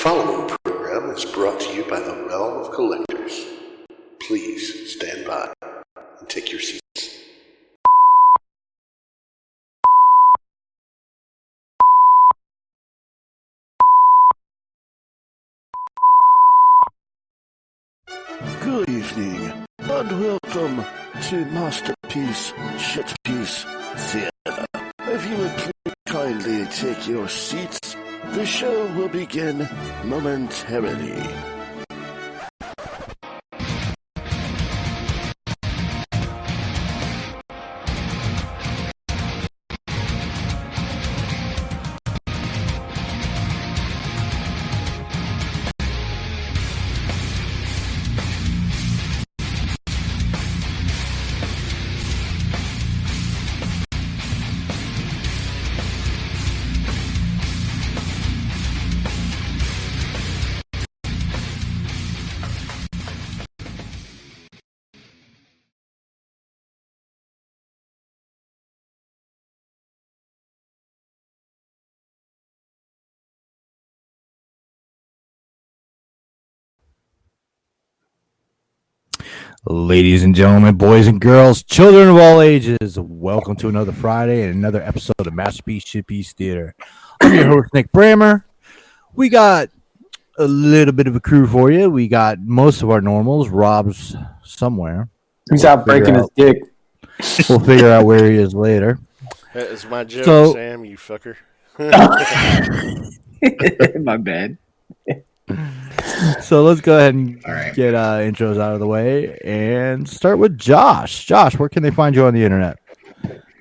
following program is brought to you by the Realm of Collectors. Please stand by and take your seats. Good evening, and welcome to Masterpiece Shitpiece Theater. If you would please kindly take your seats, the show will begin momentarily. Ladies and gentlemen, boys and girls, children of all ages, welcome to another Friday and another episode of Masterpiece Shitpiece Theater. I'm your host, Nick Brammer. We got a little bit of a crew for you. We got most of our normals. Rob's somewhere. He's out breaking his dick. We'll figure out where he is later. That is my joke, So- Sam, you fucker. My bad. So let's go ahead and All right. get uh, intros out of the way and start with Josh. Josh, where can they find you on the internet?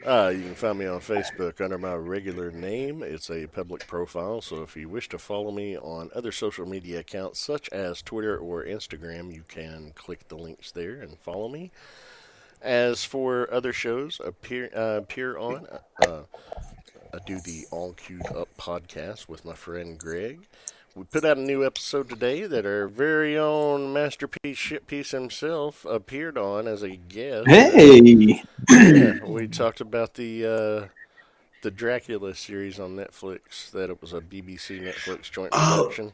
Uh, you can find me on Facebook under my regular name. It's a public profile, so if you wish to follow me on other social media accounts such as Twitter or Instagram, you can click the links there and follow me. As for other shows appear uh, appear on, uh, I do the All Queued Up podcast with my friend Greg. We put out a new episode today that our very own masterpiece shitpiece himself appeared on as a guest. Hey, Yeah, we talked about the uh, the Dracula series on Netflix. That it was a BBC Netflix joint Oh. production.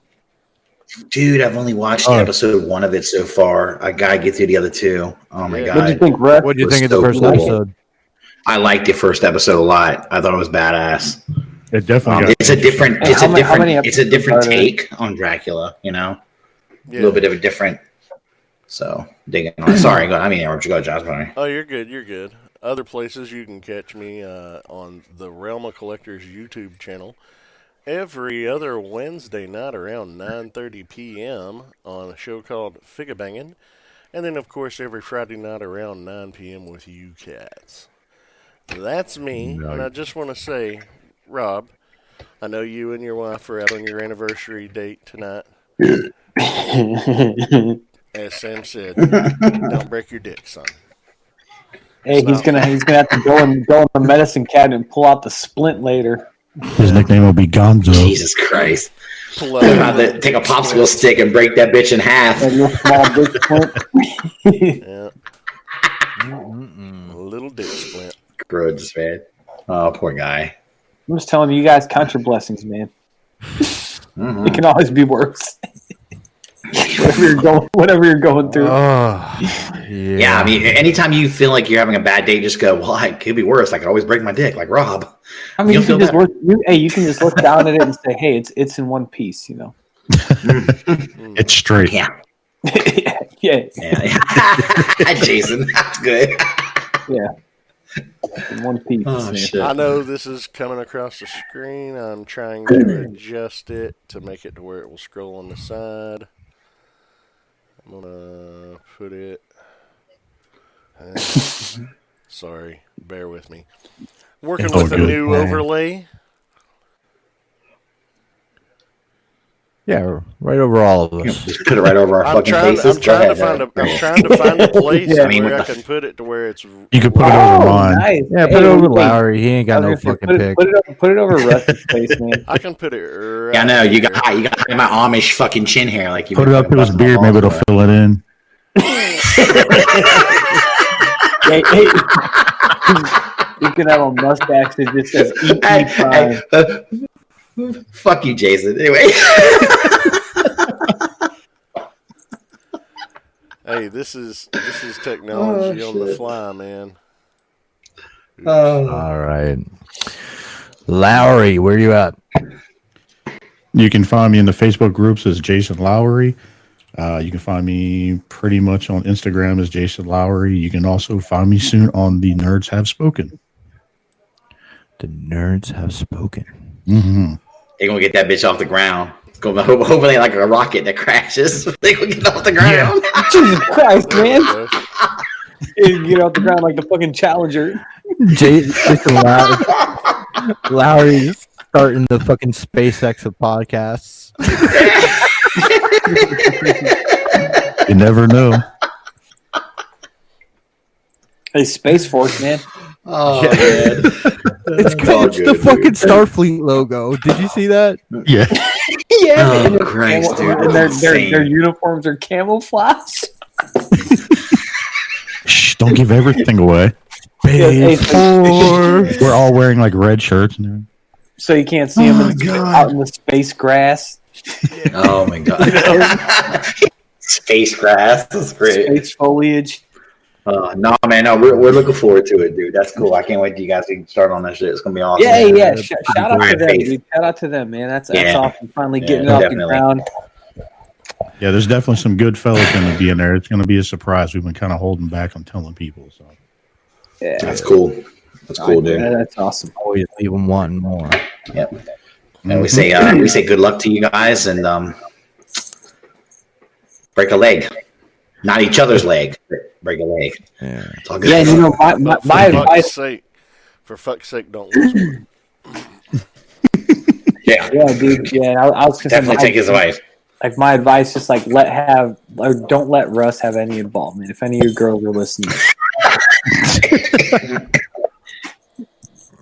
Dude, I've only watched Oh. episode one of it so far. I gotta get through the other two. Oh my Yeah. what'd you god. think, Rex? What do you was think of the first cool. episode? I liked the first episode a lot. I thought it was badass. It Um, definitely it's a different it's how a many- different many it's a different episodes are there? take on Dracula, you know? A little bit of a different so digging on. Sorry, go I mean where'd you go, Josh? Sorry. Oh, you're good. You're good. Other places you can catch me uh, on the Realm of Collectors YouTube channel every other Wednesday night around 9:30 p.m. on a show called Figure Bangin', and then of course every Friday night around 9 p.m. with you cats. That's me, and I just want to say, Rob, I know you and your wife are out on your anniversary date tonight. As Sam said, don't break your dick, son. hey, he's gonna he's gonna have to go and go in the medicine cabinet and pull out the splint later. His nickname will be Gonzo. Jesus Christ. Pull I'm about to take a popsicle stick and break that bitch in half. That real small big splint. Yeah, a little dick splint. Grudge, man. Oh, poor guy. I'm just telling you, you guys count your blessings, man. Mhm. It can always be worse. whatever you're going, whatever you're going through. Oh, yeah. Yeah, I mean, anytime you feel like you're having a bad day, just go, well, it could be worse. I could always break my dick, like Rob. I mean, you'll you feel can just better. look. You, hey, you can just look down at it and say, "Hey, it's it's in one piece," you know. it's straight. Yeah. yeah, yeah, Yeah. Jason, that's good. yeah. In one piece. Oh, shit. I know this is coming across the screen. I'm trying to adjust it to make it to where it will scroll on the side. I'm gonna put it. uh, sorry, bear with me. Working It's with a new man. overlay. Yeah, right over all of us. just put it right over our I'm fucking trying. faces. I'm trying to find a. I'm trying to find a place Yeah, I mean, where I what the can put it to where it's. You could put it Oh, over mine. nice. Yeah, put Hey, it over wait. Lowry. He ain't got no I was fucking put pick. it, put it over, put it over Russ's face, man. I can put it. Right Yeah, I know. You got you got my Amish fucking chin hair. Like you Put it up to his beard. Maybe it'll fill it in. hey, hey. you can have a mustache that just says "Eat Hey, me fine." hey, uh, Fuck you, Jason. Anyway. hey, this is this is oh, technology oh, on the fly, man. Uh, All right. Lowry, where you at? You can find me in the Facebook groups as Jason Lowry. Uh, you can find me pretty much on Instagram as Jason Lowry. You can also find me soon on The Nerds Have Spoken. The Nerds Have Spoken. Mm-hmm. They're gonna get that bitch off the ground. It's gonna hopefully like a rocket that crashes. they gonna get off the ground. Jesus Christ, man! Get off the ground like the fucking Challenger. J- Jason Lowry, Lowry's starting the fucking SpaceX of podcasts. You never know. Hey, Space Force, man. Oh Yeah. man. It's, all it's the good, fucking. Starfleet logo. Did you see that? Yeah. yeah, Oh, man. Christ, dude, And their, their, their uniforms are camouflage. Shh, don't give everything away. Yeah, hey, so, We're all wearing like red shirts and so you can't see them Oh, in the, out in the space grass. Oh my god. Space grass. That's great. Space foliage. Uh, no, man, no, we're, we're looking forward to it, dude. That's cool. I can't wait till you guys can start on that shit. It's gonna be awesome. Yeah, man. yeah. Sh- shout out to them, Faith. dude. Shout out to them, man. That's that's Yeah. awesome. Finally Yeah, getting it off the ground. Yeah, there's definitely some good fellas going to be in there. It's going to be a surprise. We've been kind of holding back on telling people. So Yeah, That's cool. That's cool, Yeah, dude. That's awesome. Always leave them wanting more. Yep. And we say uh, we say good luck to you guys and um, break a leg, not each other's leg. Break a leg. Yeah. It's all good. Yeah, you know, my, my, for my fuck's advice. sake, for fuck's sake, don't lose. yeah. Yeah, dude. Yeah, I, I was gonna Definitely my- take his advice. Like my advice, just like let have or don't let Russ have any involvement. If any of your girls are listening,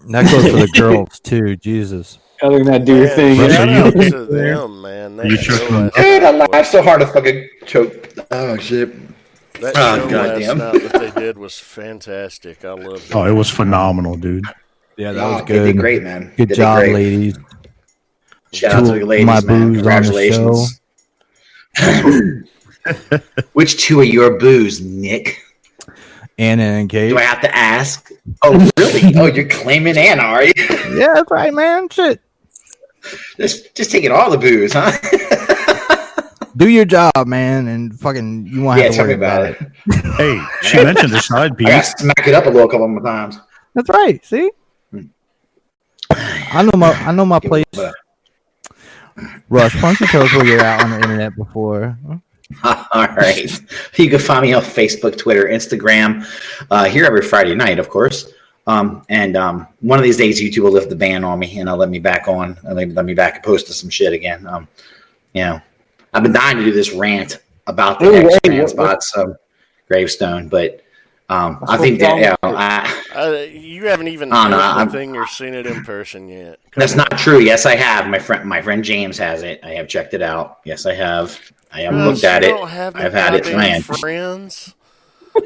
That goes for the girls too. Jesus. Other than that, do your thing. Russ, shout out to them, man. That You show choked last Dude, I'm night I'm was- so hard to fucking choke. Oh shit. That Oh, show goddamn. last night that they did was fantastic. I loved it. Oh, it was phenomenal, dude. Yeah, Oh, they did great, man. Good did job, great. ladies. Shout out to Two the of ladies, my man. boos on the Congratulations. Which two are your boos, Nick? Anna and Kate. Do I have to ask? Oh, really? oh, you're claiming Anna, are you? Yeah, that's right, man. Shit. just, just taking all the booze, huh? Do your job, man, and fucking you won't yeah, have to tell worry me about it. Hey, she mentioned the side I piece. to smack it up a little couple more times. That's right. See, I know my I know my place. But- Russ, why don't you tell us where you're at on the internet before? All right. You can find me on Facebook, Twitter, Instagram, uh, here every Friday night, of course. Um, and um, one of these days, YouTube will lift the ban on me and I'll let me back on and let me, let me back and post to some shit again. Um, you know, I've been dying to do this rant about the Ooh, X hey, trans what- spots um, gravestone, but um, I What's think that wrong yeah, with it? I, Uh, you haven't even no, heard I'm- the thing or seen it in person yet. Come that's on. not true. Yes, I have. My friend, my friend James has it. I have checked it out. Yes, I have. I have Russ, looked at you it. don't have no I've had it goddamn planned. Friends.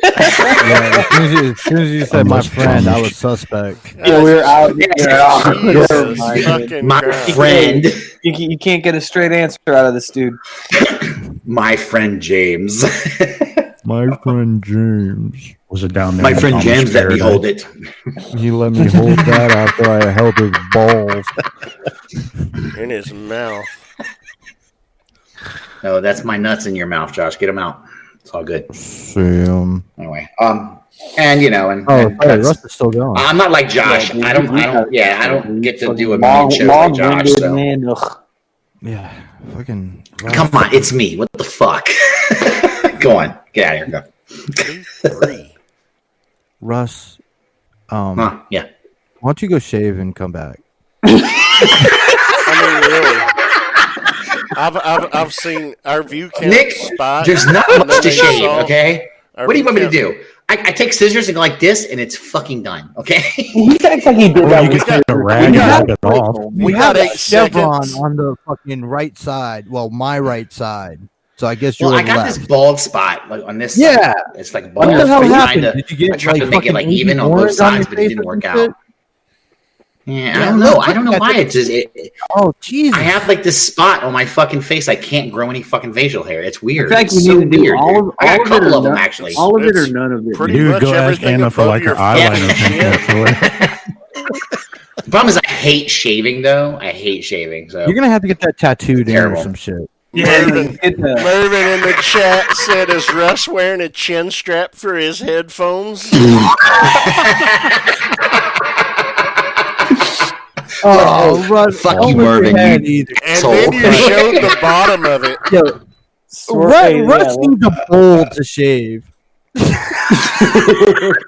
Yeah, as soon as you, as soon as you said my Almost friend, I was suspect. Yeah, we were out. Yeah, we were out. Jesus Never mind, dude. fucking My Christ. friend, You, can- you can't get a straight answer out of this dude. my friend James. My friend James. Was it down there? My friend James let me hold it. He let me hold that after I held his balls. in his mouth. No, that's my nuts in your mouth, Josh. Get them out. It's all good. Sam. Anyway, um, and you know, and, Oh, and sorry, Russ is still going. I'm not like Josh. Yeah, dude, I don't. I don't. Yeah, I don't get to do a Long- million shows like Josh. So man, ugh. Yeah, fucking. come on, it's me. What the fuck? Go on, get out of here. Go. Two. Russ. Um, Huh, yeah. why don't you go shave and come back? I mean, really. I've, I've, I've seen our view count Nick, spot. There's not much to shave. saw Okay. our What do you view want me to do? I, I take scissors and go like this, and it's fucking done. Okay. He acts like he did Or that. you with could take a rag and got- it off. We We have got a chevron seconds. on the fucking right side. Well, my right side. So I guess you're Well, I got left. this bald spot like on this. Yeah. side. It's like bald. What the hell I tried happened? Did you get I tried like to make it like even on both sides, but it didn't work out. Shit? Yeah, I don't know. I don't know why it's just. It, it- Oh, Jesus. I have like this spot on my fucking face. I can't grow any fucking facial hair. It's weird. feel like It's we so need to weird, all dude. of, I got a it couple or of them none, actually. all of it or none of it. pretty Dude, much go ask Anna for above like your an eyeliner pencil. The problem is I hate shaving though. I hate shaving. So You're gonna have to get that tattooed in or some shit. Mervin, Mervin in the chat said, "Is Russ wearing a chin strap for his headphones?" Oh, Russ, fuck you, Mervin, head you- And So- then you showed the bottom of it. Yo, Swear- Russ, hey, Russ yeah, needs a bowl to shave.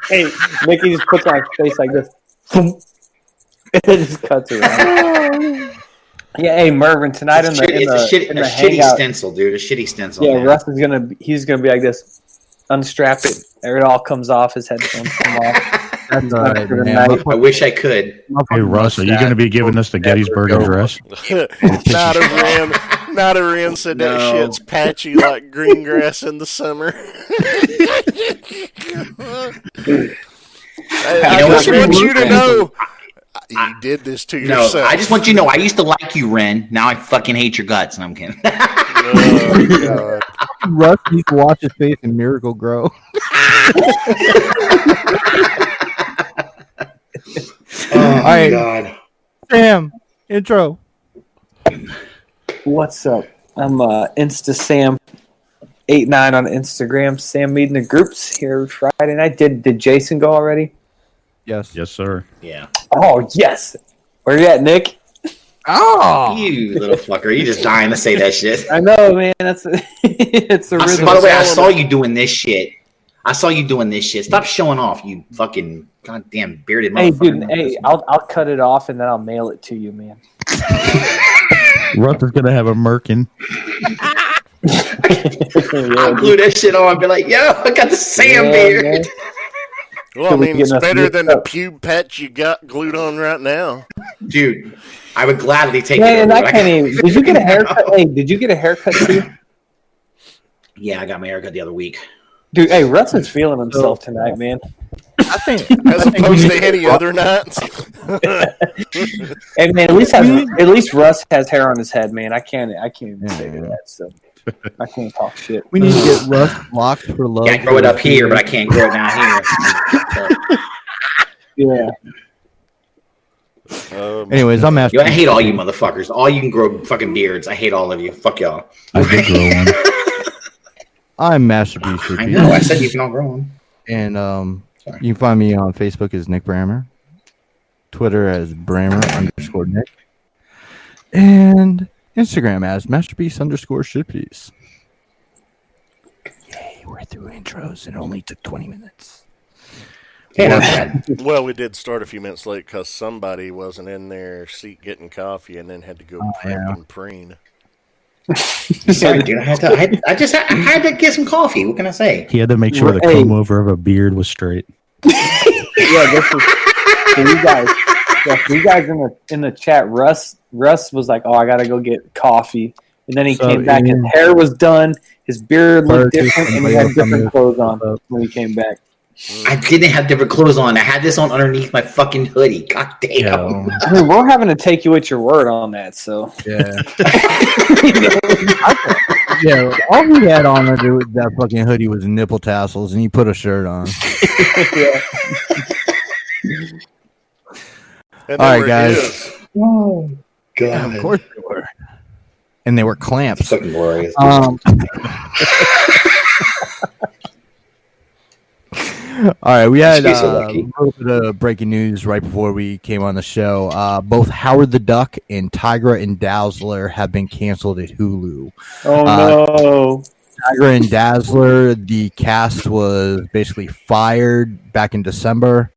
hey, Mickey just puts on his face like this. it just cuts around. yeah, hey Mervin, tonight in the, shit- in the, a, shit, in a the shitty stencil, dude. A shitty stencil. yeah, man. Russ is gonna he's gonna be like this. Unstrap it. It all comes off. His headphones come off. That's all right, man. night. I wish I could. Hey, Russ, are you going to be giving us the Gettysburg Address? not a Ren. Not a Ren said that No. shit's patchy like green grass in the summer. I, I know just want you to know you did this to No, yourself. I just want you to know I used to like you, Ren. Now I fucking hate your guts. And I'm kidding. Oh, God. Russ needs to watch his face in Miracle-Gro. oh right. god. Sam, intro. What's up? I'm uh, Insta Sam eight nine on Instagram. Sam meeting the groups here Friday night. Did did Jason go already? Yes. Yes, sir. Yeah. Oh yes. Where you at, Nick? Oh, You little fucker. You just dying to say that shit. I know, man. That's it's a I, rhythm. by the way, I saw you doing this shit. I saw you doing this shit. Stop showing off, you fucking goddamn bearded Hey, motherfucker. dude. Hey, I'll I'll cut it off and then I'll mail it to you, man. Russ is going to have a merkin. I'll glue that shit on and be like, yo, I got the Sam Yeah, beard. man. Well, I Till we mean, it's better mixed than the up. pube patch you got glued on right now. Dude, I would gladly take Man, it. I can't even. Did you get a haircut? Hey, did you get a haircut too? Yeah, I got my haircut the other week. Dude, hey, Russ is feeling himself tonight, man. I think As opposed to any other nights. Hey, man, at least has, at least Russ has hair on his head, man. I can't I can't even say Yeah. that. So I can't talk shit. we need to get Russ locked for love. Can't grow it up here, but I can't grow it down here. Yeah. Um, Anyways, I'm asking. Yo, I hate all you motherfuckers. All you can grow fucking beards. I hate all of you. Fuck y'all. I did grow one. I'm Masterpiece I know. I said you can all grow them. and um, Sorry. you can find me on Facebook as Nick Brammer, Twitter as Brammer underscore Nick, and Instagram as Masterpiece underscore Shitpiece. Yay, we're through intros. It only took 20 minutes. Hey, not well, we did start a few minutes late because somebody wasn't in their seat getting coffee and then had to go Oh, prep yeah. and preen. Sorry, dude. I had to. I, had, I just. Had, I had to get some coffee. What can I say? He had to make sure the Hey. comb over of a beard was straight. Yeah, this is for you guys. Yeah, for you guys in the in the chat, Russ Russ was like, "Oh, I gotta go get coffee," and then he So, came back. His hair was done. His beard looked Sorry, different, and he had different clothes on when he came back. I didn't have different clothes on. I had this on underneath my fucking hoodie. God damn. I mean, we're having to take you at your word on that. So Yeah. yeah. All he had on under that fucking hoodie was nipple tassels, and he put a shirt on. yeah. All right, guys. is. Oh Yeah, of course they were. And they were clamps. Fucking glorious. Um, all right, we had Excuse uh, a little bit of breaking news right before we came on the show. Uh, both Howard the Duck and Tigra and Dazzler have been canceled at Hulu. Oh Uh, no. Tigra and Dazzler, the cast was basically fired back in December,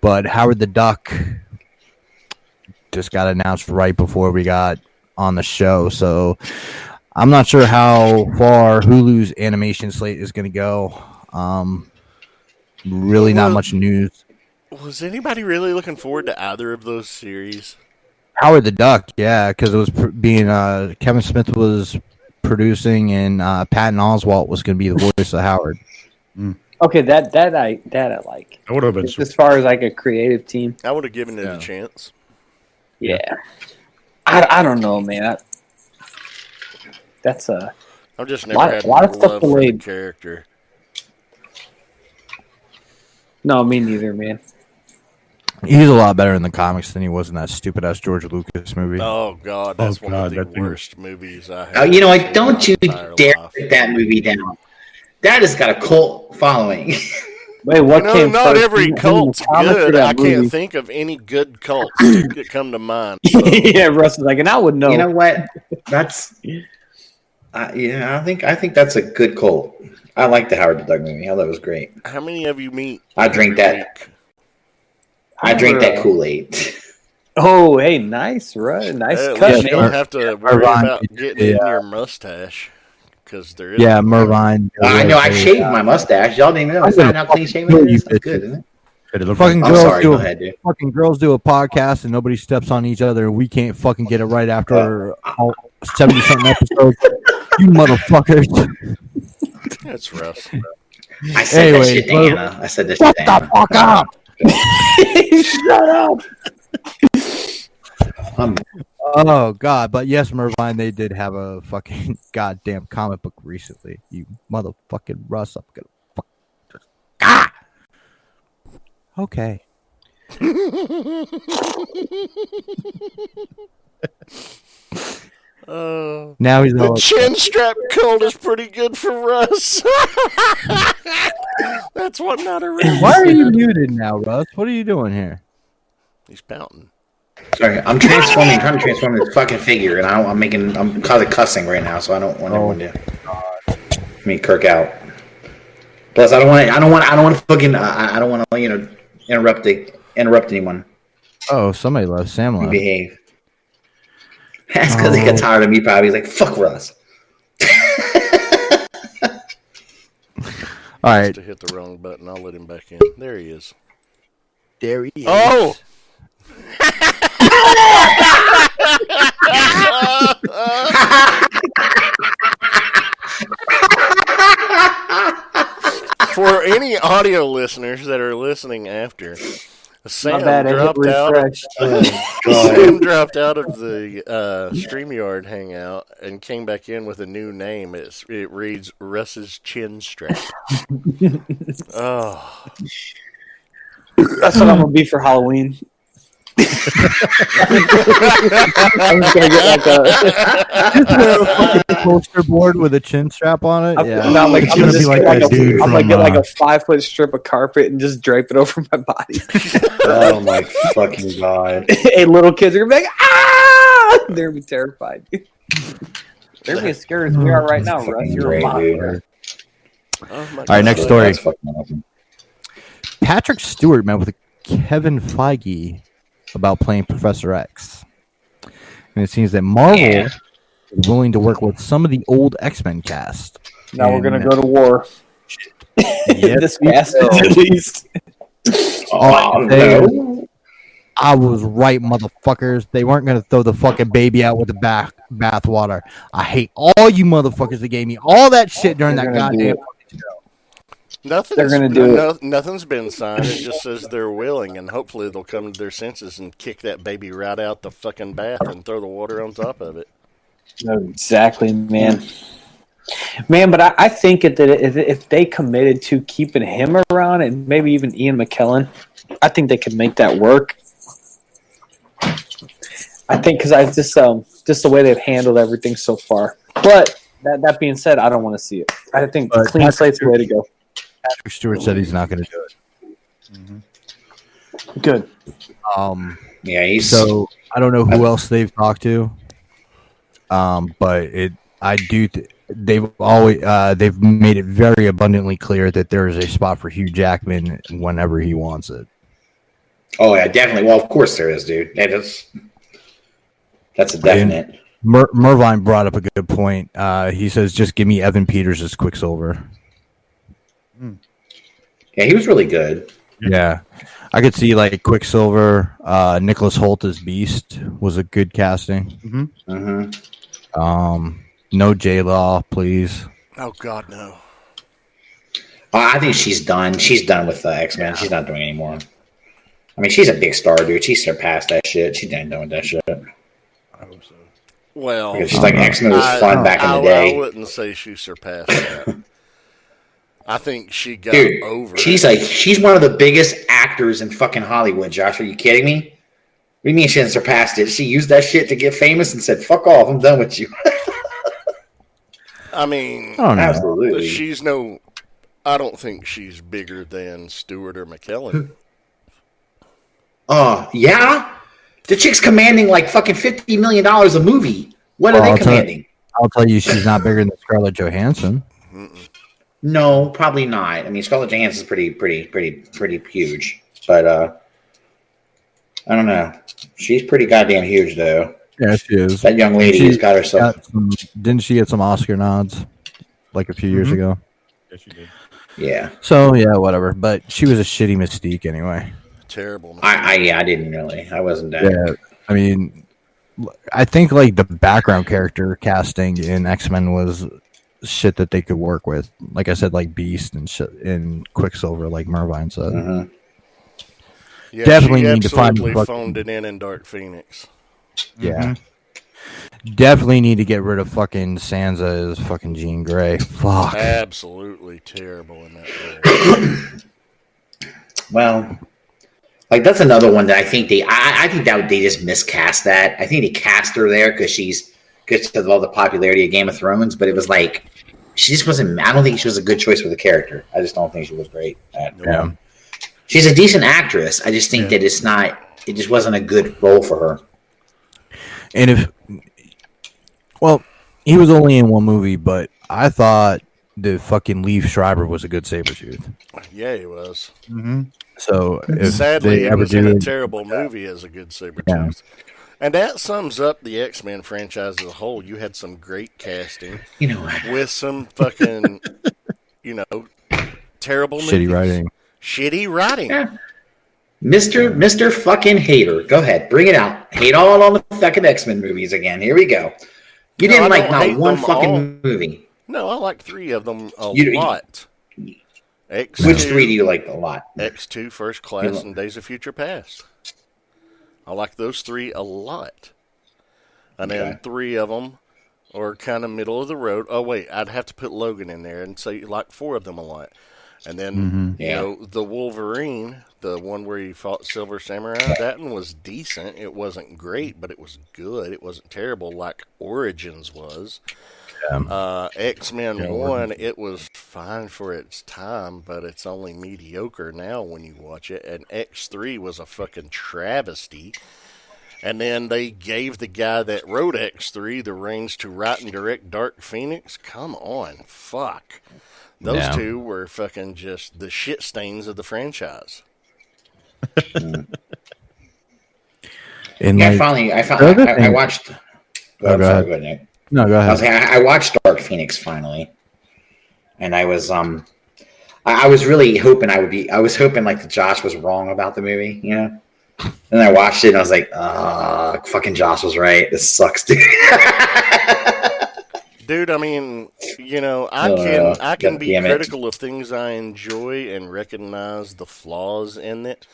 but Howard the Duck just got announced right before we got on the show. So I'm not sure how far Hulu's animation slate is going to go. Um, really, not much news. Was anybody really looking forward to either of those series? Howard the Duck, yeah, because it was pr- being uh, Kevin Smith was producing, and uh, Patton Oswalt was going to be the voice of Howard. Okay, that that I that I like. That would have been Just as far as like a creative team. I would have given it Yeah. a chance. Yeah. I, I don't know, man. I, that's a. I'm just never Lot- had lot of love stuff for the delayed. character. No, me neither, man. He's a lot better in the comics than he was in that stupid ass George Lucas movie. Oh God, that's Oh, one God, of the that thing- worst movies I have. Oh, you know what? Don't you dare life. put that movie down. That has got a cult following. Wait, what You know, came not first? every him- him cult's good. that I can't movie? think of any good cults that come to mind. So, yeah, Russ is like, and I would know. You know what? That's uh, yeah. I think I think that's a good cult. I like the Howard the Duck movie. I thought it was great. how many of you meet? I drink that. week? I drink that Uh, Kool Aid. oh, hey, nice, right? Nice At cut, you man. don't have to worry Ron, about getting in your mustache because there is. Yeah, Mervine. I know. I shaved my mustache. Y'all didn't even know. I'm Is how clean shaven kill it is? Good, isn't it? Fucking girls sorry. do a, ahead, fucking girls do a podcast and nobody steps on each other and we can't fucking get it right after all seventy something episodes. You motherfuckers! That's Russ. I said Anyway, that shit to well- Anna. I said that Shut shit to the fuck up! Shut up. Um, Oh god, but yes, Mervine, they did have a fucking goddamn comic book recently. You motherfucking Russ, I'm gonna fuck. Ah! Okay. Uh, Now he's the all chin strap cult is pretty good for Russ. That's one not a real. Why are you muted now, Russ? What are you doing here? He's pouting. sorry, I'm transforming. trying to transform this fucking figure, and I don't, I'm making. I'm causing cussing right now, so I don't want Oh, everyone to me Kirk out. Plus, I don't want. I don't want. I don't want to fucking. I, I don't want to. You know, interrupt the interrupt anyone. Oh, somebody loves Sam left. Behave. That's because he got Oh. tired of me. Probably he's like, "Fuck Russ." All right, To hit the wrong button, I'll let him back in. There he is. there he oh! is. Oh. For any audio listeners that are listening after, My Sam bad. Dropped out. refresh. Sam dropped out of the uh, StreamYard hangout and came back in with a new name. It's, it reads Russ's Chin Strap. oh, That's what I'm gonna be for Halloween. I'm just gonna get like a. fucking poster board with a chin strap on it. I'm, Yeah, no, I'm like, I'm gonna gonna be just like get like a, dude I'm gonna get like uh, a five foot strip of carpet and just drape it over my body. oh my fucking god! hey, little kids are gonna be like, ah! They're gonna be terrified. They're gonna be as scared as we are right now, Russ. You're a monster. oh All right, next story. awesome. Patrick Stewart met with Kevin Feige about playing Professor X, and it seems that Marvel Yeah. is willing to work with some of the old X Men cast. Now we're gonna go to war. this cast at least. Oh they- no! I was right, motherfuckers. They weren't gonna throw the fucking baby out with the bath bathwater. I hate all you motherfuckers that gave me all that shit during They're that goddamn. Nothing's, They're gonna do no, Nothing's been signed. It just says they're willing, and hopefully they'll come to their senses and kick that baby right out the fucking bath and throw the water on top of it. Exactly, man. Man, but I, I think that if, if they committed to keeping him around and maybe even Ian McKellen, I think they could make that work. I think because I just um just the way they've handled everything so far. But that that being said, I don't want to see it. I think But clean slate's the way to go. Patrick Stewart said he's not gonna do Good. it. Um, Yeah, he's so I don't know who else they've talked to. Um, but it, I do. Th- they've always, uh, they've made it very abundantly clear that there is a spot for Hugh Jackman whenever he wants it. Oh yeah, definitely. Well, of course there is, dude. That is that's a definite. Mer- Mervine brought up a good point. Uh, he says, "Just give me Evan Peters as Quicksilver." Yeah, he was really good. Yeah, I could see like Quicksilver. Uh, Nicholas Hoult as Beast was a good casting. hmm Um, no J Law, please. Oh God, no! I think she's done. She's done with the X Men. She's not doing anymore. I mean, she's a big star, dude. She surpassed that shit. She didn't know that shit. I hope so. Well, Because she's like Uh-huh. X Men was I- fun back in I, the day. I wouldn't say she surpassed that. I think she got Dude, over. she's like she's one of the biggest actors in fucking Hollywood. Josh, are you kidding me? What do you mean she hasn't surpassed it? She used that shit to get famous and said, "Fuck off, I'm done with you." I mean, I don't know. Absolutely. she's no. I don't think she's bigger than Stewart or McKellen. Oh yeah, the chick's commanding like fucking fifty million dollars a movie. What are Well, I'll they tell- commanding? I'll tell you, she's not bigger than Scarlett Johansson. No, probably not. I mean, Scarlett Johansson's pretty, pretty, pretty, pretty huge, but uh, I don't know. She's pretty goddamn huge, though. Yeah, she is. That young lady She has got herself. got some, didn't she get some Oscar nods like a few years Mhm. ago? Yes, you did. Yeah, So yeah, whatever. But she was a shitty Mystique anyway. Terrible. I, I, yeah, I didn't really. I wasn't that. Yeah, I mean, I think like the background character casting in X Men was shit that they could work with. Like I said, like Beast and shit, and Quicksilver, like Mervine said. Mhm. Yeah, definitely need to find absolutely the fucking- phoned it in in Dark Phoenix. Yeah. Definitely need to get rid of fucking Sansa as fucking Jean Grey. Fuck. Absolutely terrible in that role. Well, like that's another one that I think they. I, I think that they just miscast that. I think they cast her there because she's because of all the popularity of Game of Thrones, but it was like she just wasn't. I don't think she was a good choice for the character. I just don't think she was great. At, Yeah. She's a decent actress. I just think that it's not. It just wasn't a good role for her. And if, well, he was only in one movie, but I thought the fucking Liev Schreiber was a good Sabretooth. Yeah, he was. Mm-hmm. So if Sadly, they he was in a terrible movie as a good Sabretooth. Yeah. And that sums up the X Men franchise as a whole. You had some great casting You know with some fucking, you know, terrible shitty movies. writing. Shitty writing. Yeah. Mister Mister fucking hater, go ahead, bring it out. Hate all on the fucking X Men movies again. Here we go. You No, didn't like don't one fucking all. movie. No, I like three of them a You- you- lot. X Which three do you like a lot? X2, First Class, and Days of Future Past. I like those three a lot. And then three of them are kind of middle of the road. Oh, wait, I'd have to put Logan in there and say you like four of them a lot. And then, mm-hmm. you Yeah. know, the Wolverine, the one where he fought Silver Samurai, that one was decent. It wasn't great, but it was good. It wasn't terrible like Origins was. Uh, X Men Yeah, One, it was fine for its time, but it's only mediocre now when you watch it. And X Three was a fucking travesty. And then they gave the guy that wrote X Three the reins to write and direct Dark Phoenix. Come on, fuck. Those Yeah. two were fucking just the shit stains of the franchise. And Yeah, I like, finally, I the finally, other I, I watched. Oh, I'm go sorry, ahead. go ahead, Nick. No, go I was ahead. like, I, I watched Dark Phoenix finally, and I was um, I, I was really hoping I would be. I was hoping like that Josh was wrong about the movie, you know. And I watched it, and I was like, ah, fucking Josh was right. This sucks, dude. Dude, I mean, you know, I Uh, can I can be damn it. critical of things I enjoy and recognize the flaws in it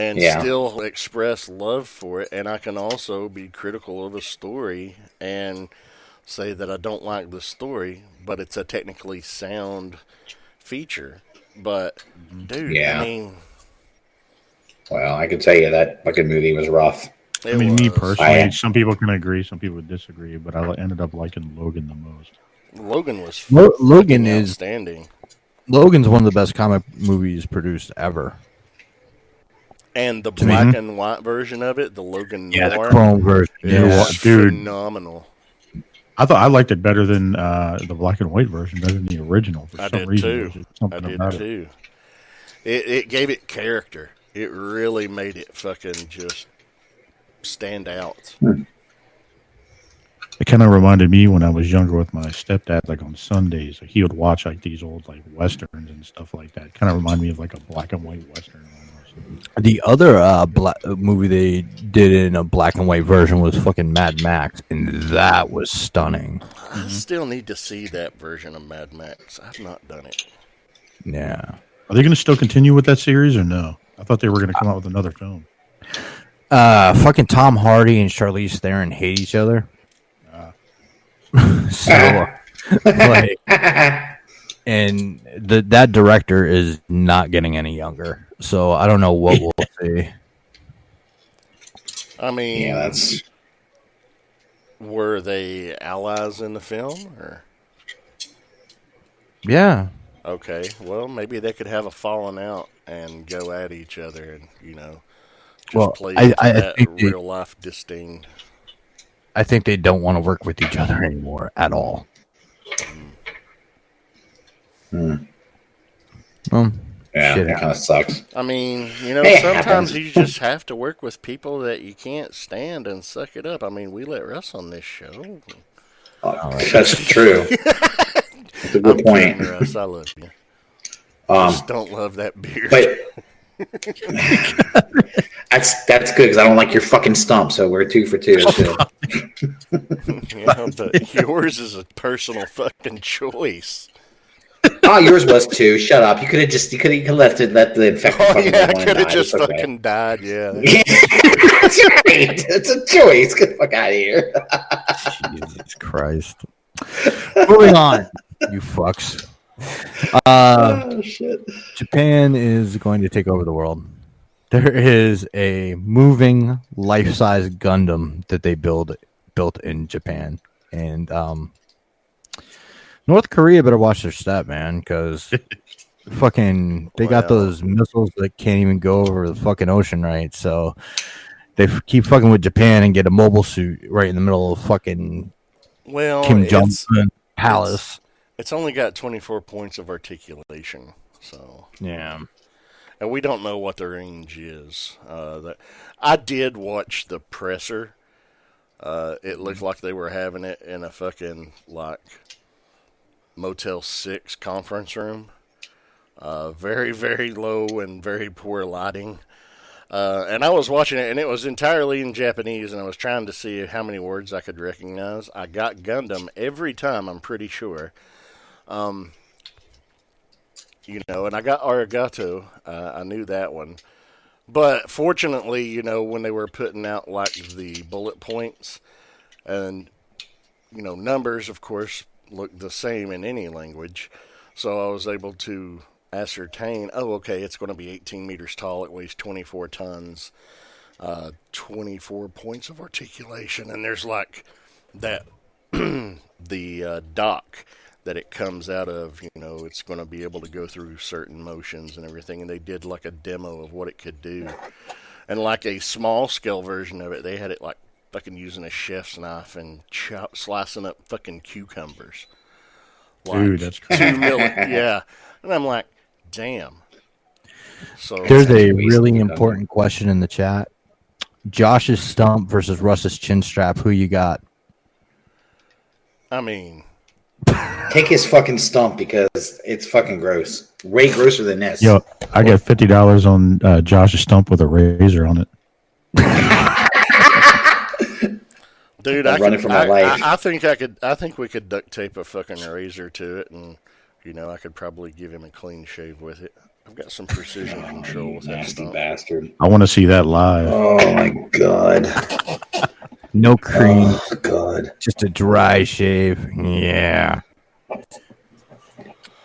and Yeah. still express love for it and I can also be critical of a story and say that I don't like the story, but it's a technically sound feature. But dude, Yeah. I mean, well, I can tell you that fucking movie was rough. I mean, me personally, I- some people can agree, some people would disagree, but I ended up liking Logan the most. Logan was Lo- Logan fucking is outstanding. Logan's one of the best comic movies produced ever. And the black and white version of it, the Logan Yeah, Noir, the Chrome version. Yeah. Dude. phenomenal. I thought I liked it better than uh, the black and white version, better than the original. For I some did reason, too. There was just I did about it. It it gave it character. It really made it fucking just stand out. It kind of reminded me when I was younger with my stepdad, like on Sundays, like he would watch like these old like westerns and stuff like that. Kind of reminded me of like a black and white western. Almost. The other uh, bla- uh, movie they did in a black and white version was fucking Mad Max, and that was stunning. I still need to see that version of Mad Max. I've not done it. Yeah. Are they going to still continue with that series or no? I thought they were going to come out with another film. Uh, fucking Tom Hardy and Charlize Theron hate each other. so, uh, like, and the that director is not getting any younger. So I don't know what we'll see. I mean, Yeah, that's were they allies in the film or? Yeah, Okay, well, maybe they could have a falling out and go at each other, and you know, just Well, play I- I that think they- real life disdain. I think they don't want to work with each other anymore at all. Hmm. Well, yeah, Shit that kind of sucks. I mean, you know, it sometimes happens. you just have to work with people that you can't stand and suck it up. I mean, we let Russ on this show. Oh, that's true. That's a I'm good point. kidding, Russ. I love you. Um, Just don't love that beard. but that's that's good because I don't like your fucking stump. So we're two for two. That's good. You know, but yours is a personal fucking choice. Oh, yours was too. Shut up. You could have just you could have left it. Let the infected. Oh yeah, I could have just It's okay. fucking died. Yeah. That's right. It's a choice. Get the fuck out of here. Jesus Christ. Moving on, you fucks. Uh, oh shit. Japan is going to take over the world. There is a moving life-size Gundam that they build built in Japan, and um, North Korea better watch their step, man, because fucking they got those missiles that can't even go over the fucking ocean, right? So they f- keep fucking with Japan and get a mobile suit right in the middle of fucking Well, Kim Jong Un palace. it's only got 24 points of articulation, so Yeah. and we don't know what the range is. Uh, that I did watch the presser. Uh, it looked like they were having it in a fucking like Motel Six conference room. Uh, very very low and very poor lighting. Uh, and I was watching it, and it was entirely in Japanese, and I was trying to see how many words I could recognize. I got Gundam every time, I'm pretty sure. Um, you know, and I got Arigato. Uh, I knew that one. But fortunately, you know, when they were putting out like the bullet points and, you know, numbers, of course, look the same in any language. So I was able to ascertain, oh, okay, it's going to be 18 meters tall. It weighs 24 tons, uh, 24 points of articulation. And there's like that, the uh, dock that it comes out of, you know, it's going to be able to go through certain motions and everything. And they did like a demo of what it could do. And like a small scale version of it, they had it like fucking using a chef's knife and chop, slicing up fucking cucumbers. Dude, that's crazy. two milli- yeah. And I'm like, damn. So There's a really Gundam. important question in the chat. Josh's stump versus Russ's chin strap. Who you got? I mean, Take his fucking stump because it's fucking gross. Way grosser than this. Yo, I got fifty dollars on uh, Josh's stump with a razor on it. Dude, I'm I running could, for my I, life. I, I think I could. I think we could duct tape a fucking razor to it, and you know, I could probably give him a clean shave with it. I've got some precision control with that Nasty bastard. I want to see that live. Oh my god. No cream, Oh god. just a dry shave. Yeah.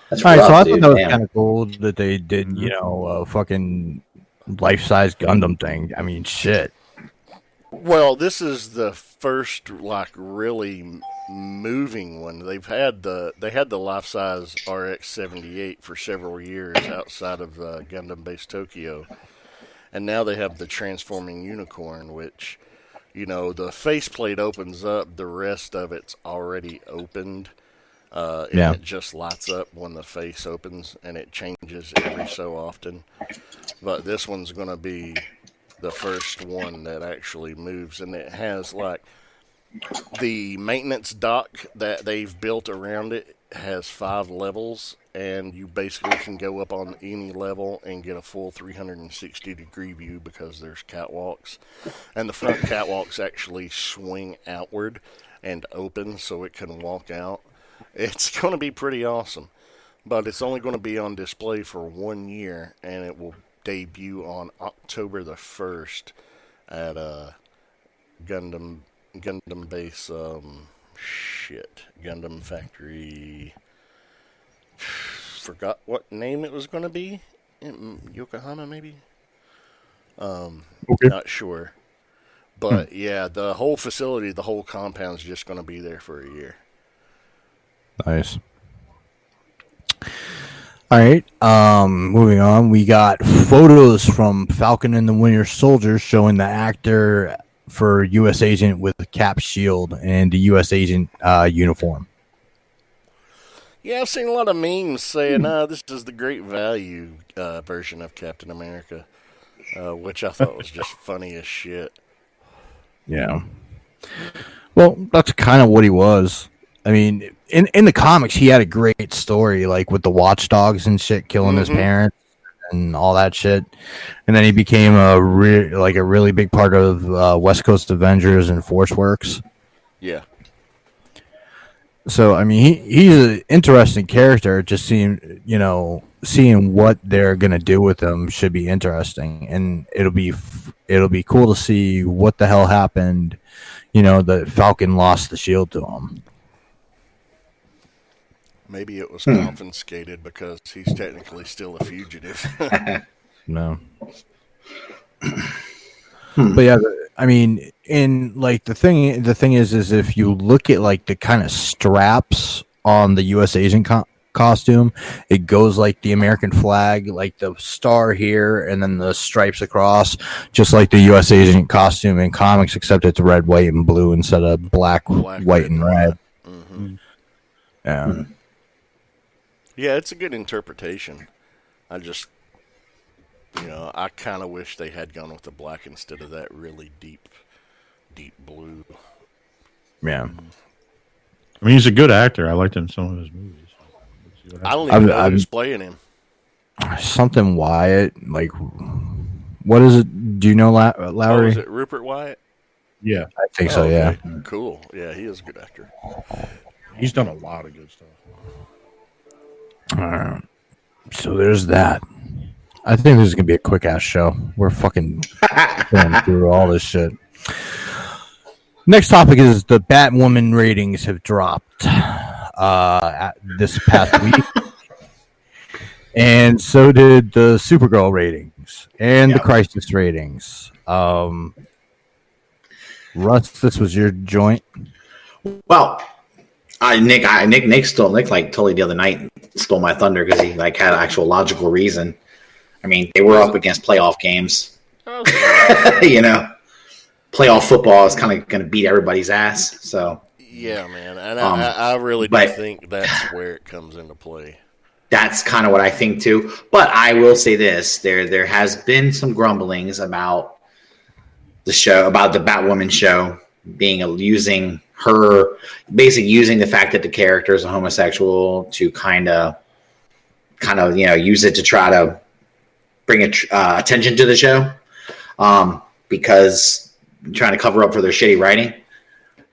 That's All right, rough, so I dude. thought that was Damn. kind of cool that they did, you know, a fucking life-size Gundam thing. I mean, shit. Well, this is the first like really moving one. They've had the they had the life size RX seventy eight for several years outside of uh, Gundam Base Tokyo, and now they have the transforming unicorn, which you know the faceplate opens up, the rest of it's already opened. Uh, and Yeah. it just lights up when the face opens, and it changes every so often. But this one's going to be the first one that actually moves, and it has like the maintenance dock that they've built around it has five levels, and you basically can go up on any level and get a full 360 degree view because there's catwalks, and the front catwalks actually swing outward and open so it can walk out. It's going to be pretty awesome, but it's only going to be on display for one year, and it will debut on October the first at uh, Gundam Gundam base. Um, shit, Gundam factory. Forgot what name it was going to be. In Yokohama, maybe. Um, Okay. not sure. But yeah, the whole facility, the whole compound's just going to be there for a year. Nice. All right. Um, moving on, we got photos from Falcon and the Winter Soldier showing the actor for U.S. Agent with the cap shield and the U.S. Agent uh, uniform. Yeah, I've seen a lot of memes saying, "Ah, this is the great value uh, version of Captain America," uh, which I thought was just funny as shit. Yeah. Well, that's kind of what he was. I mean, in in the comics, he had a great story, like with the watchdogs and shit, killing his Mhm. parents and all that shit. And then he became a re- like a really big part of uh, West Coast Avengers and Force Works. Yeah, So I mean, he he's an interesting character. Just seeing you know seeing what they're gonna do with him should be interesting, and it'll be f- it'll be cool to see what the hell happened. You know, the Falcon lost the shield to him. Maybe it was Hmm. confiscated because he's technically still a fugitive. No. but yeah, I mean, in like the thing, the thing is, is if you look at like the kind of straps on the U.S. agent co- costume, it goes like the American flag, like the star here, and then the stripes across, just like the U.S. agent costume in comics, except it's red, white, and blue instead of black, Black, white, red, and and red. hmm Yeah. Yeah, it's a good interpretation. I just, you know, I kind of wish they had gone with the black instead of that really deep, deep blue. Yeah. I mean, he's a good actor. I liked him in some of his movies. Let's see what I happens. don't even I'm- know I'm- who's playing him. Something Wyatt, like, what is it? Do you know La- uh, Oh, Lowry? is it Rupert Wyatt? Yeah, I think so. Oh, Yeah. okay. Cool. Yeah, he is a good actor. he's done a lot of good stuff. Alright. So there's that. I think this is gonna be a quick ass show. We're fucking going through all this shit. Next topic is the Batwoman ratings have dropped uh, at this past week, and so did the Supergirl ratings and the Yeah. Crisis ratings. Um, Russ, this was your joint. Well, I Nick, I, Nick, Nick stole Nick like totally the other night stole my thunder because he like had actual logical reason. I mean, they were up against playoff games. you know, playoff football is kind of going to beat everybody's ass. So Yeah, man, and Um, I, I I really do but- think that's where it comes into play. that's kind of what I think too. But I will say this: there there has been some grumblings about the show, about the Batwoman show being a, using her, basically using the fact that the character is a homosexual to kind of, kind of you know use it to try to bring a, uh, attention to the show, um, because trying to cover up for their shitty writing,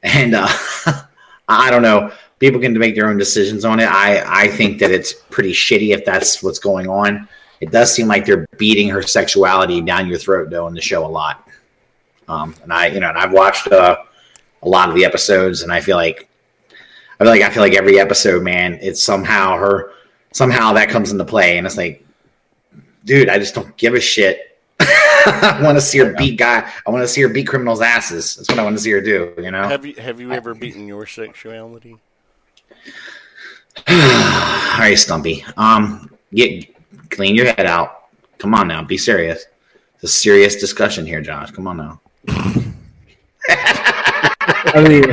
and uh, I don't know people can make their own decisions on it. I I think that it's pretty shitty if that's what's going on. It does seem like they're beating her sexuality down your throat though in the show a lot. Um, and I you know and I've watched uh, a lot of the episodes and I feel like I feel like I feel like every episode, man, it's somehow her somehow that comes into play and it's like, dude, I just don't give a shit. I want to see her beat guy. I want to see her beat criminals' asses. That's what I want to see her do. You know. Have you have you ever beaten your sexuality? All right, Stumpy. Um, get clean your head out. Come on now, be serious. It's a serious discussion here, Josh. Come on now. I mean,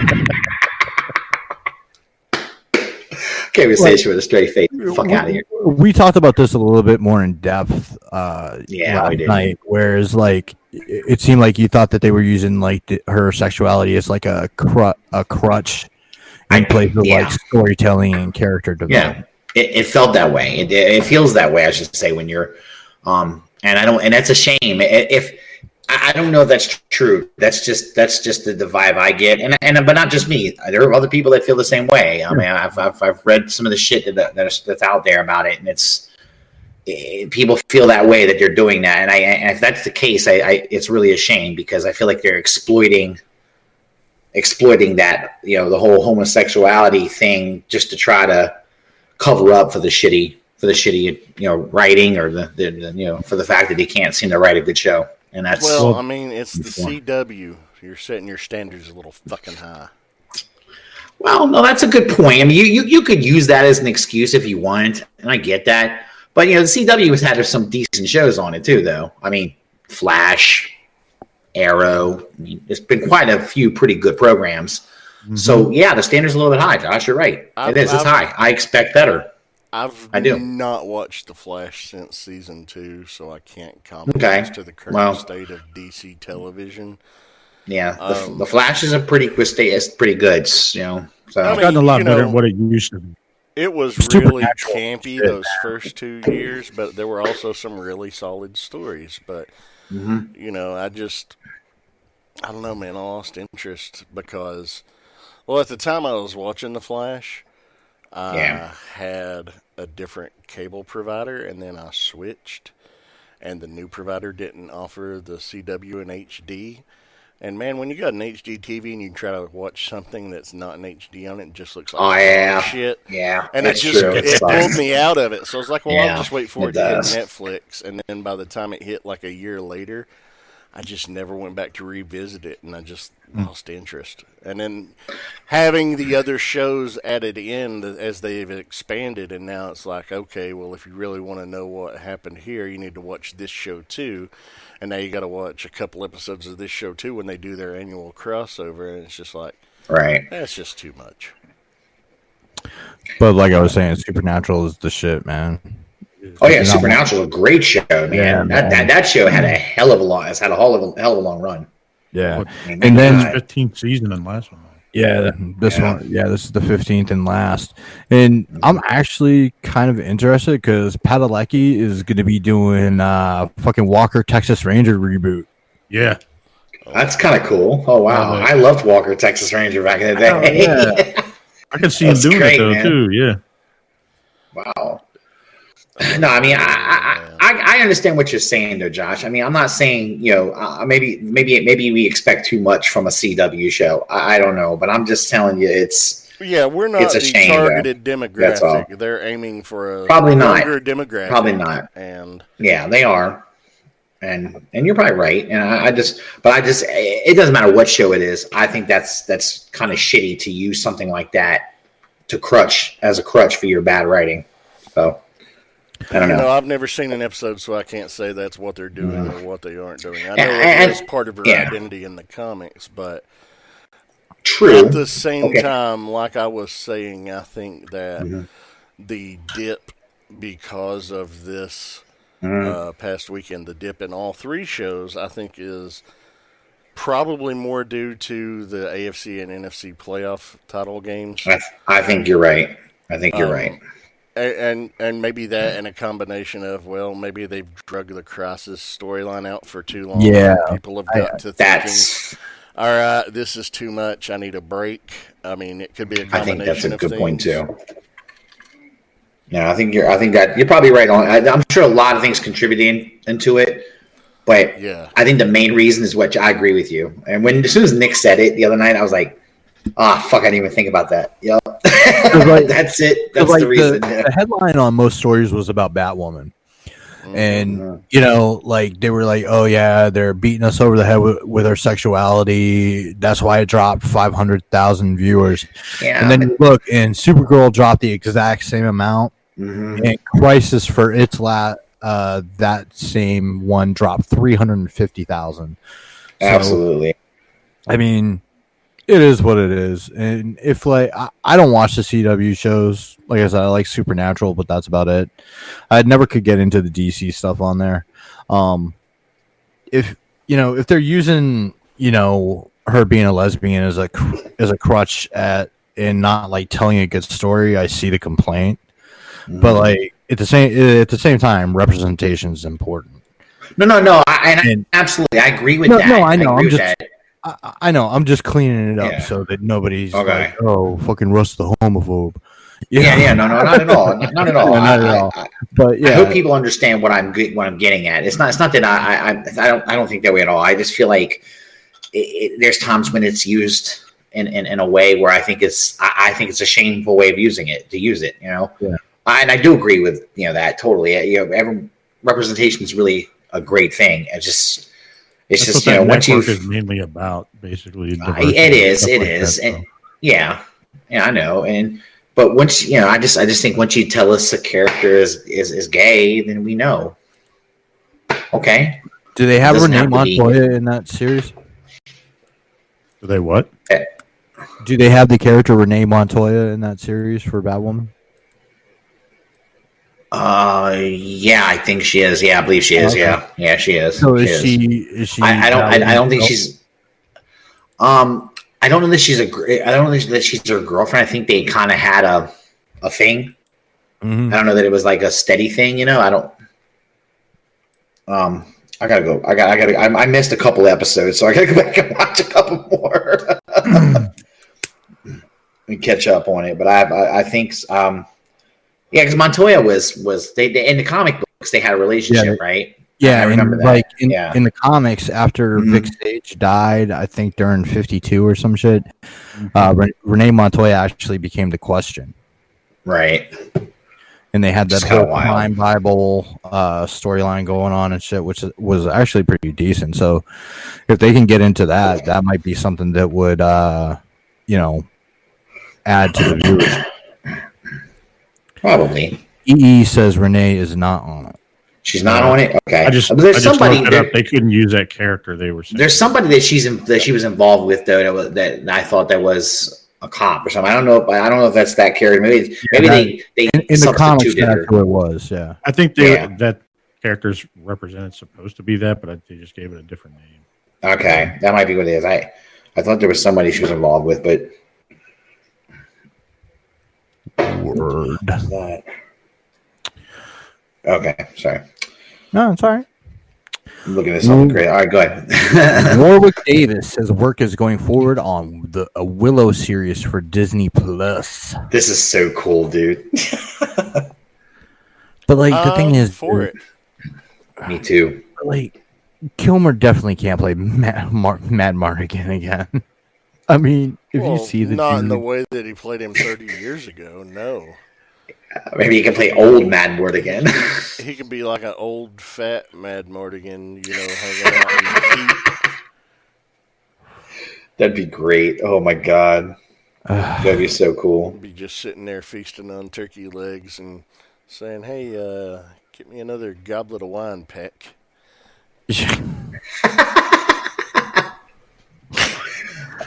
Can't even say shit with a straight face. Fuck out of here. we talked about this a little bit more in depth uh Yeah, last we did. night whereas like it seemed like you thought that they were using like the, her sexuality as like a cru- a crutch in place of yeah. like storytelling and character development Yeah, it, it felt that way. It, it feels that way, I should say, when you're, um, and I don't, and that's a shame. If I I don't know if that's true. That's just that's just the, the vibe I get, and and but not just me. There are other people that feel the same way. I mean, I've I've, I've read some of the shit that, that's that's out there about it, and it's eh, people feel that way that they're doing that, and I and if that's the case, I, I it's really a shame because I feel like they're exploiting exploiting that you know the whole homosexuality thing just to try to cover up for the shitty for the shitty you know writing or the, the, the you know for the fact that he can't seem to write a good show and that's Well, I mean, it's the CW. You're setting your standards a little fucking high. Well, no, that's a good point. I mean, you, you, you could use that as an excuse if you want, and I get that. But you know, the CW has had some decent shows on it too, though. I mean, Flash, Arrow. I mean, there's been quite a few pretty good programs. So mm-hmm. yeah, the standard's a little bit high, Josh. You're right. I've- it is. It's I've- high. I expect better. I've I do. not watched The Flash since season two, so I can't comment Okay. as to the current Well. state of DC television. Yeah, the, Um, the Flash is a pretty good state. It's pretty good. You know, so I It's gotten a lot better know- than what it used to be. It was really Supernatural campy shit. those first two years, but there were also some really solid stories. But Mhm. you know, I just I don't know, man. I lost interest because, well, at the time I was watching The Flash, I Yeah. had a different cable provider, and then I switched, and the new provider didn't offer the CW and HD. And man, when you got an HD TV and you try to watch something that's not an HD on it, it just looks like Oh, yeah. shit. yeah, And that's it just true. it It sucks. pulled me out of it. So I was like, well, Yeah, I'll just wait for it it, to hit. Netflix. And then by the time it hit like a year later, I just never went back to revisit it, and I just Hmm. lost interest. And then having the other shows added in as they've expanded, and now it's like, okay, well, if you really want to know what happened here, you need to watch this show too. And now you got to watch a couple episodes of this show too when they do their annual crossover, and it's just like Right. that's just too much. But like I was saying, Supernatural is the shit, man. Oh yeah, Supernatural is a great show, man. Yeah, that, man. that that show had a hell of a long. It's had a hell of a hell of a long run. Yeah, What, I mean, And then- God. fifteenth season and last one. yeah. This Yeah. one, yeah, this is the fifteenth and last. And I'm actually kind of interested because Padalecki is going to be doing uh fucking Walker Texas Ranger reboot. Yeah, that's kind of cool. Oh wow, Yeah. I loved Walker Texas Ranger back in the day. yeah. I can see him doing great, it though man. too. Yeah, wow. No, I mean, I, I I I understand what you're saying, though, Josh. I mean, I'm not saying you know uh, maybe maybe maybe we expect too much from a CW show. I, I don't know, but I'm just telling you, it's Yeah, we're not It's a the shame, though. targeted That's all. demographic. They're aiming for a Probably not. younger demographic. Probably not. And Yeah, they are, and and you're probably right. And I, I just, but I just, it doesn't matter what show it is. I think that's that's kind of shitty to use something like that to crutch as a crutch for your bad writing. So I don't you know. know, I've never seen an episode, so I can't say that's what they're doing or what they aren't doing. I know it is part of her yeah. identity in the comics, but True. at the same Okay. time, like I was saying, I think that Mhm. the dip because of this Mhm. uh, past weekend, the dip in all three shows, I think is probably more due to the AFC and NFC playoff title games. I, I think you're right. I think you're Um, right. And, and and maybe that and a combination of well maybe they've drug the crisis storyline out for too long. Yeah. people have got to thinking, That's. all right, this is too much. I need a break. I mean, it could be a I combination think that's a good point too. Yeah, I think you're. I think that you're probably right on. I, I'm sure a lot of things contributing into it, but Yeah, I think the main reason is what I agree with you. And when as soon as Nick said it the other night, I was like, "Ah, fuck! I didn't even think about that." Yep, like- that's it. That's like the reason. The, the headline on most stories was about Batwoman, and Mhm. you know, like they were like, "Oh yeah, they're beating us over the head with, with our sexuality. That's why it dropped five hundred thousand viewers." yeah, and then you look, and Supergirl dropped the exact same amount, mhm. and Crisis for its la uh, that same one dropped three hundred and fifty thousand. absolutely. I mean, it is what it is. And if like I, I don't watch the CW shows, like I said, I like Supernatural, but that's about it. I never could get into the DC stuff on there. Um, if you know, if they're using you know her being a lesbian as a cr- as a crutch at and not like telling a good story, I see the complaint. But Mhm. like at the same at the same time, representation is important. no, no, no. I, and I- absolutely, I agree with No, that. no, I know, agree I'm just- that. I, I know. I'm just cleaning it up Yeah. so that nobody's Okay. like, "Oh, fucking Russ the homophobe." You Yeah, yeah, no, no, not at all, not, not at all. No, not at I- I- all. I, But yeah, I hope people understand what I'm what I'm getting at. It's not. It's not that I. I, I I don't. I don't think that way at all. I just feel like it, it, there's times when it's used in, in, in a way where I think it's. I, I think it's a shameful way of using it to use it. You know. Yeah. I, and I do agree with you know that totally. You know, every representation is really a great thing. It's just. It's That's just what you know that once you. network is mainly about, basically. I- diversity it and is. stuff It like is. that, and yeah, yeah, I know. And but once you know, I just I just think once you tell us a character is is, is gay, then we know. Okay. do they have doesn't Renee have to Montoya in that series? Do they what? Eh. Do they have the character Renee Montoya in that series for Batwoman? Uh, yeah, I think she is. Yeah, I believe she is. Okay. Yeah, yeah, she is. So is is. she? Is she? I, I don't. I, I don't think she's. Um, I don't know that she's a. I don't know that she's her girlfriend. I think they kind of had a, a thing. Mhm. I don't know that it was like a steady thing. You know, I don't. Um, I gotta go. I got. I gotta. I, I missed a couple episodes, so I gotta go back and watch a couple more and catch up on it. But I, I, I think, um, yeah, because Montoya was was they, they in the comic books they had a relationship, right? Yeah, I remember and that. like in, Yeah. in the comics, after Mhm. Vic Sage died, I think during '52 or some shit, Mm-hmm. uh, Ren- Renee Montoya actually became the question, Right. and they had that whole crime Bible uh, storyline going on and shit, which was actually pretty decent. So, if they can get into that, that might be something that would, uh, you know, add to the viewers. Probably. EE says Renee is not on it. She's not on it. Okay. I just, But there's I just somebody. looked it there- up. They couldn't use that character. They were saying. there's somebody that she's in, that she was involved with though that, was, that I thought that was a cop or something. I don't know. If, I don't know if that's that character. Maybe maybe that- they they In, in the comics, that's who it was. Yeah. I think they, Yeah. that character's represented supposed to be that, but I, they just gave it a different name. Okay, that might be what it is. I I thought there was somebody she was involved with, but Word. that. Okay, sorry. No, it's all right. I'm looking at something great. All right, go ahead. Warwick Davis says work is going forward on the a Willow series for Disney Plus. this is so cool, dude. But like the Um, thing is, for it. Me too. like Kilmer definitely can't play Matt, Mar- Madmartigan again. I mean, if Well, you see the not in the way that he played him 30 years ago. No, Maybe he can play old Mad Word again. he can be like an old fat Madmartigan, you know, hanging out in the heat. That'd be great. Oh my god, that'd be so cool. Be just sitting there feasting on turkey legs and saying, "Hey, uh, get me another goblet of wine, Peck."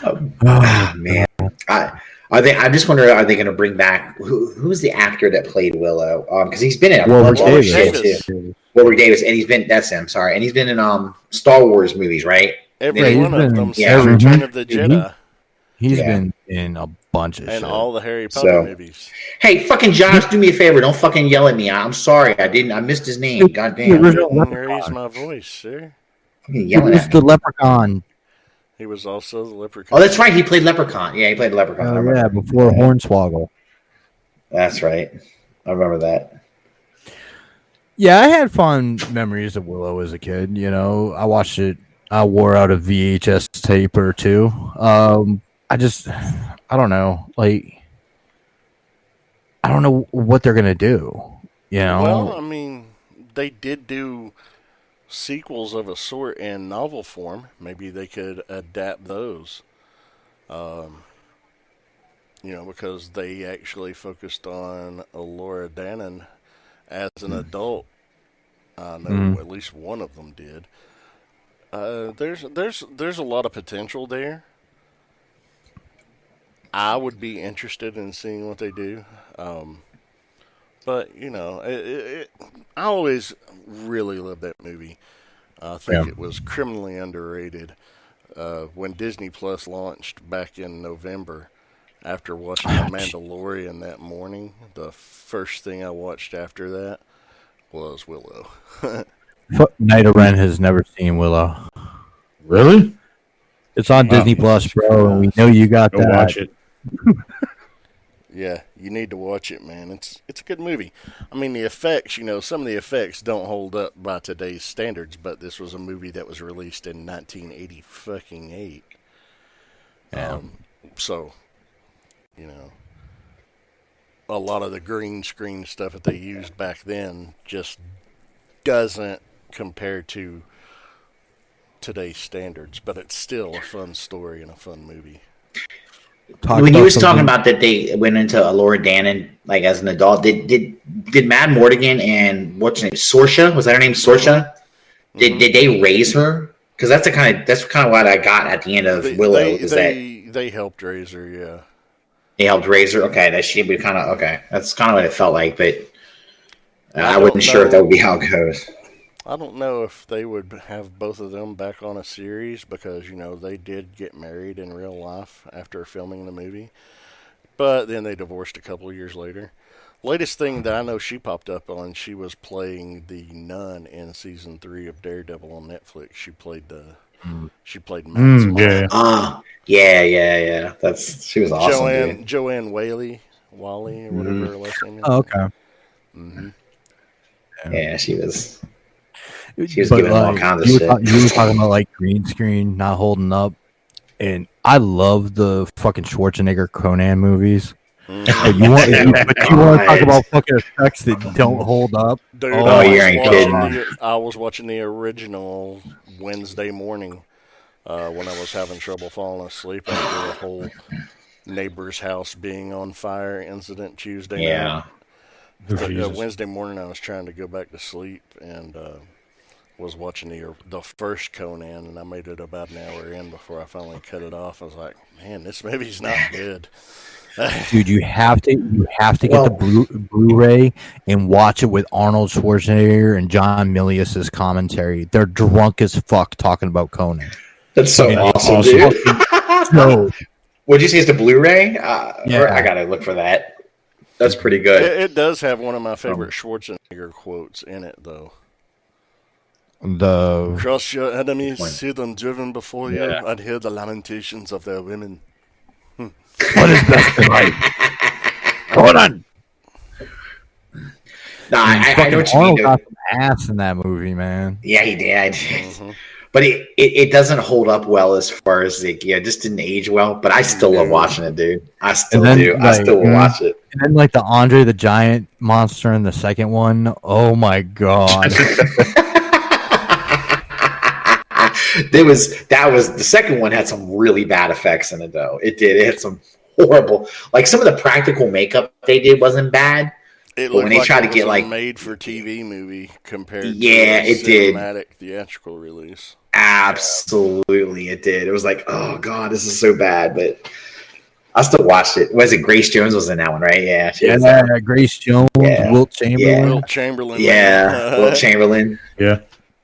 Oh man, I, are they? I just wonder, are they going to bring back who, who's the actor that played Willow? Um, because he's been in a Warwick bunch of Davis. shit Davis. too. Warwick Davis, and he's been that's him. Sorry, and he's been in um Star Wars movies, right? Every Yeah, one of been- them yeah. since Return of the. Jedi He's Yeah. been in a bunch of and shit. all the Harry Potter So- movies. Hey, fucking Josh, do me a favor. Don't fucking yell at me. I'm sorry. I didn't. I missed his name. God The damn. original raise my voice, sir. Fucking He yelling was the. Leprechaun. He was also the leprechaun. Oh, that's right. He played Leprechaun. Yeah, he played Leprechaun. I Oh, remember. yeah, before Hornswoggle. That's right. I remember that. Yeah, I had fond memories of Willow as a kid. You know, I watched it. I wore out a VHS tape or two. Um, I just, I don't know. Like, I don't know what they're gonna do. You know, Well, I mean, they did do sequels of a sort in novel form. Maybe they could adapt those. Um, you know, because they actually focused on Elora Danan as an adult. I know Mhm. at least one of them did. Uh, there's there's there's a lot of potential there. I would be interested in seeing what they do. Um, but you know, it, it, it, I always really loved that movie. I think Yeah. it was criminally underrated. Uh, when Disney Plus launched back in November, after watching The Mandalorian that morning, the first thing I watched after that was Willow. F- Night of Ren has never seen Willow. Really? It's on Wow. Disney Plus, bro, and we know you got Go that. watch it. Yeah, you need to watch it, man. It's it's a good movie. I mean, the effects, you know, some of the effects don't hold up by today's standards, but this was a movie that was released in 1980 fucking eight. Yeah. Um, so, you know, a lot of the green screen stuff that they used back then just doesn't compare to today's standards, but it's still a fun story and a fun movie. Talk when you about was talking about that they went into Elora Danan like as an adult, did did did Madmartigan and what's her name Sorsha was that her name Sorsha? Did Mhm. did they raise her? Because that's the kind of that's kind of what I got at the end of They, Willow they, is that they, they helped raise her, yeah. they helped raise her. Okay, that she would kind of okay. That's kind of what it felt like, but uh, I I, don't wasn't sure if that would be how it goes. I don't know if they would have both of them back on a series because you know they did get married in real life after filming the movie, but then they divorced a couple of years later. Latest thing that I know she popped up on, she was playing the nun in season three of Daredevil on Netflix. She played the she played Matt's Mm, yeah. Ah, yeah, yeah, yeah. That's she was awesome. Joanne dude. Joanne Whalley Wally or whatever Mhm. her last name is. Oh, okay. hmm Yeah, she was. She was But, giving him all like, kinds of you were shit. ta- you were talking about like green screen not holding up, and I love the fucking Schwarzenegger Conan movies. But you want, you, but you want to talk about fucking effects that don't hold up? Dude, Oh, I, you was ain't watching kidding. the, I was watching the original Wednesday morning uh, when I was having trouble falling asleep after the whole neighbor's house being on fire incident Tuesday Yeah. night. Oh, But, uh, Wednesday morning, I was trying to go back to sleep and uh, was watching the the first Conan, and I made it about an hour in before I finally cut it off. I was like, "Man, this movie's not good." Dude, you have to you have to get Well- the Blu- Blu-ray and watch it with Arnold Schwarzenegger and John Milius's commentary. They're drunk as fuck talking about Conan. That's so Yeah, awesome, awesome. dude. No, What'd you say? It's the Blu-ray? Uh, Yeah. I gotta look for that. That's pretty it, good. it does have one of my favorite Schwarzenegger quotes in it, though. The Crush your enemies, When- see them driven before Yeah. you, and hear the lamentations of their women. what is best in life? Conan. No, I, I, I know Fucking what you mean. Arnold dude. got some ass in that movie, man. Yeah, he did. Mhm. But it, it, it doesn't hold up well as far as like yeah, it just didn't age well. But I still love watching it, dude. I still then, do. I still will watch it. And then like the Andre the Giant monster in the second one. Oh my god. there was that was the second one had some really bad effects in it though. It did. It had some horrible like some of the practical makeup they did wasn't bad. It But when they like tried it to get, was a like- made-for-TV movie compared Yeah, to a it did. theatrical release. Absolutely, it did. It was like, oh god, this is so bad. But I still watched it. Was it Grace Jones was in that one, right? Yeah, she was yeah. Grace Jones, Yeah. Wilt Chamberlain. Wilt Chamberlain. Yeah, Will Chamberlain, Yeah.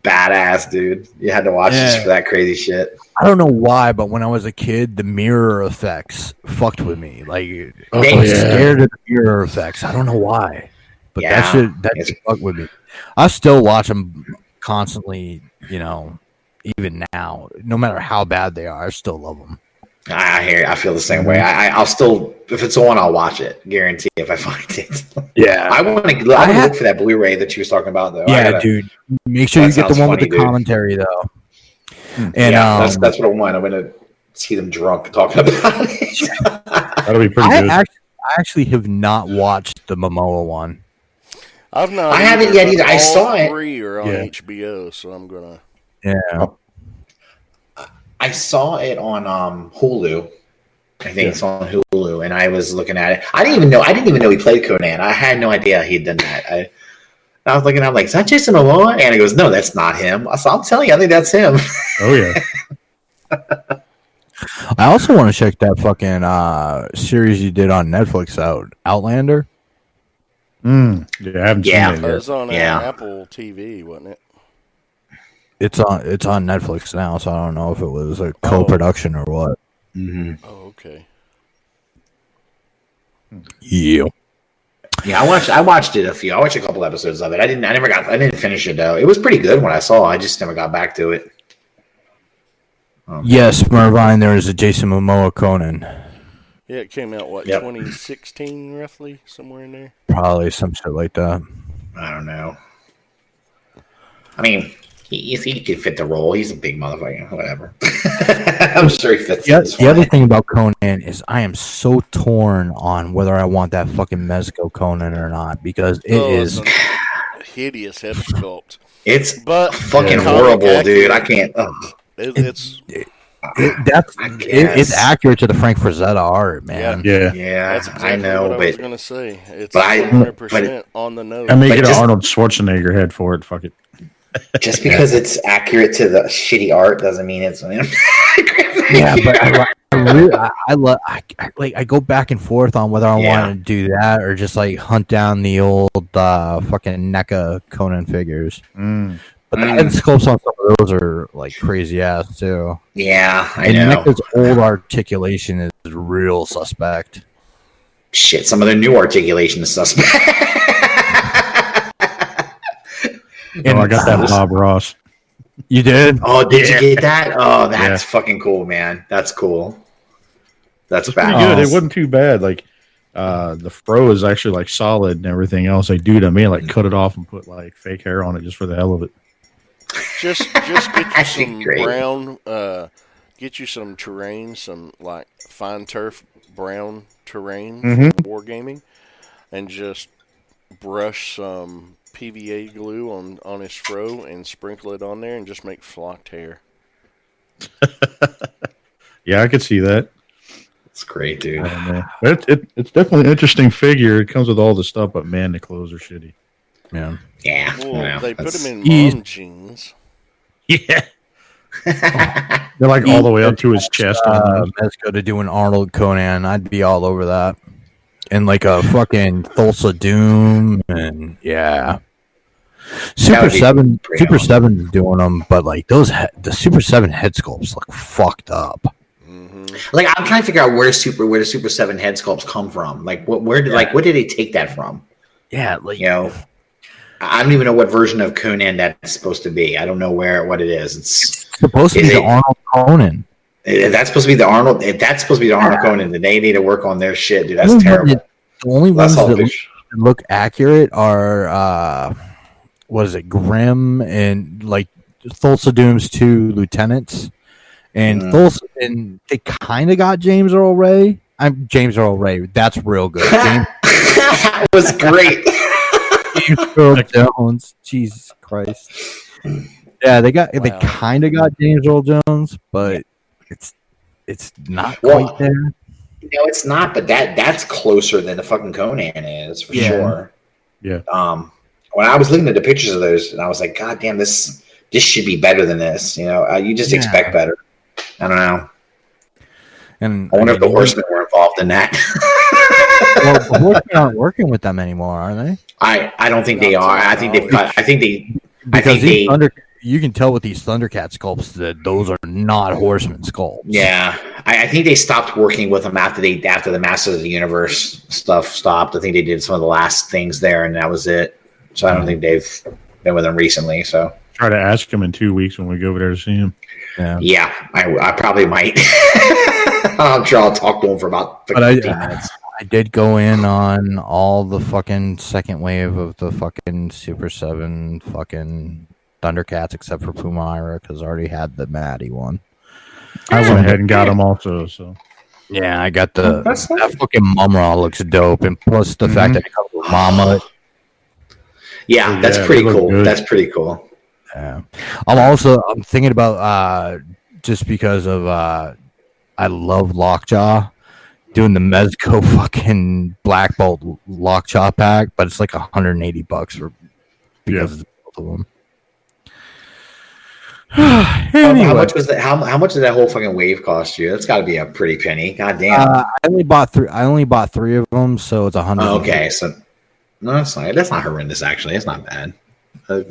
Badass dude. You had to watch this for that crazy shit. I don't know why, but when I was a kid, the mirror effects fucked with me. Like Oh, I was yeah. scared of the mirror effects. I don't know why, but that Yeah, shit that it's- shit fucked with me. I still watch them constantly. You know, even now, no matter how bad they are, I still love them. I I hear. I feel the same way. I, I- I'll still, if it's on, I'll watch it. Guarantee if I find it. Yeah, I want to. I I want to had- look for that Blu-ray that you was talking about, though. Yeah, gotta- dude. Make sure you get the sounds one with the dude. commentary though. And yeah, um, that's that's what I want. I'm gonna see them drunk talking about it. That'll be pretty I good. actually, I actually have not watched the Momoa one. I've not. I haven't yet either. I all saw it. Three are on Yeah. HBO, so I'm gonna. Yeah, I saw it on um, Hulu. I think it's on Hulu, and I was looking at it. I didn't even know. I didn't even know he played Conan. I had no idea he had done that. I, I was looking. I'm like, is that Jason Momoa? And he goes, no, that's not him. I said, I'm telling you, I think that's him. Oh yeah. I also want to check that fucking uh, series you did on Netflix out, Outlander. Mm. Yeah, I haven't Yeah. seen It that was on uh, Yeah. Apple TV, wasn't it? It's on it's on Netflix now, so I don't know if it was a co-production or what. hmm Oh, okay. Yeah, Yeah, I watched. I watched it a few. I watched a couple episodes of it. I didn't. I never got. I didn't finish it though. It was pretty good when I saw. it. I just never got back to it. Um, yes, Mervine. There is a Jason Momoa Conan. Yeah, it came out what Yep. 2016 roughly somewhere in there. Probably some shit like that. I don't know. I mean, he, he could fit the role. He's a big motherfucker. Whatever. I'm sure he fits. Yeah, this the other thing about Conan is I am so torn on whether I want that fucking Mezco Conan or not because it Oh, is. it's a hideous head sculpt, It's but fucking comic horrible, dude. I can't. ugh. It, it's It, that's it, it's accurate to the Frank Frazetta art, man. Yeah. Yeah, that's exactly I know, what I was gonna say. It's 100 percent on the nose. I may get just- an Arnold Schwarzenegger head for it. Fuck it. Just because it's accurate to the shitty art doesn't mean it's. Yeah, but I, I really, I, I, lo- I, I like I go back and forth on whether I Yeah. want to do that or just like hunt down the old uh, fucking NECA Conan figures. Mm. But the Mm. head sculpts on some of those are like crazy ass too. yeah, I And know. NECA's old articulation is real suspect. Shit, some of the new articulation is suspect. Oh, I got that Bob Ross. You did? oh, did you get that? Oh, that's fucking cool, man. That's cool. That's It's pretty bad. good. It wasn't too bad. Like uh the fro is actually like solid and everything else. They do to me like cut it off and put like fake hair on it just for the hell of it. just just get you some great. brown uh get you some terrain some like fine turf brown terrain Mhm. for wargaming and just brush some PVA glue on on his fro and sprinkle it on there and just make flocked hair. Yeah, I could see that. It's great, dude. I don't know. But it, it, it's definitely an interesting figure. It comes with all the stuff, but man, the clothes are shitty. Man. Yeah. Well, well, they put him in He's- mom jeans. Yeah. They're like all the way up to his chest. Uh, almost. Mezco to do an Arnold Conan, I'd be all over that. And like a fucking Thulsa Doom, and yeah. Super Seven, Super awesome. Seven doing them, but like those, he- the Super Seven head sculpts look fucked up. hmm Like I'm trying to figure out where super where the Super Seven head sculpts come from. Like what where did like what did they take that from? Yeah, like You know, I don't even know what version of Conan that's supposed to be. I don't know where what it is. It's supposed to be the Arnold Conan. if that's supposed to be the Arnold. If that's supposed to be the Arnold Conan, then they need to work on their shit, dude. That's terrible. that- The only That's ones that look, picture. look accurate are uh, what is it, Grim and like Thulsa Doom's two lieutenants, and Mm. Thulsa and they kind of got James Earl Ray. I'm James Earl Ray. That's real good. James, that was great. James Earl Jones. Jesus Christ. Yeah, they got they kind of got James Earl Jones, but it's it's not Well, quite there. No, it's not, but that that's closer than the fucking Conan is for Yeah. sure. Yeah. Um, when I was looking at the pictures of those, and I was like, God damn, this this should be better than this. You know, uh, you just Yeah. expect better. I don't know. And I wonder if mean, the horsemen were involved in that. Well, the horsemen aren't working with them anymore, are they? I I don't think they are. I think they've knowledge. I think they. I Because think they. Thunder, you can tell with these Thundercat sculpts that those are not horseman sculpts. Yeah, I, I think they stopped working with them after they after the Masters of the Universe stuff stopped. I think they did some of the last things there, and that was it. So I don't think they've been with him recently. So Try to ask him in two weeks when we go over there to see him. Yeah. yeah, I, I probably might. I'm sure I'll talk to him for about But I- 15 minutes. I did go in on all the fucking second wave of the fucking Super Seven fucking Thundercats except for Pumyra because I already had the Maddie one. I went ahead and got him also. So Yeah, I got the That's that fucking Mumm-Ra looks dope, and plus the fact Mhm. that it comes with Mama. Yeah, Oh, that's yeah, pretty cool. good. That's pretty cool. Yeah. I'm also I'm thinking about uh just because of uh I love Lockjaw doing the Mezco fucking Black Bolt Lockjaw pack, but it's like 180 bucks for because of both of them. How, anyway, how much was that? How, how much did that whole fucking wave cost you? That's got to be a pretty penny. God damn. uh, I only bought three. I only bought three of them, so it's a hundred. Oh, okay, so no, that's not. That's not horrendous. Actually, it's not bad. Uh,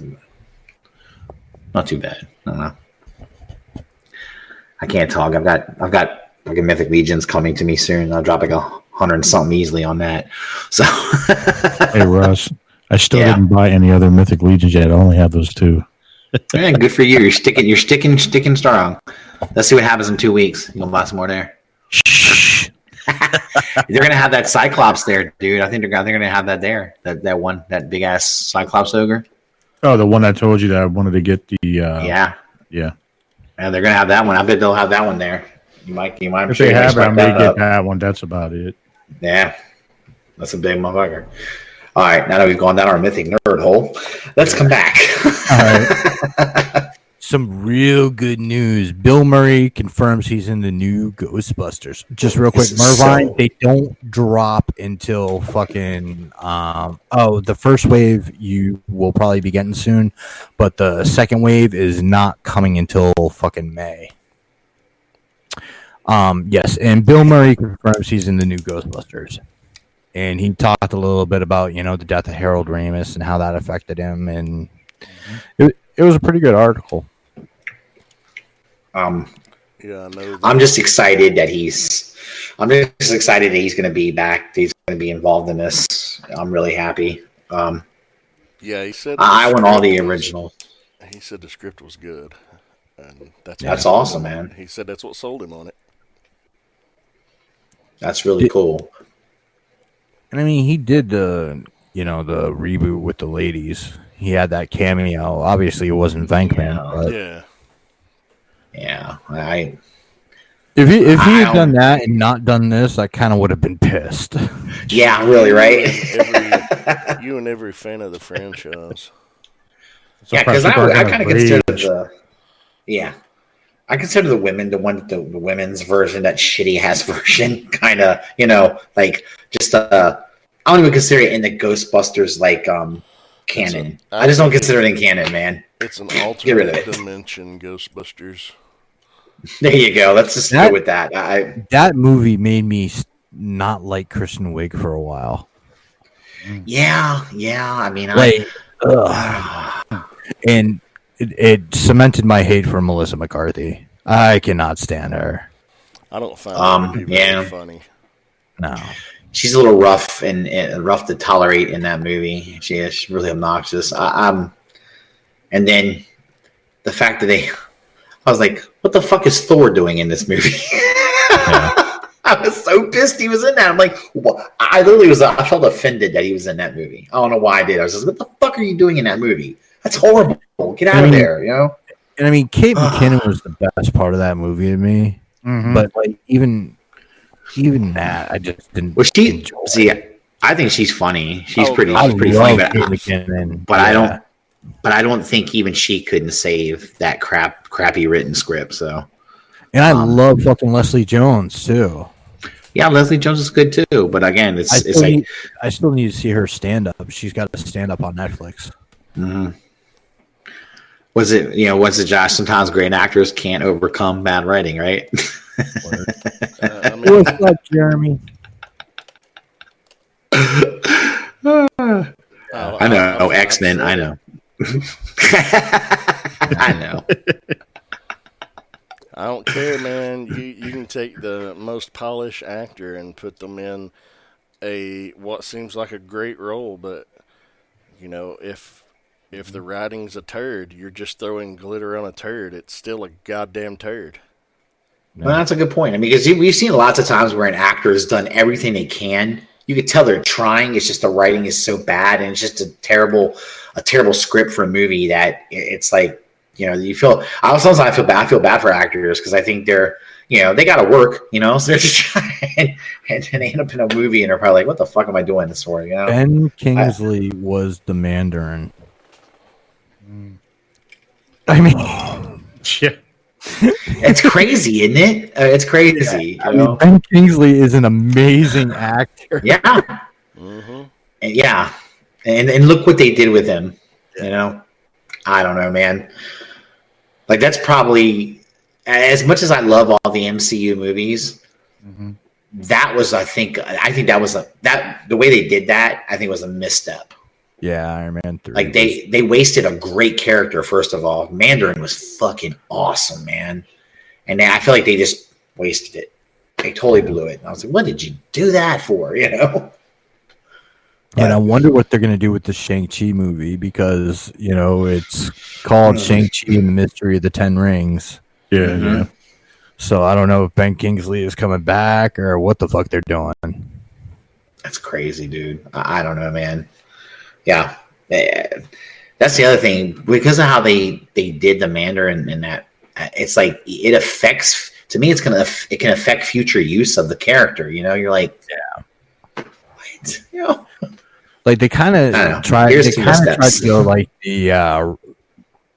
not too bad. I don't know. I can't talk. I've got. I've got fucking Mythic Legions coming to me soon. I'll drop like a hundred and something easily on that. So. hey Russ, I still Yeah. didn't buy any other Mythic Legions yet. I only have those two. Yeah, good for you. You're sticking. You're sticking. Sticking strong. Let's see what happens in two weeks. You gonna buy some more there? They're gonna have that Cyclops there, dude. I think they're, they're gonna have that there. That that one, that big ass Cyclops ogre. Oh, the one I told you that I wanted to get the. Uh, yeah, yeah. and they're gonna have that one. I bet they'll have that one there. You might, you might. If sure they have it, I may that get up. that one. That's about it. Yeah, that's a big motherfucker. All right, now that we've gone down our mythic nerd hole, let's come back. All right. Some real good news. Bill Murray confirms he's in the new Ghostbusters. Just real quick, Mervine, so- they don't drop until fucking um oh, the first wave you will probably be getting soon, but the second wave is not coming until fucking May. Um yes, and Bill Murray confirms he's in the new Ghostbusters. And he talked a little bit about, you know, the death of Harold Ramis and how that affected him and it, it was a pretty good article. Um, Yeah, I'm just excited that he's. I'm just excited that he's going to be back. He's going to be involved in this. I'm really happy. Um, yeah, he said. I I want all the script was- original. He said the script was good, and that's That's awesome, man. He said that's what sold him on it. That's really Did- cool. And I mean, he did the, you know, the reboot with the ladies. He had that cameo. Obviously, it wasn't Venkman. Yeah. But Yeah, Yeah, I. if he if he I had done that and not done this, I kind of would have been pissed. Yeah, really, right? every, you and every fan of the franchise. yeah, because I, I kind of consider the. Yeah, I consider the women the one the, the women's version, that shitty ass version, kind of you know like just uh. I don't even consider it in the Ghostbusters like um canon. a- I just don't consider it in canon, man. It's an get rid of alternate it. dimension Ghostbusters. There you go. Let's just That- go with that. I that movie made me not like Kristen Wiig for a while. yeah, yeah. I mean, I, Like, ugh. and it, it cemented my hate for Melissa McCarthy. I cannot stand her. I don't find Um, that to be yeah. funny. No. she's a little rough and, and rough to tolerate in that movie. She is she's really obnoxious. I, um, and then the fact that they, I was like, what the fuck is Thor doing in this movie? I was so pissed he was in that. I'm like, what? I literally was, I felt offended that he was in that movie. I don't know why I did. I was just, what the fuck are you doing in that movie? That's horrible. Get out I of there, you know? And I mean, Kate McKinnon was the best part of that movie to me. Mhm. But like, even even that, I just didn't. Well, she, enjoy. see, I think she's funny. She's Oh, pretty, I she's pretty love funny, but Kate McKinnon, but I don't. But I don't think even she couldn't save that crap, crappy written script. So And I um, love fucking Leslie Jones too. yeah, Leslie Jones is good too. But again, it's I it's still, like need, I still need to see her stand up. She's got a stand up on Netflix. mhm. was it you know was it Josh? Sometimes great actors can't overcome bad writing, right? Uh, I mean, What's up, Jeremy? I, I know I've- X Men. I've I said know. I know. I don't care, man. You you can take the most polished actor and put them in a what seems like a great role, but you know if if the writing's a turd, you're just throwing glitter on a turd. It's still a goddamn turd. Well, that's a good point. I mean, because we've seen lots of times where an actor has done everything they can. You could tell they're trying. It's just the writing is so bad, and it's just a terrible, a terrible script for a movie that it's like, you know, you feel. I sometimes I feel bad. I feel bad for actors because I think they're, you know, they got to work. You know, so they're just trying, and then they end up in a movie and they're probably like, "What the fuck am I doing this for?" You know. Ben Kingsley was the Mandarin. I mean, Yeah. It's crazy, isn't it? Uh, it's crazy. I you mean, know? Ben Kingsley is an amazing actor. Yeah. hmm yeah, and and look what they did with him. You know, I don't know, man. Like that's probably as much as I love all the MCU movies. Mhm. That was, I think, I think that was a that the way they did that. I think was a misstep. Yeah, Iron Man three. Like they they wasted a great character. First of all, Mandarin was fucking awesome, man. And I feel like they just wasted it. They totally blew it. And I was like, what did you do that for? You know. And I wonder what they're gonna do with the Shang Chi movie because you know it's called Hmm. Shang Chi and the Mystery of the Ten Rings. Yeah, Mhm. yeah. So I don't know if Ben Kingsley is coming back or what the fuck they're doing. That's crazy, dude. I, I don't know, man. Yeah, Eh, that's the other thing because of how they they did the Mandarin and that. It's like it affects. To me, it's gonna it can affect future use of the character. You know, you're like, yeah, what? You know, Like they kind I don't know. of tried. Here's They kind of tried to go like the uh,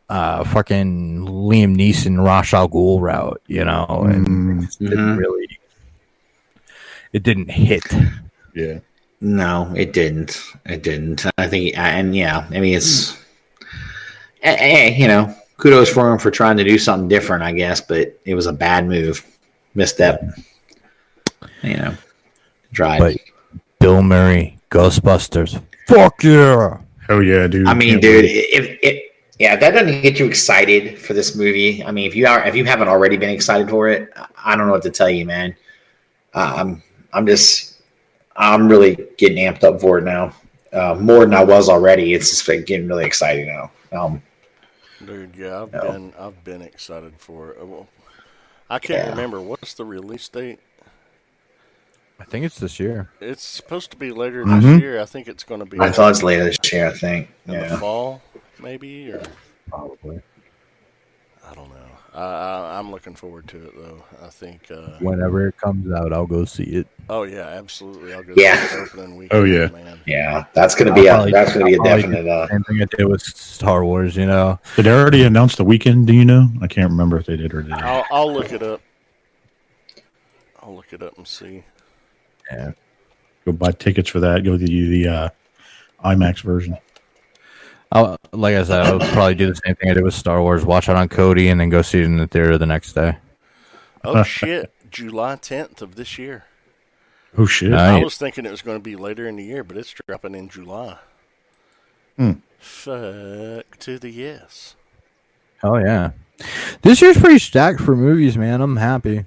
uh, fucking Liam Neeson, Ra's al Ghul route, you know, and Mm, it didn't Mhm. really. It didn't hit. yeah. No, it didn't. It didn't. I think, and yeah, I mean, it's, eh, you know, kudos for him for trying to do something different, I guess, but it was a bad move, misstep. You know, drive. But Bill Murray, Ghostbusters, fuck yeah! Oh yeah, dude. I mean, Can't dude, wait. if it, yeah, if that doesn't get you excited for this movie. I mean, if you are, if you haven't already been excited for it, I don't know what to tell you, man. Uh, I'm, I'm just, I'm really getting amped up for it now, uh, more than I was already. It's just like, getting really exciting now. Um, Dude, yeah, I've No. been I've been excited for it. Well, I can't Yeah. remember what's the release date. I think it's this year. It's supposed to be later this year. I think it's going to be I thought it's later this year. I think. in the fall, maybe, or Probably. I don't know. I, I, I'm looking forward to it though. I think. Uh, Whenever it comes out, I'll go see it. oh yeah, absolutely. I'll go Yeah. see it weekend. Oh, yeah. man. Yeah, that's gonna be I'll a that's gonna be a I'll probably definite. Uh, Same thing I did with Star Wars, you know. Did they already announce the weekend? Do you know? I can't remember if they did or did. not I'll I'll look it up. I'll look it up and see. Go buy tickets for that. Go to the, the uh, IMAX version. I'll, like I said, I'll probably do the same thing I did with Star Wars. Watch it on Kodi and then go see it in the theater the next day. Oh shit! July 10th of this year. Oh shit! Nice. I was thinking it was going to be later in the year, but it's dropping in July. Hmm. Fuck to the yes. Oh yeah, this year's pretty stacked for movies, man. I'm happy.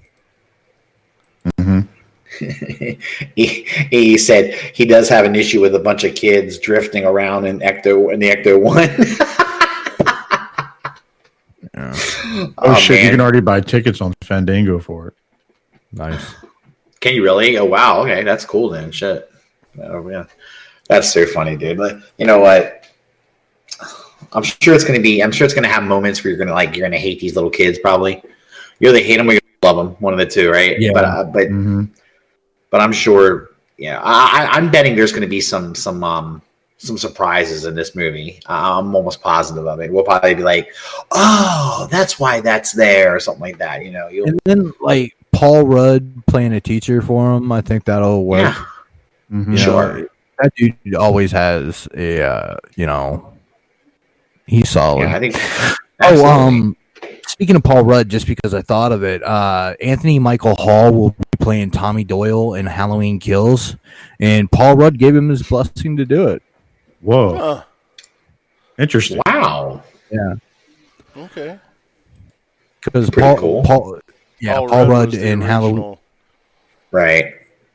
He, he said he does have an issue with a bunch of kids drifting around in Ecto in the Ecto One. oh, shit! You can already buy tickets on Fandango for it. Nice. Can you really? Oh wow, okay, that's cool then. Shit. Oh yeah. That's so funny, dude. But you know what? I'm sure it's gonna be I'm sure it's gonna have moments where you're gonna like you're gonna hate these little kids probably. You either hate them or you love them, one of the two, right? Yeah. But uh, but Mm-hmm. But I'm sure yeah, I, I I'm betting there's gonna be some some um some surprises in this movie. I'm almost positive of it. We'll probably be like, oh, that's why that's there, or something like that. You know, you'll And then like Paul Rudd playing a teacher for him, I think that'll work. yeah, You know, sure. that dude always has a uh, you know he's solid. Yeah, I think. oh, um, speaking of Paul Rudd, just because I thought of it, uh, Anthony Michael Hall will be playing Tommy Doyle in Halloween Kills, and Paul Rudd gave him his blessing to do it. Whoa! Interesting. wow. Yeah. Okay. Because Paul, cool. Paul, yeah, Paul, Rudd Rudd in Halloween original- Right.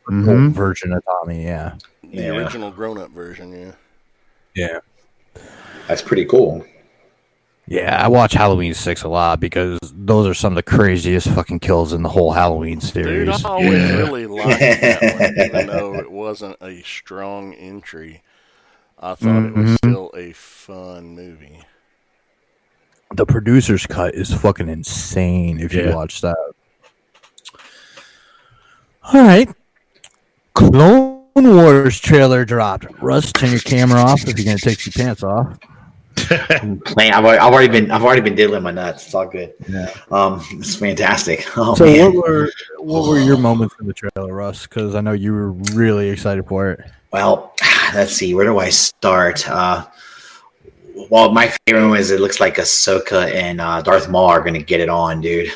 Mhm. version of Tommy. Yeah, The Yeah. original grown-up version, yeah. yeah, That's pretty cool. Yeah. I watch Halloween Six a lot because those are some of the craziest fucking kills in the whole Halloween series. Dude. I always Yeah. really liked that one, even though it wasn't a strong entry. I thought it was Mhm. still a fun movie. the producer's cut is fucking insane if you watch that. All right. Clone Wars trailer dropped. Russ, turn your camera off if you're gonna take your pants off. Playing, I've, already, I've already been I've already been diddling my nuts. It's all good. Yeah. Um, it's fantastic. Oh so man. what were what were your moments in the trailer, Russ? Because I know you were really excited for it. Well, let's see. Where do I start? Uh, well, my favorite one is it looks like Ahsoka and uh, Darth Maul are going to get it on, dude.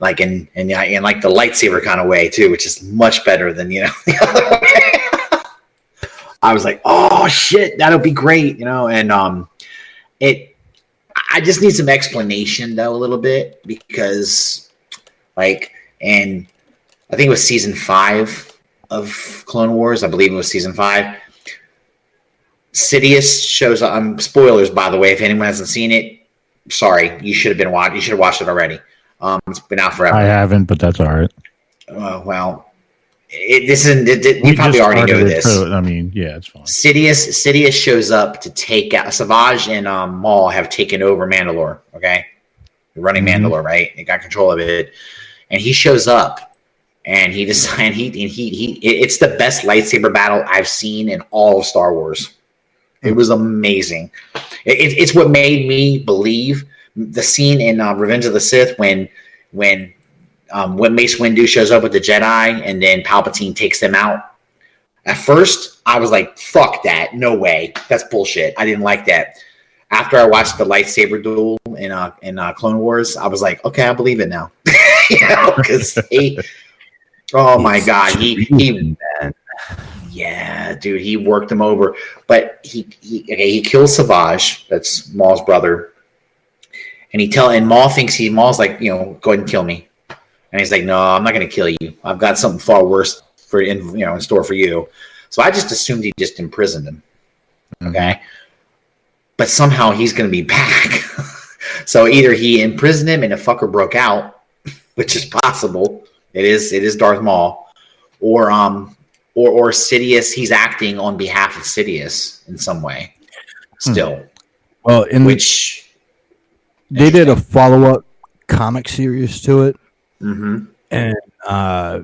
Like in and yeah, in like the lightsaber kind of way too, which is much better than you know the other way. I was like, oh shit, that'll be great, you know. And um, it, I just need some explanation though a little bit because, like, and I think it was season five of Clone Wars. I believe it was season five. Sidious shows um spoilers by the way. If anyone hasn't seen it, sorry, you should have been watching. You should have watched it already. Um, it's been out forever. I haven't, but that's all right. Uh, well, it, this isn't. It, it- you probably already know this. so, I mean, yeah, it's fine. Sidious Sidious shows up to take out Savage and um, Maul have taken over Mandalore. Okay, They're running Mhm. Mandalore, right? They got control of it, and he shows up, and he and he and he he. it- It's the best lightsaber battle I've seen in all of Star Wars. It was amazing. It, it- it's what made me believe the scene in uh, Revenge of the Sith when when um, when Mace Windu shows up with the Jedi and then Palpatine takes them out. At first, I was like, "Fuck that! No way! That's bullshit." I didn't like that. After I watched the lightsaber duel in uh, in uh, Clone Wars, I was like, "Okay, I believe it now." you know, because he, oh my god, he he yeah, dude, he worked him over. But he he okay, he kills Savage, that's Maul's brother. And he tell and Maul thinks he Maul's like, you know, go ahead and kill me. And he's like, No, I'm not gonna kill you. I've got something far worse for in you know in store for you. So I just assumed he just imprisoned him. Okay. But somehow he's gonna be back. so either he imprisoned him and the fucker broke out, which is possible. It is it is Darth Maul. Or um or or Sidious, he's acting on behalf of Sidious in some way. Still. Well, in Which they did a follow up comic series to it, mhm. and uh,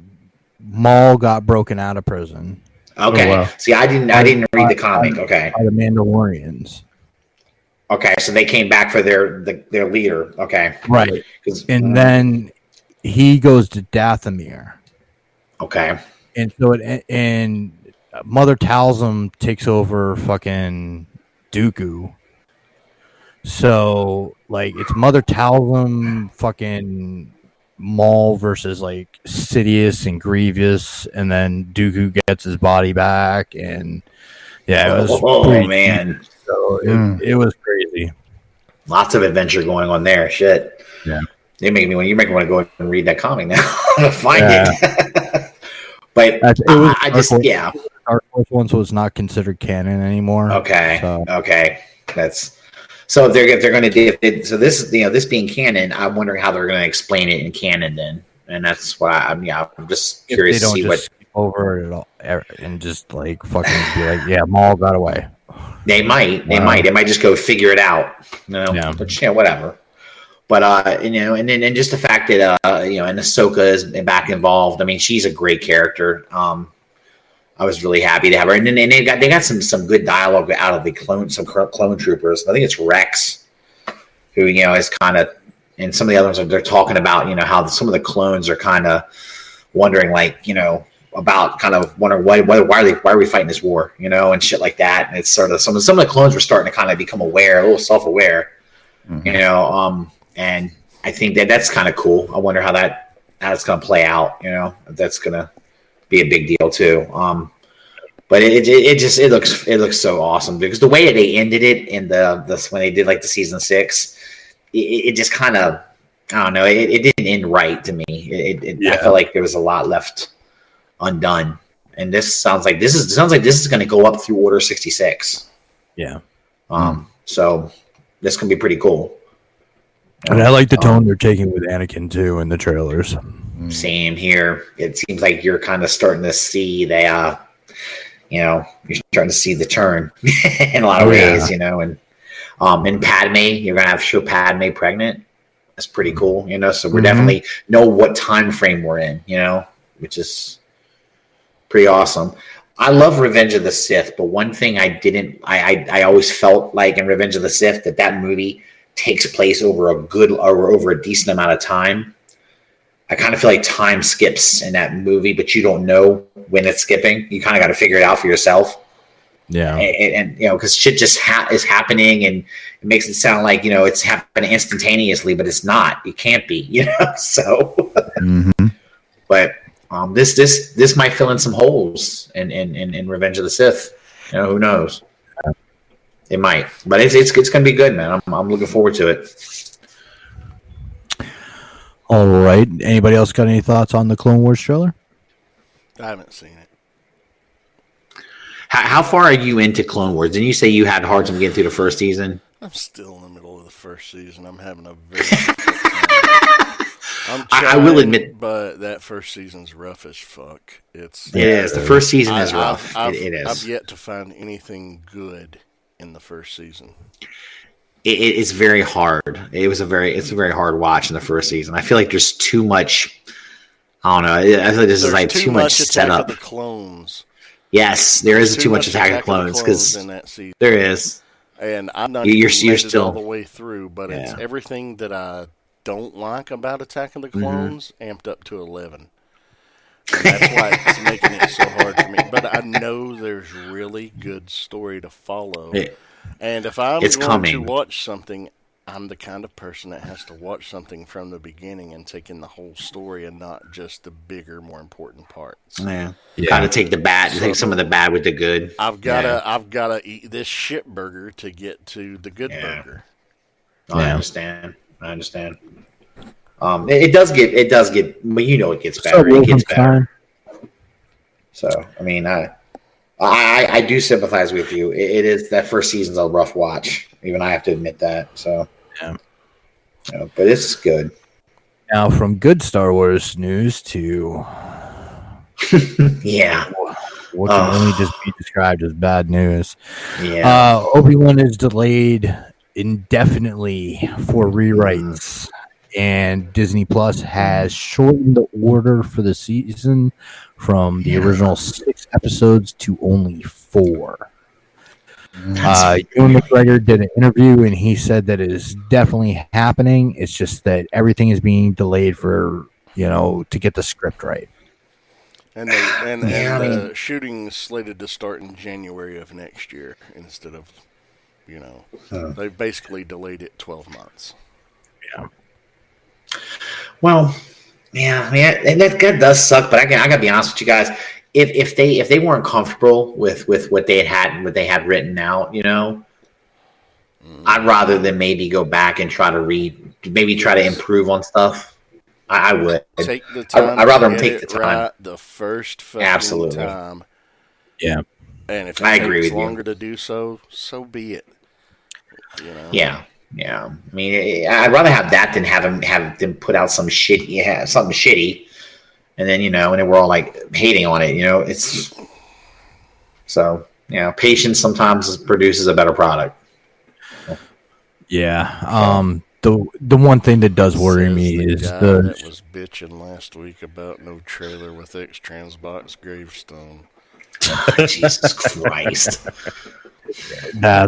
Maul got broken out of prison Okay. wow. See, I didn't. I didn't read the comic. Okay. by the Mandalorians. Okay. So they came back for their the, their leader. Okay. Right. And then he goes to Dathomir. okay. and so it and Mother Talzin takes over fucking Dooku. So like it's Mother Talzin fucking Maul versus like Sidious and Grievous, and then Dooku gets his body back, and yeah, it was oh pretty man, So it, Mm. it was crazy. lots of adventure going on there. Shit. Yeah. They make me when you make me want to go and read that comic now to find it. but That's- it was I, I just Horse- yeah. Dark Horse ones was not considered canon anymore. Okay. So- Okay. That's so if they're if they're going to do if they, so this you know this being canon, I'm wondering how they're going to explain it in canon then, and that's why I'm yeah I'm just curious to see just what skip over it all er, and just like fucking be like, yeah, Maul got away. they might they Wow. might they might just go figure it out, you know, Yeah. yeah whatever. But uh, you know, and then and just the fact that uh, you know, and Ahsoka is back involved. I mean, she's a great character. Um, I was really happy to have her, and then and they got they got some some good dialogue out of the clone some clone troopers. I think it's Rex, who you know is kind of, and some of the other ones are they're talking about you know how some of the clones are kind of wondering like you know about kind of wondering why why why are they why are we fighting this war you know and shit like that. And it's sort of some of some of the clones were starting to kind of become aware, a little self aware, you know. Um, and I think that that's kind of cool. I wonder how that how it's going to play out. You know, if that's going to be a big deal too. Um, but it, it it just it looks it looks so awesome because the way that they ended it in the this when they did like the season six, it, it just kind of I don't know it, it didn't end right to me. It, it, I felt like there was a lot left undone, and this sounds like this is sounds like this is going to go up through Order sixty six. Yeah. Um, so this can be pretty cool. And I like the tone they're taking with Anakin too in the trailers. Same here. It seems like you're kind of starting to see the, uh, you know, you're starting to see the turn in a lot of Oh, yeah. ways, you know, and um, in Padme, you're gonna have show Padme pregnant. That's pretty cool, you know. So we're Mhm. definitely know what time frame we're in, you know, which is pretty awesome. I love Revenge of the Sith, but one thing I didn't, I, I, I always felt like in Revenge of the Sith that that movie takes place over a good or over a decent amount of time. I kind of feel like time skips in that movie, but you don't know when it's skipping. You kind of got to figure it out for yourself, Yeah. and, and, you know, because shit just ha- is happening, and it makes it sound like you know it's happening instantaneously, but it's not. It can't be, you know. So, Mhm. but um, this this this might fill in some holes in in, in, in Revenge of the Sith. You know, who knows? It might, but it's it's, it's to be good, man. I'm I'm looking forward to it. All right. Anybody else got any thoughts on the Clone Wars trailer? I haven't seen it. How, how far are you into Clone Wars? Didn't you say you had a hard time getting through the first season? I'm still in the middle of the first season. I'm having a very. I'm I- I will admit- but that first season's rough as fuck. It's It is. The first season is I- rough. I've, it, it I've yet to find anything good in the first season. It, it- it's very hard. It was a very it's a very hard watch in the first season. I feel like there's too much. I don't know. I feel like this There's is like too, much, Attack setup. of the Clones. Yes, there is Too too, much Attack of the Clones because in that season. there is. And I'm not you're- you're still- all the way through, but it's everything that I don't like about Attack of the Mm-hmm. Clones amped up to eleven. And that's why it's making it so hard for me. But I know there's really good story to follow. It- and if I'm it's going coming. to watch something, I'm the kind of person that has to watch something from the beginning and take in the whole story and not just the bigger, more important parts. Yeah, You got to take the bad, take some of the bad with the good. I've gotta, Yeah. I've gotta eat this shit burger to get to the good Yeah. burger. I understand. I understand. Um, it, it does get it does get, but you know it gets So better. It gets Wolfenstein. better. So I mean, I I, I do sympathize with you. It, it is that first season's a rough watch. Even I have to admit that. So Yeah. You know, but it's good. Now, from good Star Wars news to Yeah, what can Ugh. only just be described as bad news. yeah. Uh, Obi Wan is delayed indefinitely for rewrites, and Disney Plus has shortened the order for the season from the Yeah. original six episodes to only four. Uh, Ewan McGregor did an interview, and he said that it is definitely happening. It's just that everything is being delayed for you know to get the script right. And, they, and, Yeah, and I the shooting is slated to start in January of next year instead of, you know, Huh. they basically delayed it 12 months. Yeah. Well, yeah, man, and that, that does suck. But I, got- I gotta be honest with you guys. If if they if they weren't comfortable with with what they had had and what they had written out, you know, mm. I'd rather than maybe go back and try to read, maybe try to improve on stuff. I, I would. Take the time. I'd rather to them get take the time. right the first Absolutely. time. Yeah. And if it I takes agree with you. longer to do so, so be it. You know? Yeah, yeah. I mean, I'd rather have that than have them have them put out some shit, yeah, something shitty, and then you know, and then we're all like hating on it. You know, it's so you know, patience sometimes produces a better product. Yeah. Um. The the one thing that does worry Says me the is guy the that was bitching last week about no trailer with X Transbox gravestone. Jesus Christ! uh,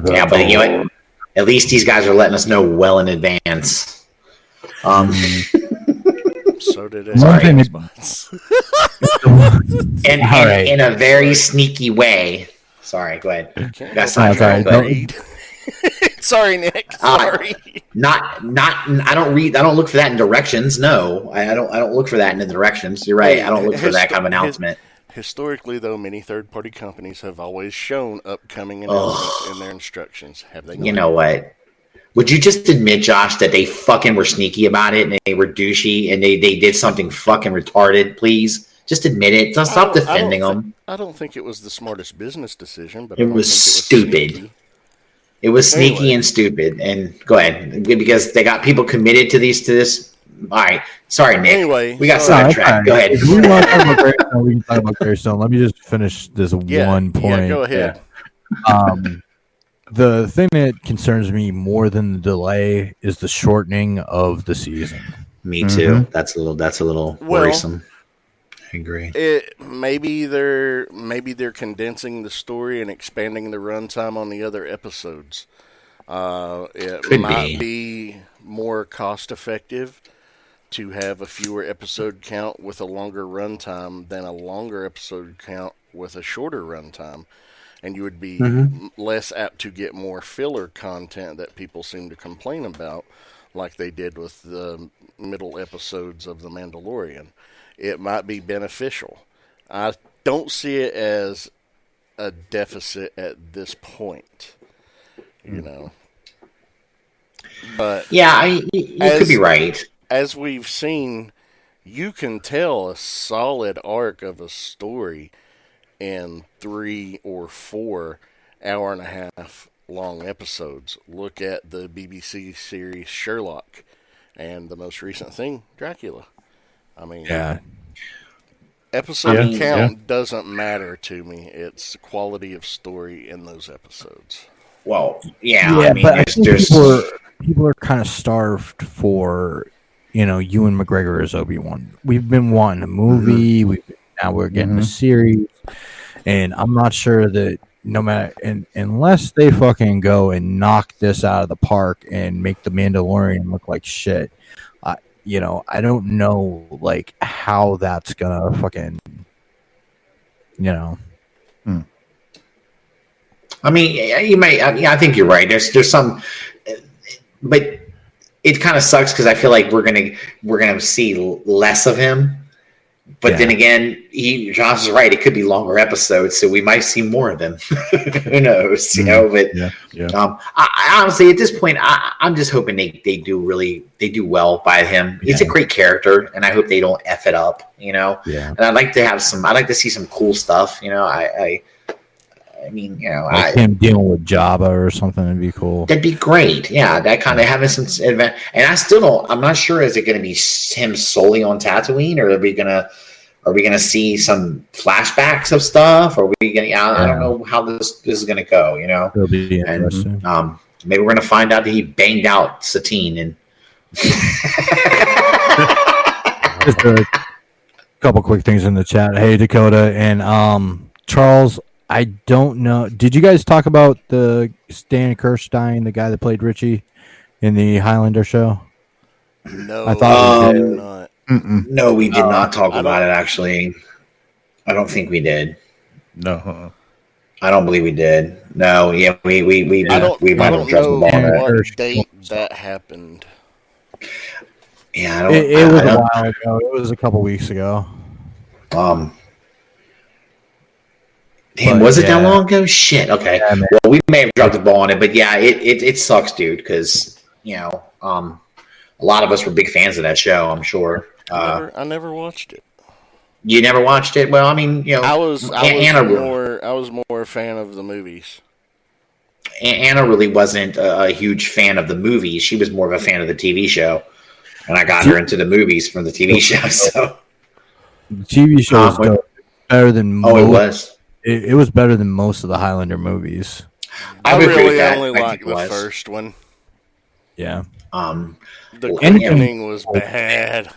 the- Yeah, but you know, what? At least these guys are letting us know well in advance. Um, So did One X thing that- and, All and right. in a very sneaky way. Sorry, go ahead. Can't That's not it, right. don't read. Sorry, Nick. Uh, Sorry. Not, not. I don't read. I don't look for that in directions. No, I, I don't. I don't look for that in the directions. You're right. I don't look for that kind of announcement. Historically, though, many third-party companies have always shown upcoming announcements in their instructions. Have they? You know what? Would you just admit, Josh, that they fucking were sneaky about it and they were douchey and they, they did something fucking retarded? Please, just admit it. Don't stop don't- I don't defending them. I don't think it was the smartest business decision, but It I don't was stupid. sneaky. It was sneaky and stupid. And go ahead because they got people committed to these to this. All right, sorry, Nick. Anyway, we got sorry. No, sidetracked. Go ahead. If we want to talk about Greystone, we can talk about Greystone. Let me just finish this Yeah, one point. Yeah, go ahead. Um, the thing that concerns me more than the delay is the shortening of the season. Me too. That's a little. That's a little Well- worrisome. I agree. It maybe they're maybe they're condensing the story and expanding the runtime on the other episodes. Uh, it Could might be. be more cost effective to have a fewer episode count with a longer runtime than a longer episode count with a shorter runtime, and you would be Mm-hmm. less apt to get more filler content that people seem to complain about, like they did with the middle episodes of The Mandalorian. It might be beneficial. I don't see it as a deficit at this point, you know. But Yeah, I, you you As- could be right. As we've seen, you can tell a solid arc of a story in three or four hour and a half long episodes. Look at the BBC series Sherlock. and the most recent thing, Dracula. I mean, Yeah. episode I mean, count doesn't matter to me. It's the quality of story in those episodes. Well, yeah, I mean, but I think there's people are, people are kind of starved for, you know, Ewan McGregor as Obi Wan. We've been wanting a movie. Mm-hmm. We've now we're getting a mm-hmm. series, and I'm not sure that no matter and unless they fucking go and knock this out of the park and make the Mandalorian look like shit, I you know I don't know like how that's gonna fucking, you know. Hmm. I mean, you may. I, mean, I think you're right. There's there's some, but it kind of sucks because I feel like we're gonna we're gonna see less of him. But then again, he Josh is right. It could be longer episodes, so we might see more of him. Who knows? You know, but Yeah, yeah. um, I, I honestly, at this point, I, I'm just hoping they, they do really they do well by him. He's a great character, and I hope they don't f it up. You know, Yeah. and I'd like to have some. I'd like to see some cool stuff. You know, I I, I mean, you know, I, Like him dealing with Jabba or something would be cool. That'd be great. Yeah, that kind of having some event. And I still don't. I'm not sure. Is it going to be him solely on Tatooine, or are we gonna are we gonna see some flashbacks of stuff? Or are we gonna? I, I don't know how this this is gonna go. You know, It'll be and um, maybe we're gonna find out that he banged out Satine and. Just a couple quick things in the chat. Hey Dakota and um Charles. I don't know. Did you guys talk about the Stan Kirsch, the guy that played Richie in the Highlander show? No, I thought we did did. not. No, we did not talk about it. Actually, I don't think we did. No. uh-uh. I don't believe we did. No, yeah, we we we I don't. we might have don't dropped the know ball that. what Hirsch. date that happened. Yeah, I don't. It, it I- was I a don't- while ago. It was a couple weeks ago. Um, damn, But, was it that long ago? Shit. Okay. Yeah, well, we may have dropped the ball on it, but yeah, it it, it sucks, dude. Because you know, um, a lot of us were big fans of that show. I'm sure. I Uh, never, I never watched it. you never watched it? Well, I mean, you know, I was, I An- was Anna, more, I was more a fan of the movies. Anna really wasn't a, a huge fan of the movies. She was more of a fan of the TV show, and I got her into the movies from the TV show. So, The TV show was Uh, dope. better than oh, it was. It, it was better than most of the Highlander movies. I I, would agree with really that. only I liked the was. first one. Yeah. Um, The Well, Quickening was bad.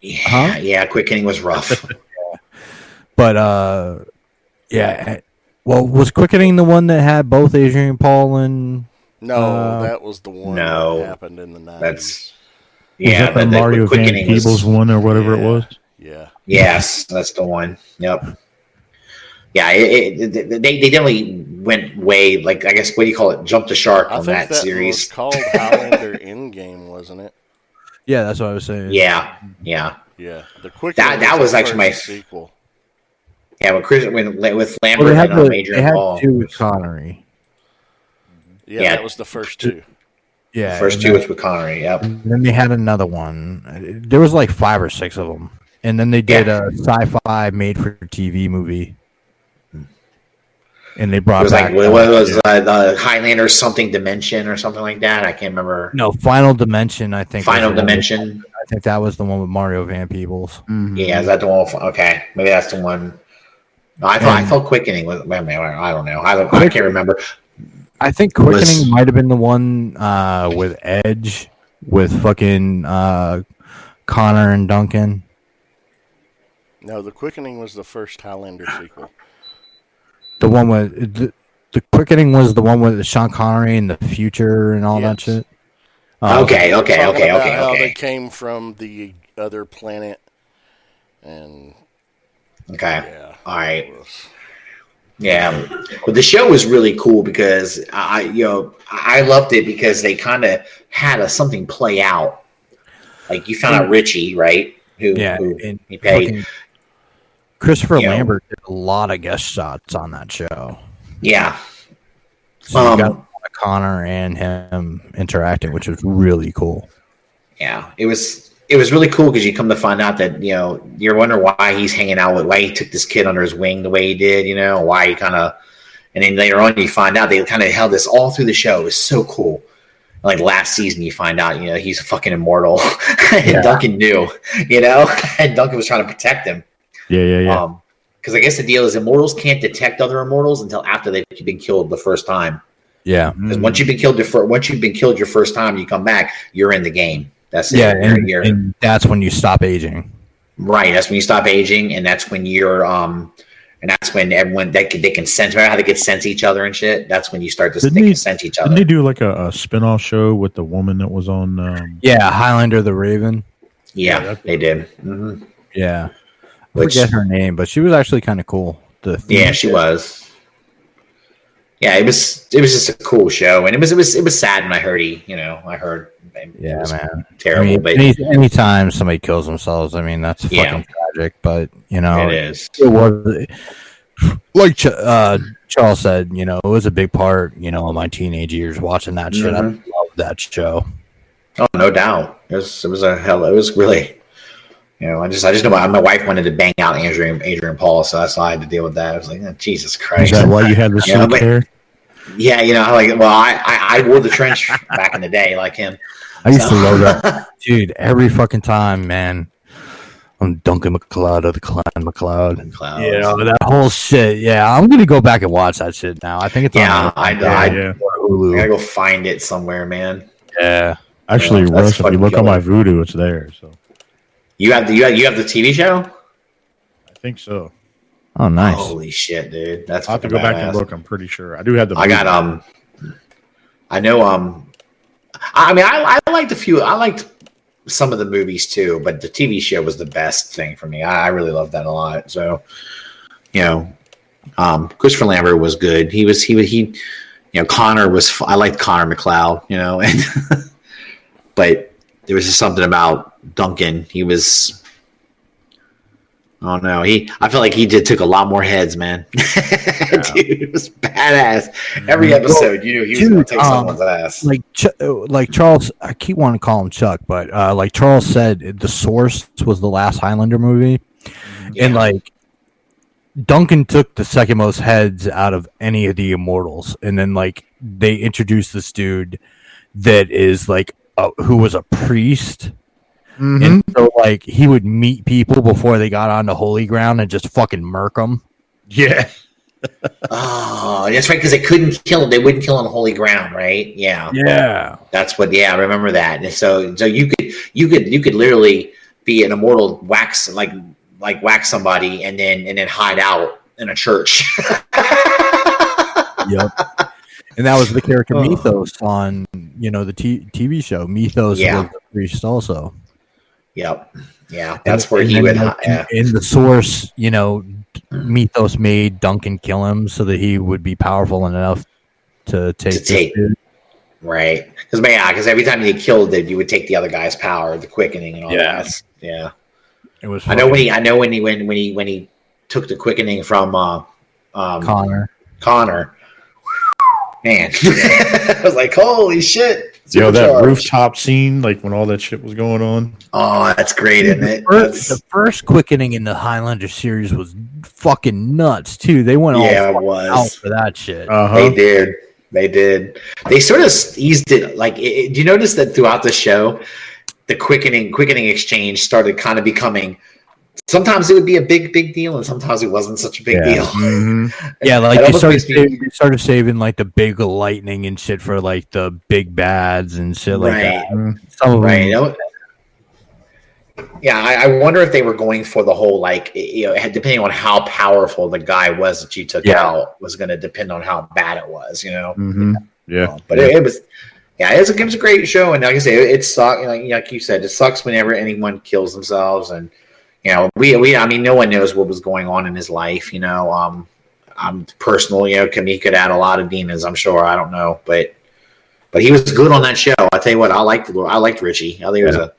yeah, Huh? yeah, Quickening was rough. But uh yeah. Well, was Quickening the one that had both Adrian Paul and No, Uh, that was the one no. that happened in the nineties. That's Was yeah, that the Mario Van Quickening was- Peebles one or whatever it was. Yeah, Yes, that's the one. Yep. Yeah, it, it, it- they they definitely went way like I guess what do you call it? Jumped the shark I on think that, that was series. called Highlander Endgame, wasn't it? Yeah, that's what I was saying. Yeah, yeah, Yeah, the Quickening. That- that was actually my first sequel. yeah. But Chris when with Well, Lambert they had, and the, um, they had Paul, two with Connery. Yeah, Yeah. that was the first two. Yeah. first two then- was with Connery. Yep. and then they had another one. There was like five or six of them. And then they did Yeah. a sci-fi made-for-TV movie. And they brought It was back like what was uh, the Highlander something dimension or something like that. I can't remember. no Final Dimension. I think Final the one with- Dimension. I think that was the one with Mario Van Peebles. Yeah, is that the one? with- Okay, maybe that's the one. No, I thought I And- thought Quickening was. wait a minute, I don't know. I don't. I can't remember. I think Was- Quickening might have been the one uh, with Edge, with fucking uh, Connor and Duncan. No, the Quickening was the first Highlander sequel. The one with the, the Quickening was the one with Sean Connery and the future and all that shit. Oh, Okay, uh, okay, Talking okay, about okay, How they came from the other planet, and okay. yeah, All right. was- Yeah, but the show was really cool because I, you know, I loved it because they kind of had a, something play out. Like you found out Richie, right? Who, Yeah, who and he paid. Christopher. Lambert did a lot of guest shots on that show. Yeah, So you Um, got Connor and him interacting, which was really cool. yeah. It was it was really cool because you come to find out that you know you're wondering why he's hanging out with why he took this kid under his wing the way he did. You know why he kind of, and then later on you find out they kind of held this all through the show. It was so cool. Like last season, you find out, you know, he's a fucking immortal, and Duncan knew, you know, and Duncan was trying to protect him. Yeah, yeah, yeah. Um, because I guess the deal is immortals can't detect other immortals until after they've been killed the first time. Yeah. Because once you've been killed, your fir- once you've been killed your first time, you come back, you're in the game. That's. Yeah, You're- and, you're- and that's when you stop aging. right. That's when you stop aging, and that's when you're um, and that's when everyone they can they can sense. Remember how they could sense each other and shit. That's when you start to Didn't they they- can sense each Didn't other. they do like a, a spin-off show with the woman that was on? Um, Yeah, Highlander the Raven. yeah, that's- they did. hmm Yeah. I Which- forget her name, but she was actually kind of cool. The Yeah, she was. Yeah, it was. It was just a cool show, and it was. It was. It was sad when I heard he. You know, I heard. Yeah, man. I terrible, mean, but any, anytime somebody kills themselves, I mean that's Yeah. fucking tragic. But you know, it is. it was like Ch- uh, Charles said. You know, it was a big part. You know, of my teenage years watching that shit. I Mhm. loved that show. Oh, no doubt. It was. It was a hell. It was really. You know, I just. I just know my, my wife wanted to bang out Adrian Adrian Paul, so that's why I had to deal with that. I was like, oh, Jesus is Christ. that why you had the Yeah, silk but- hair? Yeah, you know, like well, I, I I wore the trench back in the day, like him. I used to love that, dude. Every fucking time, man. I'm Duncan MacLeod of the Clan MacLeod. Clouds. You know that whole shit. Yeah, I'm gonna go back and watch that shit now. I think it's Yeah, on I, Yeah, I, yeah. I gotta go find it somewhere, man. Yeah, Actually, Yeah, Russ, if you look on my. Vudu, it's there. So You have the you have, you have the TV show? I think so. Oh, nice. Holy shit, dude! That's I'll have to fucking go back and look. I'm pretty sure I do have the. I got um, I know um, I mean I I liked a few. I liked some of the movies too, but the TV show was the best thing for me. I, I really loved that a lot. So, you know, um, Christopher Lambert was good. He was he was he, you know, Connor was. I liked Connor MacLeod. You know, and but there was just something about Duncan. He was. Oh no, he. I feel like he did took a lot more heads, man. Dude, it was badass. Every episode, you knew he was going Dude, to take um, someone's ass. Like, Ch- like Charles. I keep wanting to call him Chuck, but uh, like Charles said, the Source was the last Highlander movie, and like Duncan took the second most heads out of any of the Immortals, and then like they introduced this dude that is like uh, who was a priest. Mhm. And so, like, he would meet people before they got onto holy ground and just fucking murk them. yeah, Oh, that's right, because they couldn't kill him. They wouldn't kill on holy ground, right? Yeah, Yeah. that's what. Yeah, I remember that. And so, so you could, you could, you could literally be an immortal, wax like, like wax somebody, and then and then hide out in a church. Yep. And that was the character Oh. Methos on, you know, the t- TV show. Methos Yeah. was the priest also. yep. Yeah, that's And- where and he then, would. like, yeah. in the source, you know, Methos made Duncan kill him so that he would be powerful enough to take. To take- Right, because yeah, because every time you killed it, you would take the other guy's power, the quickening, and all Yeah. that. Yeah, It was I know when he, I know when he, when when he, when he took the quickening from uh, um, Connor. Connor. Man, I was like, holy shit! yo, that rooftop scene, like when all that shit was going on. Oh, that's great, isn't it? First, the first quickening in the Highlander series was fucking nuts too. They went yeah, all it was. out for that shit. Uh They did. They did. They sort of eased it. Like, it, it- do you notice that throughout the show, the quickening quickening exchange started kind of becoming. Sometimes it would be a big, big deal, and sometimes it wasn't such a big Yeah. deal. hmm Yeah, like you they started, saving, they started saving like the big lightning and shit for like the big bads and shit like Right. that. Some of Right. them, you know? Yeah, I, I wonder if they were going for the whole like you know, depending on how powerful the guy was that you took Yeah. out was going to depend on how bad it was. You know. hmm Yeah. Um, but it, it was, yeah, it was, it was a great show, and like I say, it, it sucks. Like, like you said, it sucks whenever anyone kills themselves, and you know, we we I mean, no one knows what was going on in his life. You know, um, I'm personal. You know, can he could add a lot of demons. I'm sure. I don't know, but but he was good on that show. I tell you what, I liked I liked Richie. I think he was a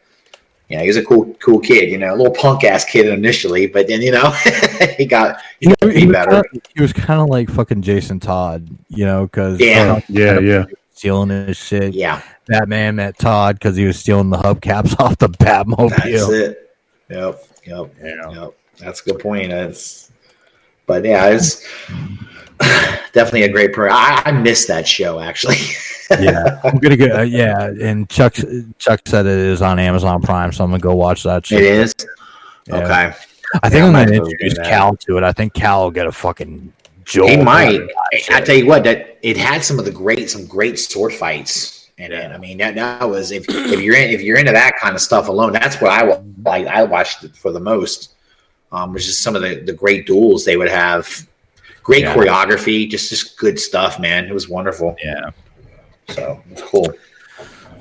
yeah, he was a cool cool kid. You know, a little punk ass kid initially, but then you know, he got he he, got to he be was better. kinda, he was kind of like fucking Jason Todd, you know, because Yeah. Yeah, yeah. stealing his shit. Yeah, Batman met Todd because he was stealing the hubcaps off the Batmobile. that's it. Yep, yep. Yeah. Yep, that's a good point. It's, but yeah, it's definitely a great program. I, I miss that show actually. yeah, I'm gonna go. Uh, yeah, and Chuck Chuck said it is on Amazon Prime, so I'm gonna go watch that. It shit. is. Yeah. Okay. I think Yeah, I I'm gonna introduce that. Cal to it. I think Cal will get a fucking jolt. He might. I, that I tell you what, that it had some of the great, some great sword fights in it. I mean, that, that was if if you're in, if you're into that kind of stuff alone, that's what I wa- like. I watched it for the most. Um, was just some of the the great duels they would have. Great Yeah. choreography, just just good stuff, man. It was wonderful. Yeah. So it's cool.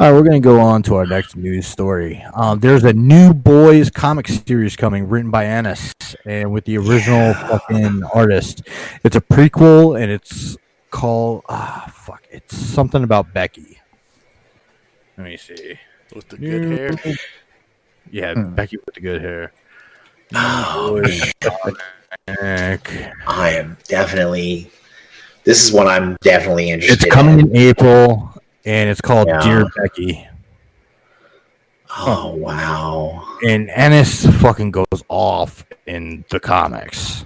All right, we're going to go on to our next news story. Um, there's a new boys comic series coming, written by Ennis and with the original fucking artist. It's a prequel, and it's called ah fuck. It's something about Becky. Let me see. With the good hair. Yeah, Hmm. Becky with the good hair. Oh, man. Heck. I am definitely. This is what I'm definitely interested. In. It's coming In. in April, and it's called Yeah. Dear Becky. Oh wow! and Ennis fucking goes off in the comics.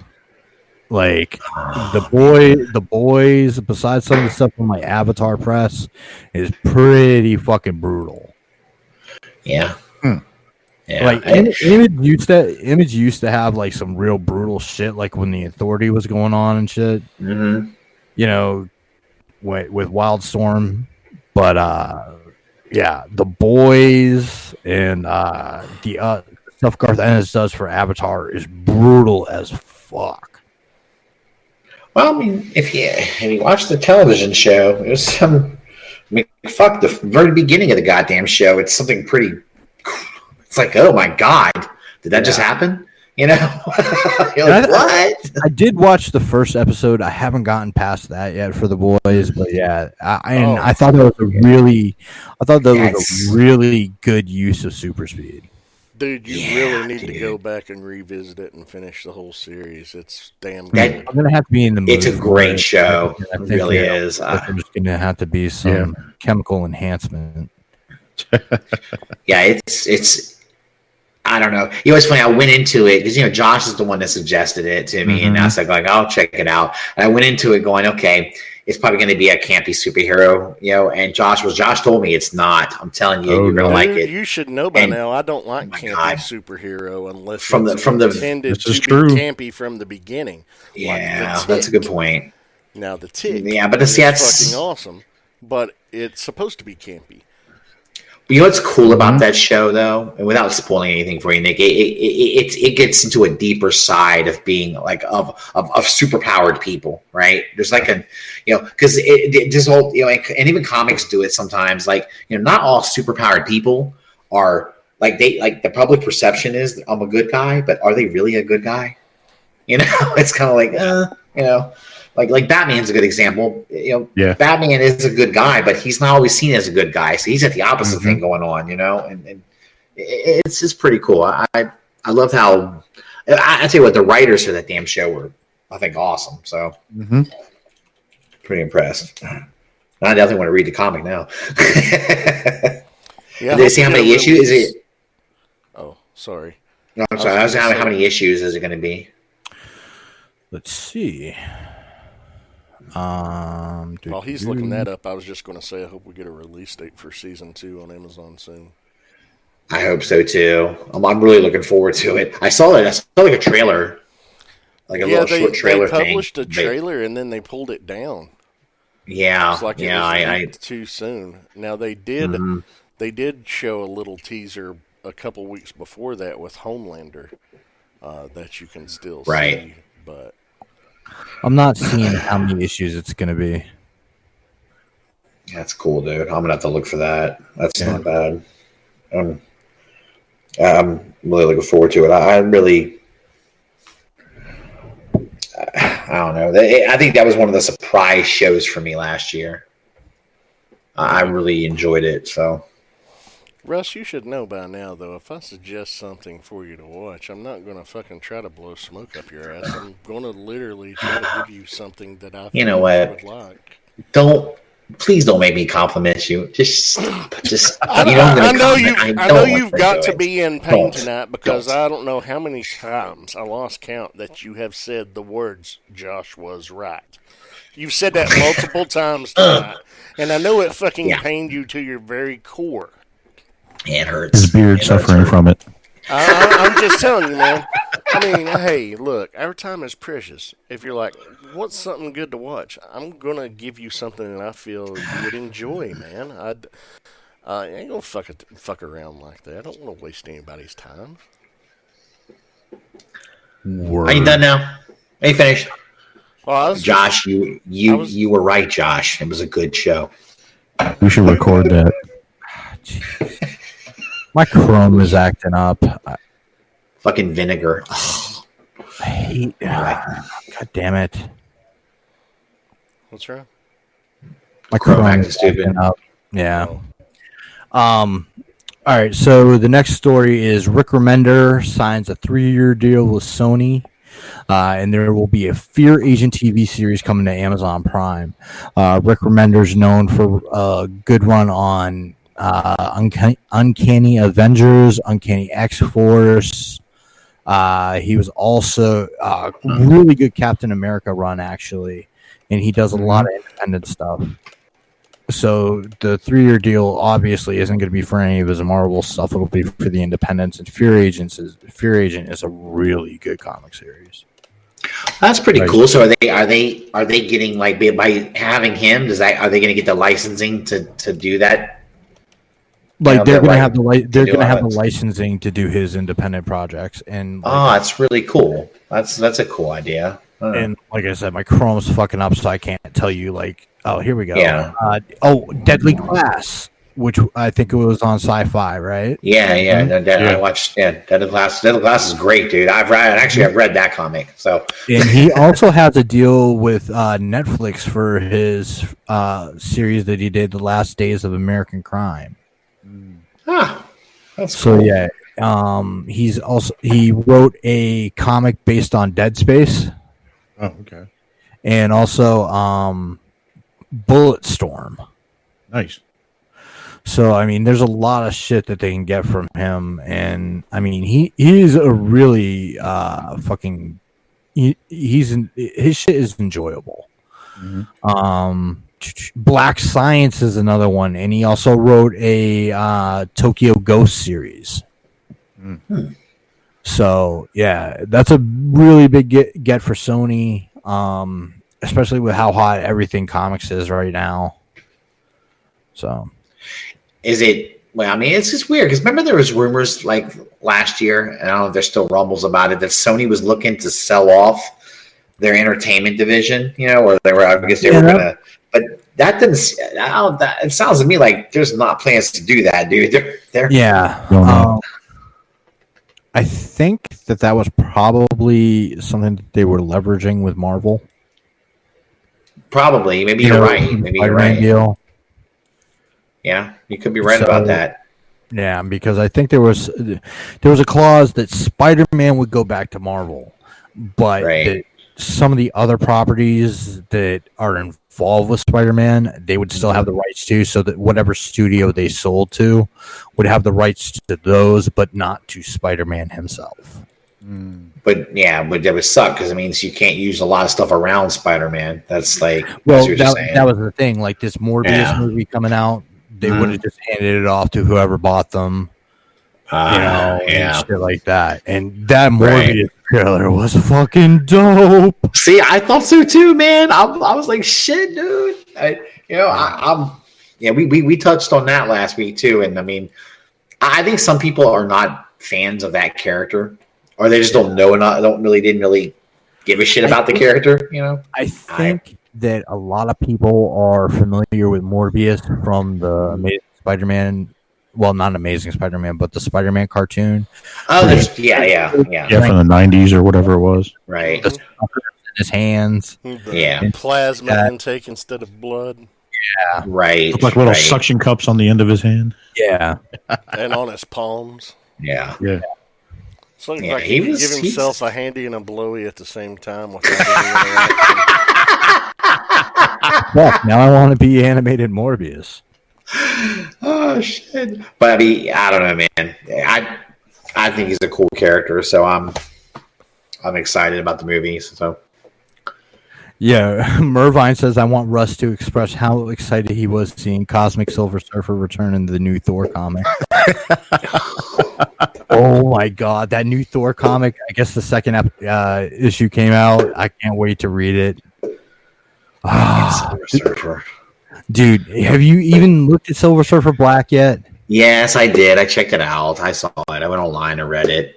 Like the boy, the boys, besides some of the stuff from like Avatar Press, is pretty fucking brutal. Yeah. Hmm. Yeah. Like I- Image used to, Image used to have like some real brutal shit, like when the Authority was going on and shit. mhm. You know, with, with Wildstorm, but uh, yeah, the boys and uh the uh, stuff Garth Ennis does for Avatar is brutal as fuck. Well, I mean, if you if you watch the television show, it was some. I mean, fuck the very beginning of the goddamn show. It's something pretty. It's like, oh my god, did that just happen? You know, like, I- what? I did watch the first episode. I haven't gotten past that yet for the boys, but yeah, I, and Oh, I thought that was a really, I thought that was a really good use of super speed. Dude, you Yeah, really need to go back and revisit it and finish the whole series. It's damn That- good. I'm gonna have to be in the. mood. It's a great it. show. I It think really that- is. I Uh, think There's gonna have to be some chemical enhancement. yeah, it's it's. I don't know. It was funny. I went into it because you know Josh is the one that suggested it to me, and I was like, like, I'll check it out. And I went into it going, okay, it's probably going to be a campy superhero, you know. And Josh was Josh told me it's not. I'm telling you, Oh, you're gonna like it. You should know by And- now. I don't like Oh campy God. superhero unless From the- from the- intended This is to true. be campy from the beginning. Yeah, the that's a good point. Now the tick, Yeah, but is see, that's- fucking awesome. But it's supposed to be campy. You know what's cool Mm-hmm. about that show, though, and without spoiling anything for you, Nick, it it, it, it, it gets into a deeper side of being like of of, of superpowered people, right? There's like a, you know, because it, it, this whole you know, and, and even comics do it sometimes. Like you know, not all superpowered people are like they like the public perception is I'm a good guy, but are they really a good guy? You know, it's kind of like, uh, you know, like like Batman's a good example. You know, Yeah. Batman is a good guy, but he's not always seen as a good guy. So he's got the opposite Mhm. thing going on, you know, and, and it- it's just pretty cool. I I love how I, I tell you what the writers for that damn show were, I think, awesome. So hmm pretty impressed. I definitely want to read the comic now. Yeah, Did they see how many issues? Is it? Oh, sorry. No, I'm sorry. I was was gonna how, how say- many issues is it going to be? Let's see. Um, While he's looking that up, I was just going to say I hope we get a release date for season two on Amazon soon. I hope so too. I'm, I'm really looking forward to it. I saw it. I saw like a trailer, like a yeah, little they, short trailer they published thing. a But- trailer and then they pulled it down. yeah, It's like it yeah. was I, I too soon. Now they did mhm. they did show a little teaser a couple weeks before that with Homelander uh, that you can still Right. see, but I'm not seeing how many issues it's gonna be. That's cool, dude. I'm gonna have to look for that. That's Yeah. not bad. Um, I'm really looking forward to it. I, I really, I don't know. I think that was one of the surprise shows for me last year. I really enjoyed it. So Russ, you should know by now though. If I suggest something for you to watch, I'm not going to fucking try to blow smoke up your ass. I'm going to literally try to give you something that I You know think what? would like. don't please don't make me compliment you. Just stop. Just I, you know, I'm I, know you. I, don't know you've got to be in pain Don't. tonight because Don't. I don't know how many times I lost count that you have said the words "Josh was right." You've said that multiple times uh. tonight, and I know it fucking Yeah. pained you to your very core. It hurts. His beard It suffering from it. I, I, I'm just telling you, man. I mean, hey, look, our time is precious. If you're like, what's something good to watch? I'm gonna give you something that I feel you would enjoy, man. I'd, uh, I ain't gonna fuck it, fuck around like that. I don't want to waste anybody's time. Word. Are you done now? Are you finished? Well, I was just- Josh, you you was- you were right, Josh. It was a good show. We should record that. My Chrome is acting up. I Fucking vinegar. I hate. God damn it. what's wrong? My Chrome Chrome is stupid. acting up. Yeah. Um. All right. So the next story is Rick Remender signs a three-year deal with Sony, uh, and there will be a Fear Agent TV series coming to Amazon Prime. Uh, Rick Remender's known for a good run on uh, Uncanny, Uncanny Avengers, Uncanny X Force. Uh, he was also uh, really good Captain America run actually, and he does a lot of independent stuff. So the three-year deal obviously isn't going to be for any of his Marvel stuff. It'll be for the independents. And Fear Agents is Fear Agent is a really good comic series. That's pretty Right. cool. So are they are they are they getting like by- by having him? Does that are they going to get the licensing to to do that? Like Yeah, they're they're going to right have the li- they're going to have the licensing to do his independent projects, and like, Oh, that's really cool. That's that's a cool idea. Huh. and like I said, my Chrome's fucking up, so I can't tell you like, oh, here we go. Yeah. Uh, oh, Deadly Class, which I think it was on Sci-Fi, right? yeah, yeah. that- that- I Yeah. watched. Yeah, Deadly class Deadly class is great, dude. I've read actually I've read that comic. So and he also has a deal with uh, Netflix for his uh, series that he did, The Last Days of American Crime. Ah, that's So cool. yeah, um, he's also he wrote a comic based on Dead Space, Oh, okay. and also um, Bulletstorm. Nice. So I mean, there's a lot of shit that they can get from him, and I mean, he he's a really uh, fucking. He, he's in, his shit is enjoyable. Um, Black Science is another one, and he also wrote a uh, Tokyo Ghost series. So yeah, that's a really big get, get for Sony, um, especially with how hot everything comics is right now. So Is it? Well, I mean, it's just weird because remember there was rumors like last year, and I don't know if there's still rumbles about it that Sony was looking to sell off their entertainment division. You know, or they were. I guess they Yeah. were gonna. But that didn't. s- I don't, that, it sounds to me like there's not plans to do that, dude. They're, they're Yeah. Um, I think that that was probably something that they were leveraging with Marvel. probably. Maybe You you're know, right. Maybe you're right. Deal. Yeah, you could be right So- about that. Yeah, because I think there was there was a clause that Spider-Man would go back to Marvel, but Right. Some of the other properties that are involved with Spider-Man, they would still have the rights to, so that whatever studio they sold to would have the rights to those, but not to Spider-Man himself. But yeah, but that would suck because it means you can't use a lot of stuff around Spider-Man. That's like Well, that's what you're that, saying. that was the thing. Like this Morbius Yeah. movie coming out, they Mhm. would have just handed it off to whoever bought them, you Ah, know, yeah. and shit like that. And that Right. Morbius trailer was fucking dope. See, I thought so too, man. I, I was like, shit, dude. I, you know, I, I'm. Yeah, we, we we touched on that last week too, and I mean, I I think some people are not fans of that character, or they just don't know enough. Don't really didn't really give a shit I about the character. You know, I think that a lot of people are familiar with Morbius from the Amazing Spider-Man. Well, not Amazing Spider-Man, but the Spider-Man cartoon. oh, there's- yeah, yeah, yeah, Yeah, from the '90s or whatever it was. right, The in his hands. The Yeah. plasma Yeah. intake instead of blood, Yeah. right, Looked like little right. suction cups on the end of his hand. Yeah. and on his palms. Yeah, Yeah. So Yeah, like he he, was- give he's- himself a handy and a blowy at the same time without. Fuck, now I want to be animated Morbius. oh shit! But I mean, I don't know, man. I I think he's a cool character, so I'm I'm excited about the movie. So Yeah, Mervine says I want Russ to express how excited he was seeing Cosmic Silver Surfer return in the new Thor comic. oh my god, that new Thor comic! I guess the second uh, issue came out. I can't wait to read it. Ah, Silver Surfer. Dude, have you even looked at Silver Surfer Black yet? Yes, I did. I checked it out. I saw it. I went online and read it.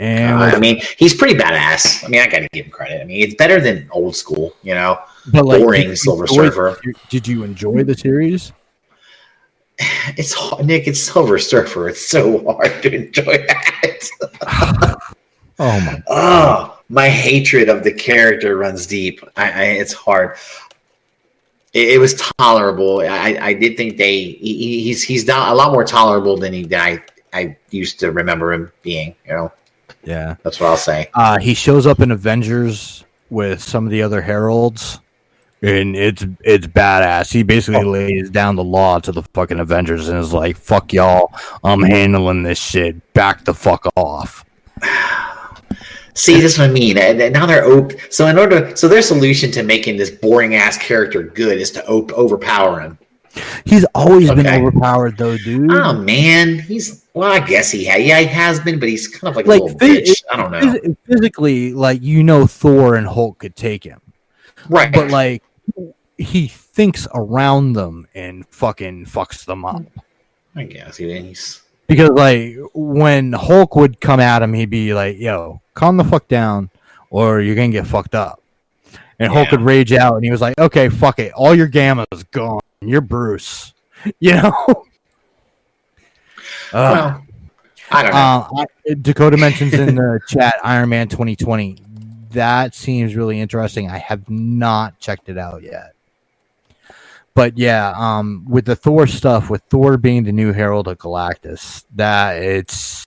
And Uh, I mean, he's pretty badass. I mean, I got to give him credit. I mean, it's better than old school, you know. but like, boring Silver enjoy- Surfer. Did you enjoy the series? It's hard- Nick. It's Silver Surfer. It's so hard to enjoy that. Oh my! oh, my hatred of the character runs deep. I, I it's hard. It, it was tolerable. I, I did think they he, he's he's not a lot more tolerable than he than I I used to remember him being. You know, Yeah. that's what I'll say. Uh, he shows up in Avengers with some of the other heralds, and it's it's badass. He basically Oh. lays down the law to the fucking Avengers and is like, "Fuck y'all, I'm handling this shit. Back the fuck off." See, this is what I mean. Now they're op- so in order so their solution to making this boring ass character good is to op- overpower him. He's always been overpowered, though, dude. Oh man, he's well. I guess he ha- yeah he has been, but he's kind of like, Like, a little phys- bitch. I don't know. Physically, like you know, Thor and Hulk could take him, right, but like he thinks around them and fucking fucks them up. I guess he- he's Because like when Hulk would come at him, he'd be like, "Yo, calm the fuck down, or you're gonna get fucked up." And Hulk Yeah. would rage out, and he was like, "Okay, fuck it, all your gamma's gone. You're Bruce." You know. Uh, well. I don't know. uh, Dakota mentions in the chat Iron Man 2020. That seems really interesting. I have not checked it out yet. But yeah, um, with the Thor stuff, with Thor being the new Herald of Galactus, that it's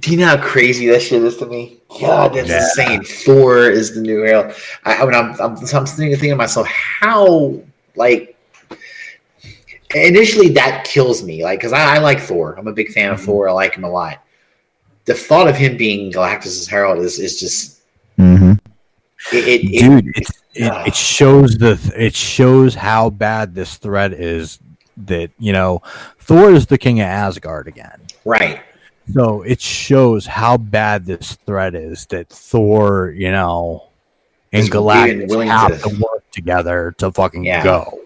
Do you know how crazy that shit is to me? God, that's Yeah. insane. Thor is the new herald. I, I mean, I'm, I'm, I'm thinking, thinking to myself, how like initially that kills me, like because I, I like Thor. I'm a big fan of Mhm. Thor. I like him a lot. The thought of him being Galactus's herald is is just Mm-hmm. It. it, it dude, it's, it, Ah. it shows the it shows how bad this threat is. That you know, Thor is the king of Asgard again. right. So it shows how bad this threat is that Thor, you know, and Galactus have to- to work together to fucking Yeah. go.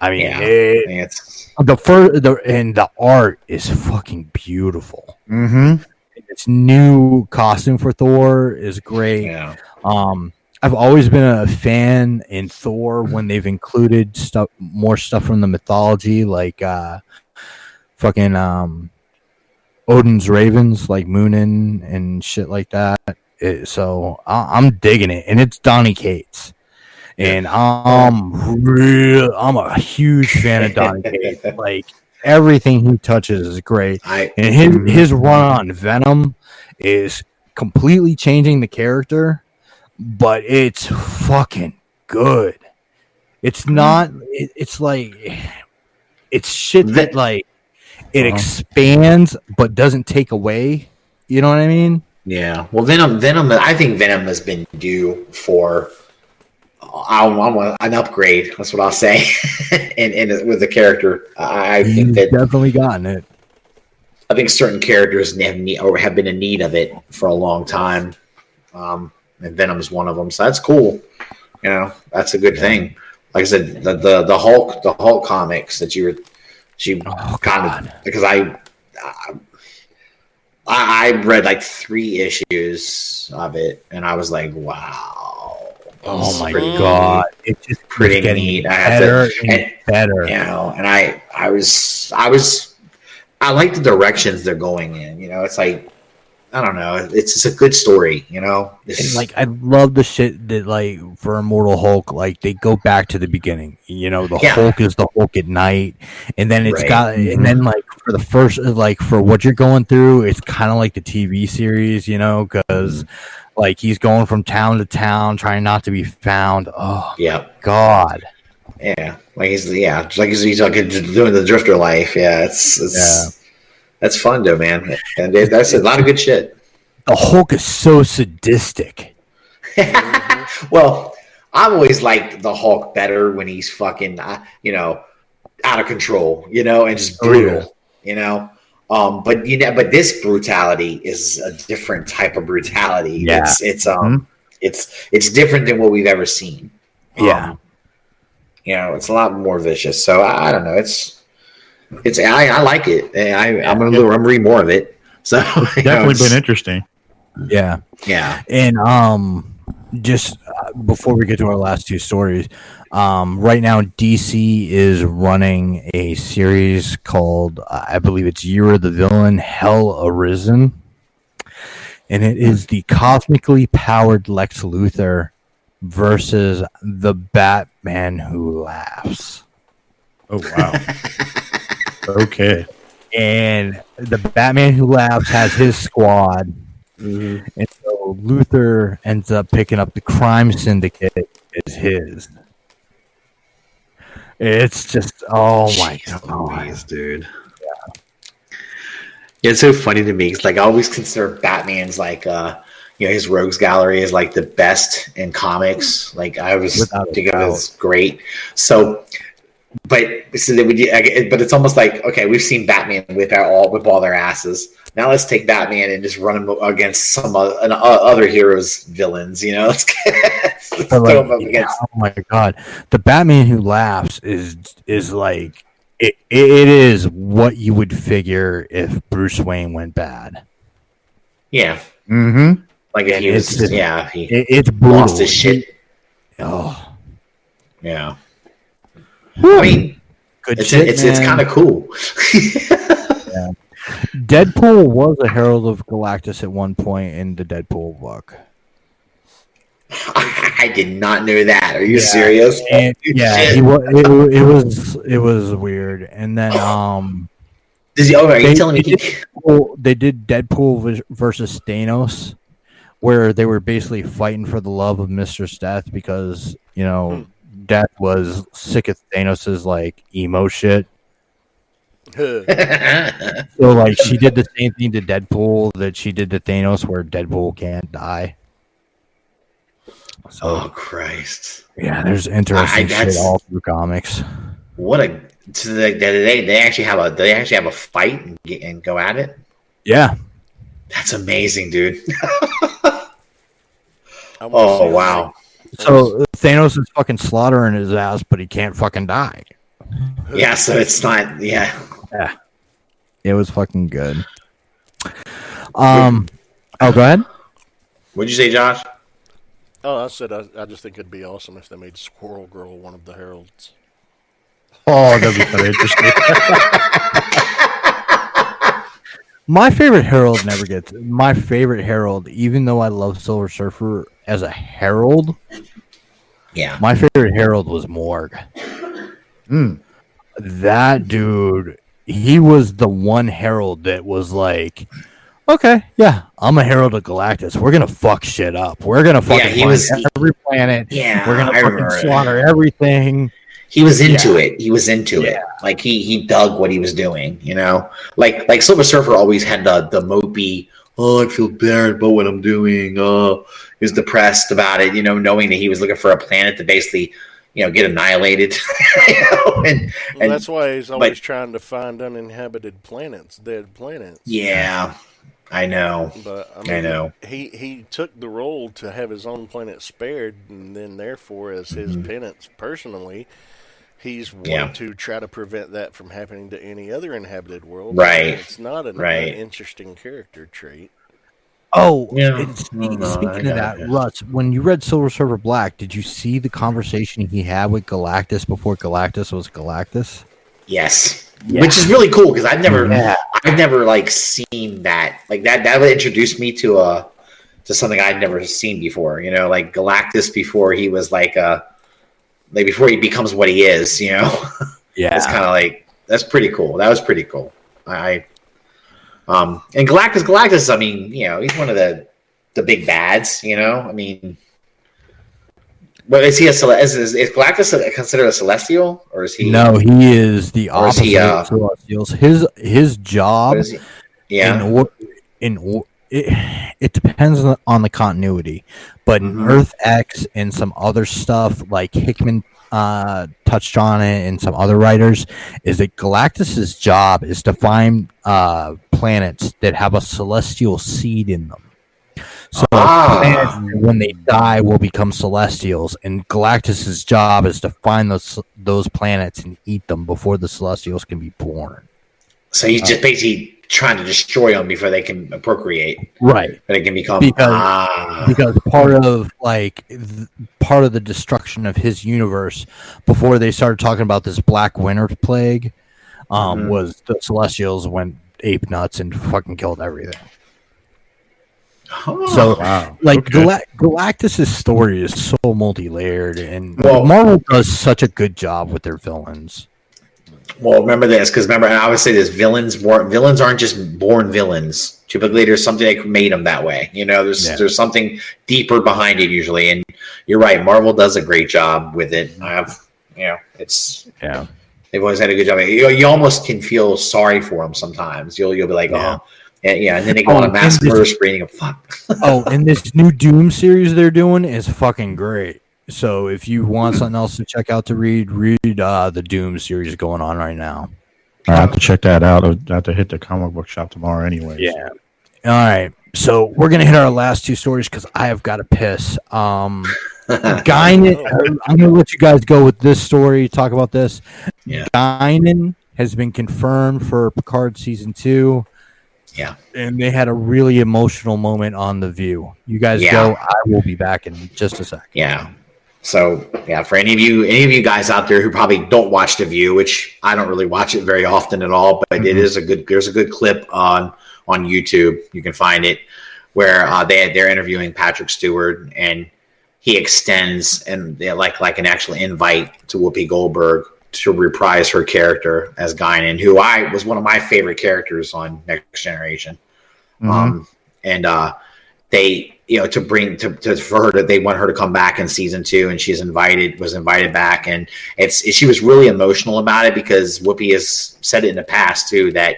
I mean, Yeah. it- I mean, it's the first the and the art is fucking beautiful. Mm-hmm. Its new costume for Thor is great. yeah. Um, I've always been a fan in Thor when they've included stuff, more stuff from the mythology, like uh, fucking um, Odin's ravens, like Muninn and shit like that. It- so I, I'm digging it, and it's Donny Cates, and I'm real. I'm a huge fan of Donny Cates. Like everything he touches is great I and his his run on Venom is completely changing the character, but it's fucking good. It's not. It, it's like it's shit that like it Uh-huh. expands but doesn't take away. You know what I mean? Yeah, well, Venom, Venom. I think Venom has been due for I want an upgrade. That's what I'll say. and and with the character, I I think that definitely gotten it. I think certain characters have need, or have been in need of it for a long time. Um, and Venom is one of them. So that's cool. You know, that's a good thing. Like I said, the, the the Hulk the Hulk comics that you were she Oh kind of because I, I I read like three issues of it and I was like, wow. Oh my pretty- God! It's just pretty neat. I have better to- and- better. You know, and I I was I was I like the directions they're going in. You know, it's like I don't know. It's just a good story. You know, And It's- like I love the shit that like for Immortal Hulk, like they go back to the beginning. You know, the Yeah. Hulk is the Hulk at night, and then it's Right. got, and mm-hmm. then like for the first, like for what you're going through, it's kind of like the TV series, you know, mm-hmm. because Like he's going from town to town, trying not to be found. Oh Yeah, God. yeah. Like he's yeah, like he's, he's like doing the drifter life. Yeah, it's it's that's fun though, man. And that's a lot of good shit. The Hulk is so sadistic. Well, I've always liked the Hulk better when he's fucking, uh, you know, out of control, you know, and just Oh, brutal, you know. Um, but you know, but this brutality is a different type of brutality. Yeah. It's it's um it's it's different than what we've ever seen. Yeah. Um, you know, it's a lot more vicious. So I, I don't know. It's it's I, I like it. I I'm gonna, I'm gonna read more of it. So you know, Definitely been interesting. Yeah. yeah. And um, just uh, before we get to our last two stories, um, right now DC is running a series called uh, I believe it's Year of the Villain, Hell Arisen, and it is the cosmically powered Lex Luthor versus the Batman who laughs. Oh wow. okay. and the Batman who laughs has his squad, and so Luthor ends up picking up the crime syndicate is his. It's just oh my Jeez god, Louise, dude. Yeah. It's so funny to me. It's like I always consider Batman's like uh you know his rogues gallery is like the best in comics. Like I was Without a think it doubt. as great. So but so that we I- but it's almost like okay, we've seen Batman whip out all whip all their asses. Now let's take Batman and just run him against some other, an- uh, other heroes villains. You know, let's, let's like, against. oh my god, the Batman who laughs is is like it, it is what you would figure if Bruce Wayne went bad. Yeah, Mm-hmm. like if he It's was just- yeah he It, it's brutal. lost his shit. Oh, Yeah. I mean, good it's shit, it's it's man. kind of cool. Deadpool was a herald of Galactus at one point in the Deadpool book. I did not know that. Are you Yeah. serious? And yeah, it, it was it was weird. And then um, Does he, oh, are you They- telling me? they He, they did Deadpool versus Thanos, where they were basically fighting for the love of Mistress Death because you know Death was sick of Thanos's like emo shit. So like she did the same thing to Deadpool that she did to Thanos, where Deadpool can't die. So oh Christ! yeah, there's interesting I- shit all through comics. What a so they, they they actually have a they actually have a fight and, get, and go at it. Yeah, That's amazing, dude. Oh see a wow! So Thanos is fucking slaughtering his ass, but he can't fucking die. Yeah, so it's not. Yeah, yeah. It was fucking good. Um, oh, go ahead. what'd you say, Josh? Oh, I said I, I just think it'd be awesome if they made Squirrel Girl one of the heralds. Oh, that'd be kind of interesting. My favorite Herald never gets my favorite Herald, even though I love Silver Surfer as a Herald. Yeah, My favorite Herald was Morg. Hmm. That dude, he was the one Herald that was like, okay, yeah, I'm a Herald of Galactus. We're gonna fuck shit up. We're gonna fucking he was- every planet. yeah. We're gonna I fucking slaughter everything. he was into it. He was into it. Like he he dug what he was doing. You know, like like Silver Surfer always had the the mopey. Oh, I feel bad about what I'm doing. Oh, he was depressed about it. You know, knowing that he was looking for a planet to basically, you know, get annihilated. you know, and Well, And- that's why he's always trying to find uninhabited planets, dead planets. yeah, I know. But I, I mean, know. he he took the role to have his own planet spared, and then therefore, as his mm-hmm. penance personally, he's wanting Mm-hmm. Yeah. to try to prevent that from happening to any other inhabited world. Right. It's not an, Right. interesting character trait. Oh, Yeah. and spe- No, no, speaking of that, it. Russ, when you read Silver Surfer Black, did you see the conversation he had with Galactus before Galactus was Galactus? Yes, which is really cool because I've never, Yeah. I've never like seen that. Like that, that would introduce me to a to something I'd never seen before. You know, like Galactus before he was like a like before he becomes what he is. You know, Yeah. it's kind of like that's pretty cool. That was pretty cool. I, um, and Galactus, Galactus. I mean, you know, he's one of the the big bads. You know, I mean, but is he a is, is, is Galactus a, considered a celestial or is he? No, he is the Or is opposite he, uh, of Celestials. His his job he? Yeah. in or, in or, it, it depends on the continuity, but in Mhm. Earth X and some other stuff like Hickman uh, touched on it and some other writers is that Galactus's job is to find uh, planets that have a celestial seed in them. So Ah. planets, when they die will become celestials, and Galactus's job is to find those those planets and eat them before the celestials can be born. So he's just basically trying to destroy them before they can procreate, Right. but it can become Because- ah. because part of like th- part of the destruction of his universe before they started talking about this black winter plague um, Mhm. was the celestials went ape nuts and fucking killed everything Oh. so Wow. like Okay. Gal- galactus's story is so multi-layered and Well- marvel does such a good job with their villains Well, remember this because remember I always say this: villains, born, villains aren't just born villains. Typically, there's something that made them that way. You know, there's Yeah. there's something deeper behind it usually. And you're right, Marvel does a great job with it. Mm-hmm. I have, you know, it's yeah they've always had a good job. You, you almost can feel sorry for them sometimes. You'll you'll be like, Yeah. oh, and, yeah, and then they go Oh, on a mass murder spree and go, fuck. oh and this new doom series they're doing is fucking great so if you want something else to check out to read read uh the doom series going on right now I have to check that out. I have to hit the comic book shop tomorrow anyway. Yeah. All right. So we're gonna hit our last two stories because I have got to piss. Um, Guinan, I'm gonna let you guys go with this story. Talk about this. Yeah. Guinan has been confirmed for Picard season two. Yeah. And they had a really emotional moment on the View. You guys Yeah. go. I will be back in just a sec. Yeah. So yeah, for any of you, any of you guys out there who probably don't watch The View, which I don't really watch it very often at all, but it Mhm. is a good. There's a good clip on on YouTube. You can find it where uh, they they're interviewing Patrick Stewart and he extends and they like like an actual invite to Whoopi Goldberg to reprise her character as Guinan, who I was one of my favorite characters on Next Generation. Mhm. Um, and uh, they, you know, to bring to, to for her to they want her to come back in season two, and she's invited was invited back, and it's she was really emotional about it because Whoopi has said it in the past too that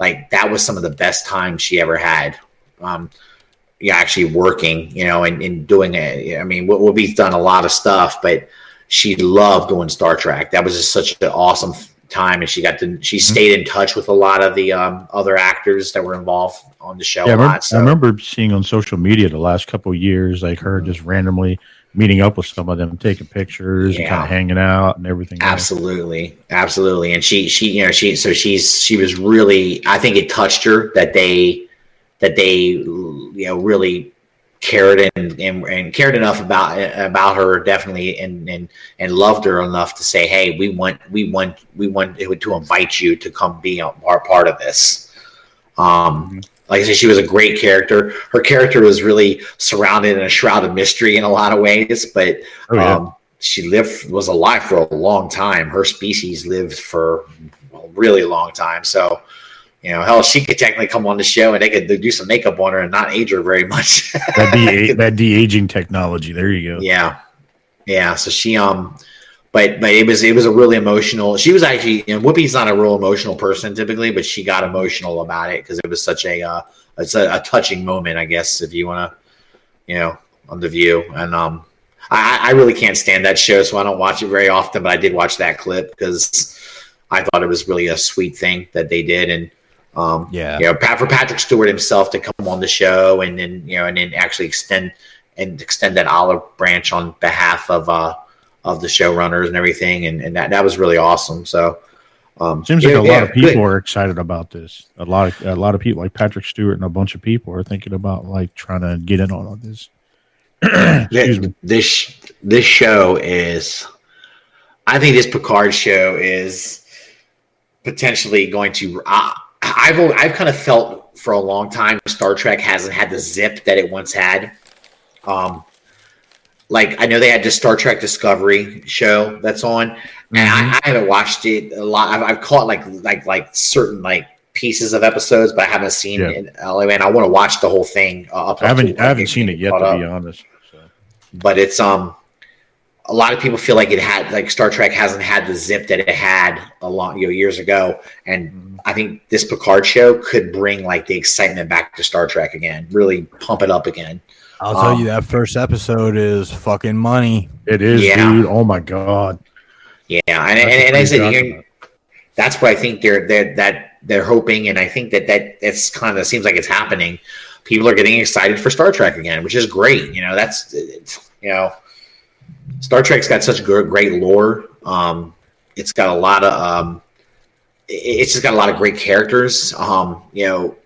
like that was some of the best time she ever had. Um, yeah, actually working, you know, and, and doing it. I mean, Whoopi's done a lot of stuff, but she loved doing Star Trek. That was just such an awesome time, and she got to she stayed in touch with a lot of the um, other actors that were involved on the show Yeah, I remember, lot. So I remember seeing on social media the last couple of years, like her just randomly meeting up with some of them, taking pictures and kind of hanging out and everything. else. Absolutely, absolutely. And she, she, you know, she, so she's, she was really. I think it touched her that they, that they, you know, really cared and, and, and cared enough about about her definitely and and and loved her enough to say hey we want we want we want to invite you to come be a part part of this um like I said, she was a great character. Her character was really surrounded in a shroud of mystery in a lot of ways, but Oh, yeah. um, she lived was alive for a long time. Her species lived for a really long time. So, you know, hell, she could technically come on the show and they could do some makeup on her and not age her very much. that de that de aging technology. There you go. yeah, yeah. So she um, but but it was it was a really emotional. She was actually know, Whoopi's not a real emotional person typically, but she got emotional about it because it was such a uh, it's a, a touching moment, I guess, if you want to, you know, on the View. And um, I, I really can't stand that show, so I don't watch it very often. But I did watch that clip because I thought it was really a sweet thing that they did, and um, Yeah. you know, Pat, for Patrick Stewart himself to come on the show and then you know, and then actually extend and extend that olive branch on behalf of uh of the showrunners and everything, and, and that that was really awesome. So. Um, Seems yeah, like a yeah, lot of people good. are excited about this. A lot of a lot of people, like Patrick Stewart and a bunch of people, are thinking about like trying to get in on this. Excuse me. This this show is, I think this Picard show is potentially going to. Uh, I've I've kind of felt for a long time Star Trek hasn't had the zip that it once had. Um, like I know they had the Star Trek Discovery show that's on, and I, I haven't watched it a lot. I've, I've caught like like like certain like pieces of episodes, but I haven't seen Yeah. it. Uh, man, I want to watch the whole thing. Uh, up I haven't I haven't seen it yet to up. be honest. So. but it's um a lot of people feel like it had like Star Trek hasn't had the zip that it had a long you know years ago, and Mm-hmm. I think this Picard show could bring like the excitement back to Star Trek again, really pump it up again. I'll tell Um, you that first episode is fucking money. It is, Yeah. dude. Oh my god. Yeah, and, and, That's and, what I said you're you're- talking about. that's what I think they're they're that they're hoping, and I think that that it's kind of seems like it's happening. People are getting excited for Star Trek again, which is great. You know, that's you know, Star Trek's got such gr- great lore. Um, it's got a lot of um, it's just got a lot of great characters. Um, you know,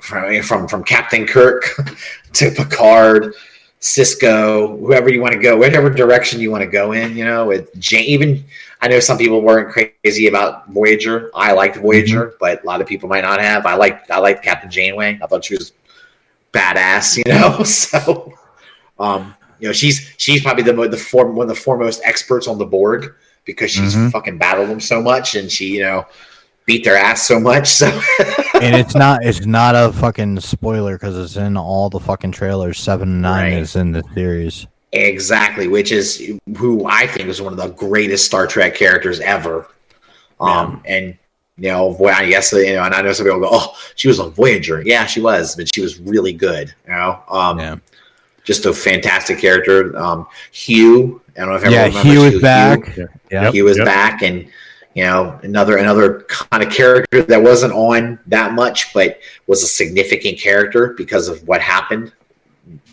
from from from Captain Kirk to Picard, Sisko, whoever you want to go, whatever direction you want to go in. You know, with Jane, even I know some people weren't crazy about Voyager. I liked Voyager, but a lot of people might not have. I liked I liked Captain Janeway. I thought she was badass. You know, so um, you know she's she's probably the the form one of the foremost experts on the Borg because she's Mhm. fucking battled them so much and she you know beat their ass so much. So and it's not it's not a fucking spoiler because it's in all the fucking trailers. Seven of Nine Right. is in the series. Exactly, which is who I think is one of the greatest Star Trek characters ever. Um, and you know, boy, I guess you know, and I know some people go, "Oh, she was on Voyager." Yeah, she was, but she was really good. You know, um, Yeah, just a fantastic character. Um, Hugh, I don't know if everyone yeah. remembers He was Hugh. back. Yeah. Yeah, He was Yep. back, and you know, another another kind of character that wasn't on that much, but was a significant character because of what happened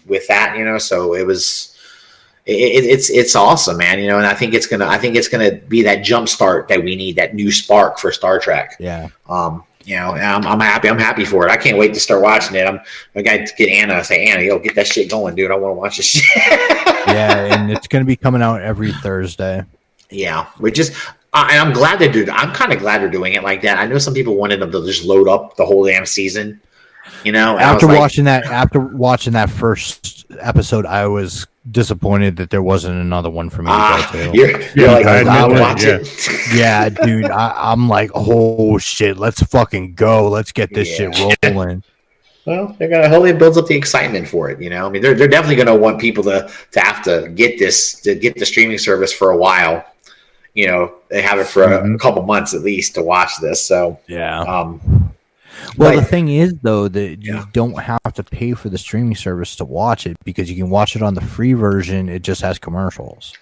with that. You know, so it was. It, it, it's it's awesome, man. You know, and I think it's gonna I think it's gonna be that jump start that we need, that new spark for Star Trek. yeah. Um, you know, I'm, I'm happy. I'm happy for it. I can't wait to start watching it. I'm I got to get Anna. I say, Anna, yo, get that shit going, dude. I want to watch this shit. yeah, and it's gonna be coming out every Thursday. Yeah, which is, uh, and I'm glad they're doing. I'm kind of glad they're doing it like that. I know some people wanted them to just load up the whole damn season. You know, and After like, watching that, after watching that first episode, I was disappointed that there wasn't another one for me to ah, go to. you're, you're Yeah, like, I watch that, it. yeah, dude, I, I'm like, oh shit, let's fucking go, let's get this shit rolling. Well, they're gonna hopefully it builds up the excitement for it. You know, I mean, they're they're definitely gonna want people to to have to get this to get the streaming service for a while. You know, they have it for a, Mhm. couple months at least to watch this. So, Yeah. um, Well, Like- the thing is, though, that Yeah. you don't have to pay for the streaming service to watch it because you can watch it on the free version. It just has commercials.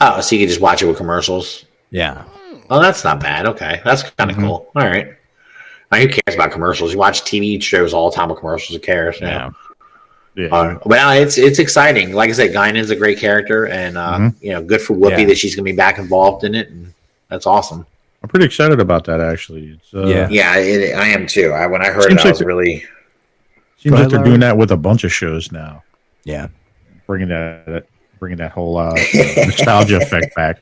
oh, so you can just watch it with commercials. Yeah. Oh, that's not bad. Okay, that's kind of Mhm. cool. All right. Now, who cares about commercials? You watch TV shows all the time with commercials. Who cares? know? Yeah. Yeah. Uh, but it's it's exciting. Like I said, Guinan's a great character, and uh, Mhm. you know, good for Whoopi Yeah. that she's gonna be back involved in it, and that's awesome. I'm pretty excited about that actually. It's, uh, Yeah. Yeah, it, I am too. I when I heard Seems it, I like was the- really Seems Go like they're Larry. doing that with a bunch of shows now, Yeah. bringing that, that bringing that whole uh, nostalgia effect back.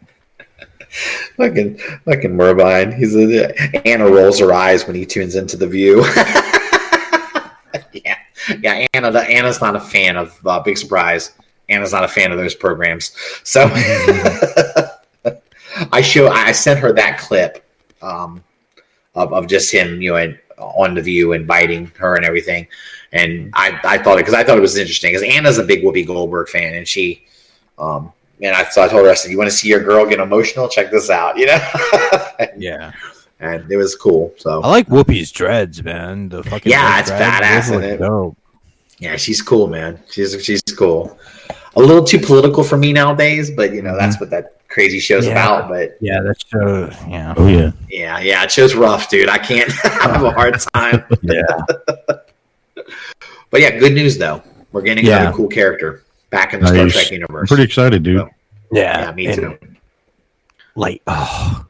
fucking fucking Murbine. He's a, Anna rolls her eyes when he tunes into the View. yeah, yeah. Anna, the, Anna's not a fan of uh, Big Surprise. Anna's not a fan of those programs. So I show I sent her that clip um, of of just him, you know, and, on the View and biting her and everything. And I, I thought it because I thought it was interesting because Anna's a big Whoopi Goldberg fan, and she, um, and I so I told her I said, "You want to see your girl get emotional? Check this out," you know. Yeah. And it was cool. So I like Whoopi's dreads, man. The fucking Yeah, it's dreads, badass, those it? dope. yeah, she's cool, man. She's she's cool. A little too political for me nowadays, but you know that's mm. what that crazy show's Yeah. about. But Yeah, that show. Yeah. Oh yeah, yeah, yeah, it show's rough, dude. I can't. I have a hard time. Yeah. But yeah, good news though. We're getting Yeah. another cool character back in the Star Nice. Trek I'm universe. pretty excited, dude. Yeah. yeah, me and, too. Like, oh,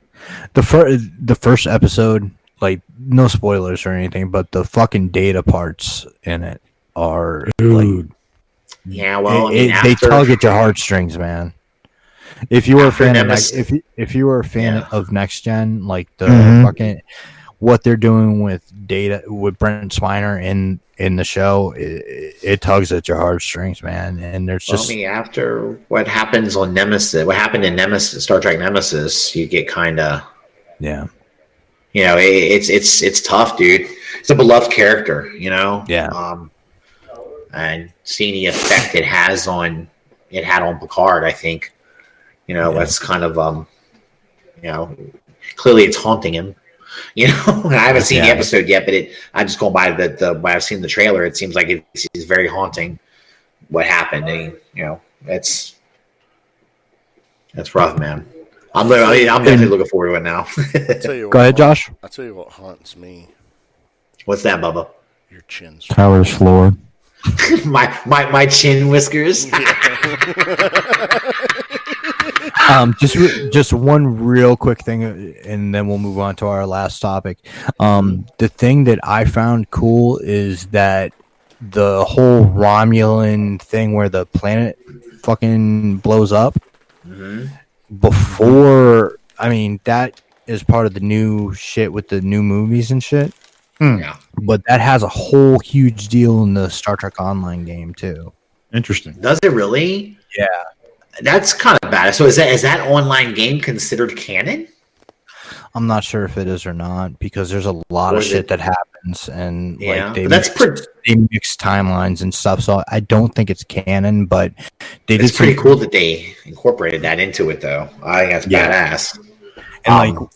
the first the first episode, like, no spoilers or anything, but the fucking data parts in it are like Dude, Yeah, well, I it- mean, it- they tug at your heartstrings, man. If you were a After fan of Nemesis- next, if you, if you were a fan Yeah. of next gen, like the Mhm. fucking what they're doing with data with Brent Spiner in in the show, it, it tugs at your heartstrings, man. And there's Well, just I mean, after what happens on Nemesis, what happened in Nemesis, Star Trek Nemesis, you get kind of yeah, You know, it, it's it's it's tough, dude. It's a beloved character, you know. Yeah. Um, and seeing the effect it has on it had on Picard, I think, you know, Yeah. that's kind of um, you know, clearly it's haunting him. You know, I haven't seen the episode yet, but it I just going by the the by I've seen the trailer. It seems like it's, it's very haunting. What happened? And, you know, it's that's rough, man. I'm literally, I'm definitely looking forward to it now. I tell you Go ahead, Josh. I'll tell you what haunts me: What's that, Bubba? your chin. Towers floor. my my my chin whiskers. Um, just re- just one real quick thing, uh, and then we'll move on to our last topic. Um, the thing that I found cool is that the whole Romulan thing, where the planet fucking blows up Mhm. before. I mean, that is part of the new shit with the new movies and shit. Yeah. But that has a whole huge deal in the Star Trek Online game too. Interesting. Does it really? Yeah. That's kind of bad. So is that is that online game considered canon? I'm not sure if it is or not because there's a lot of shit it- that happens and Yeah, like they that's mix, pretty. they mix timelines and stuff. So I don't think it's canon, but they It's pretty cool that they incorporated that into it, though. I think that's Yeah. badass. And like Um,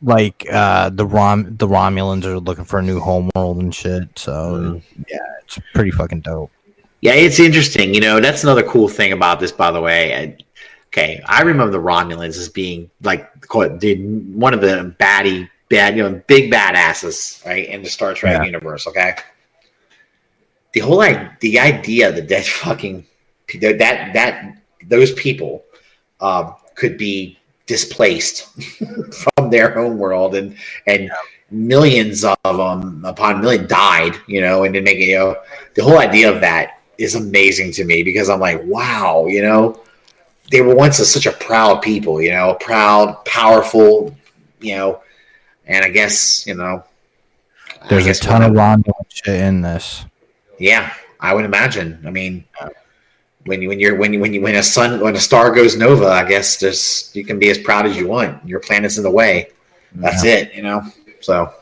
like uh the Rom the Romulans are looking for a new homeworld and shit. So Mhm. yeah, it's pretty fucking dope. Yeah, it's interesting. You know, that's another cool thing about this, by the way. And- Okay, I remember the Romulans as being like call it the, one of the baddie, bad, you know, big badasses, right, in the Star Trek Yeah. universe. Okay, the whole like the idea that that fucking that that those people um, could be displaced from their home world and and millions of them upon million died, you know, and then make it, you know, the whole idea of that is amazing to me because I'm like, wow, you know, they were once a, such a proud people, you know, proud, powerful, you know, and I guess, you know, There's a ton of shit in this. yeah, I would imagine. I mean, when you when you're when you when you when a sun when a star goes nova, I guess there's you can be as proud as you want. Your planet's in the way. That's it, you know. So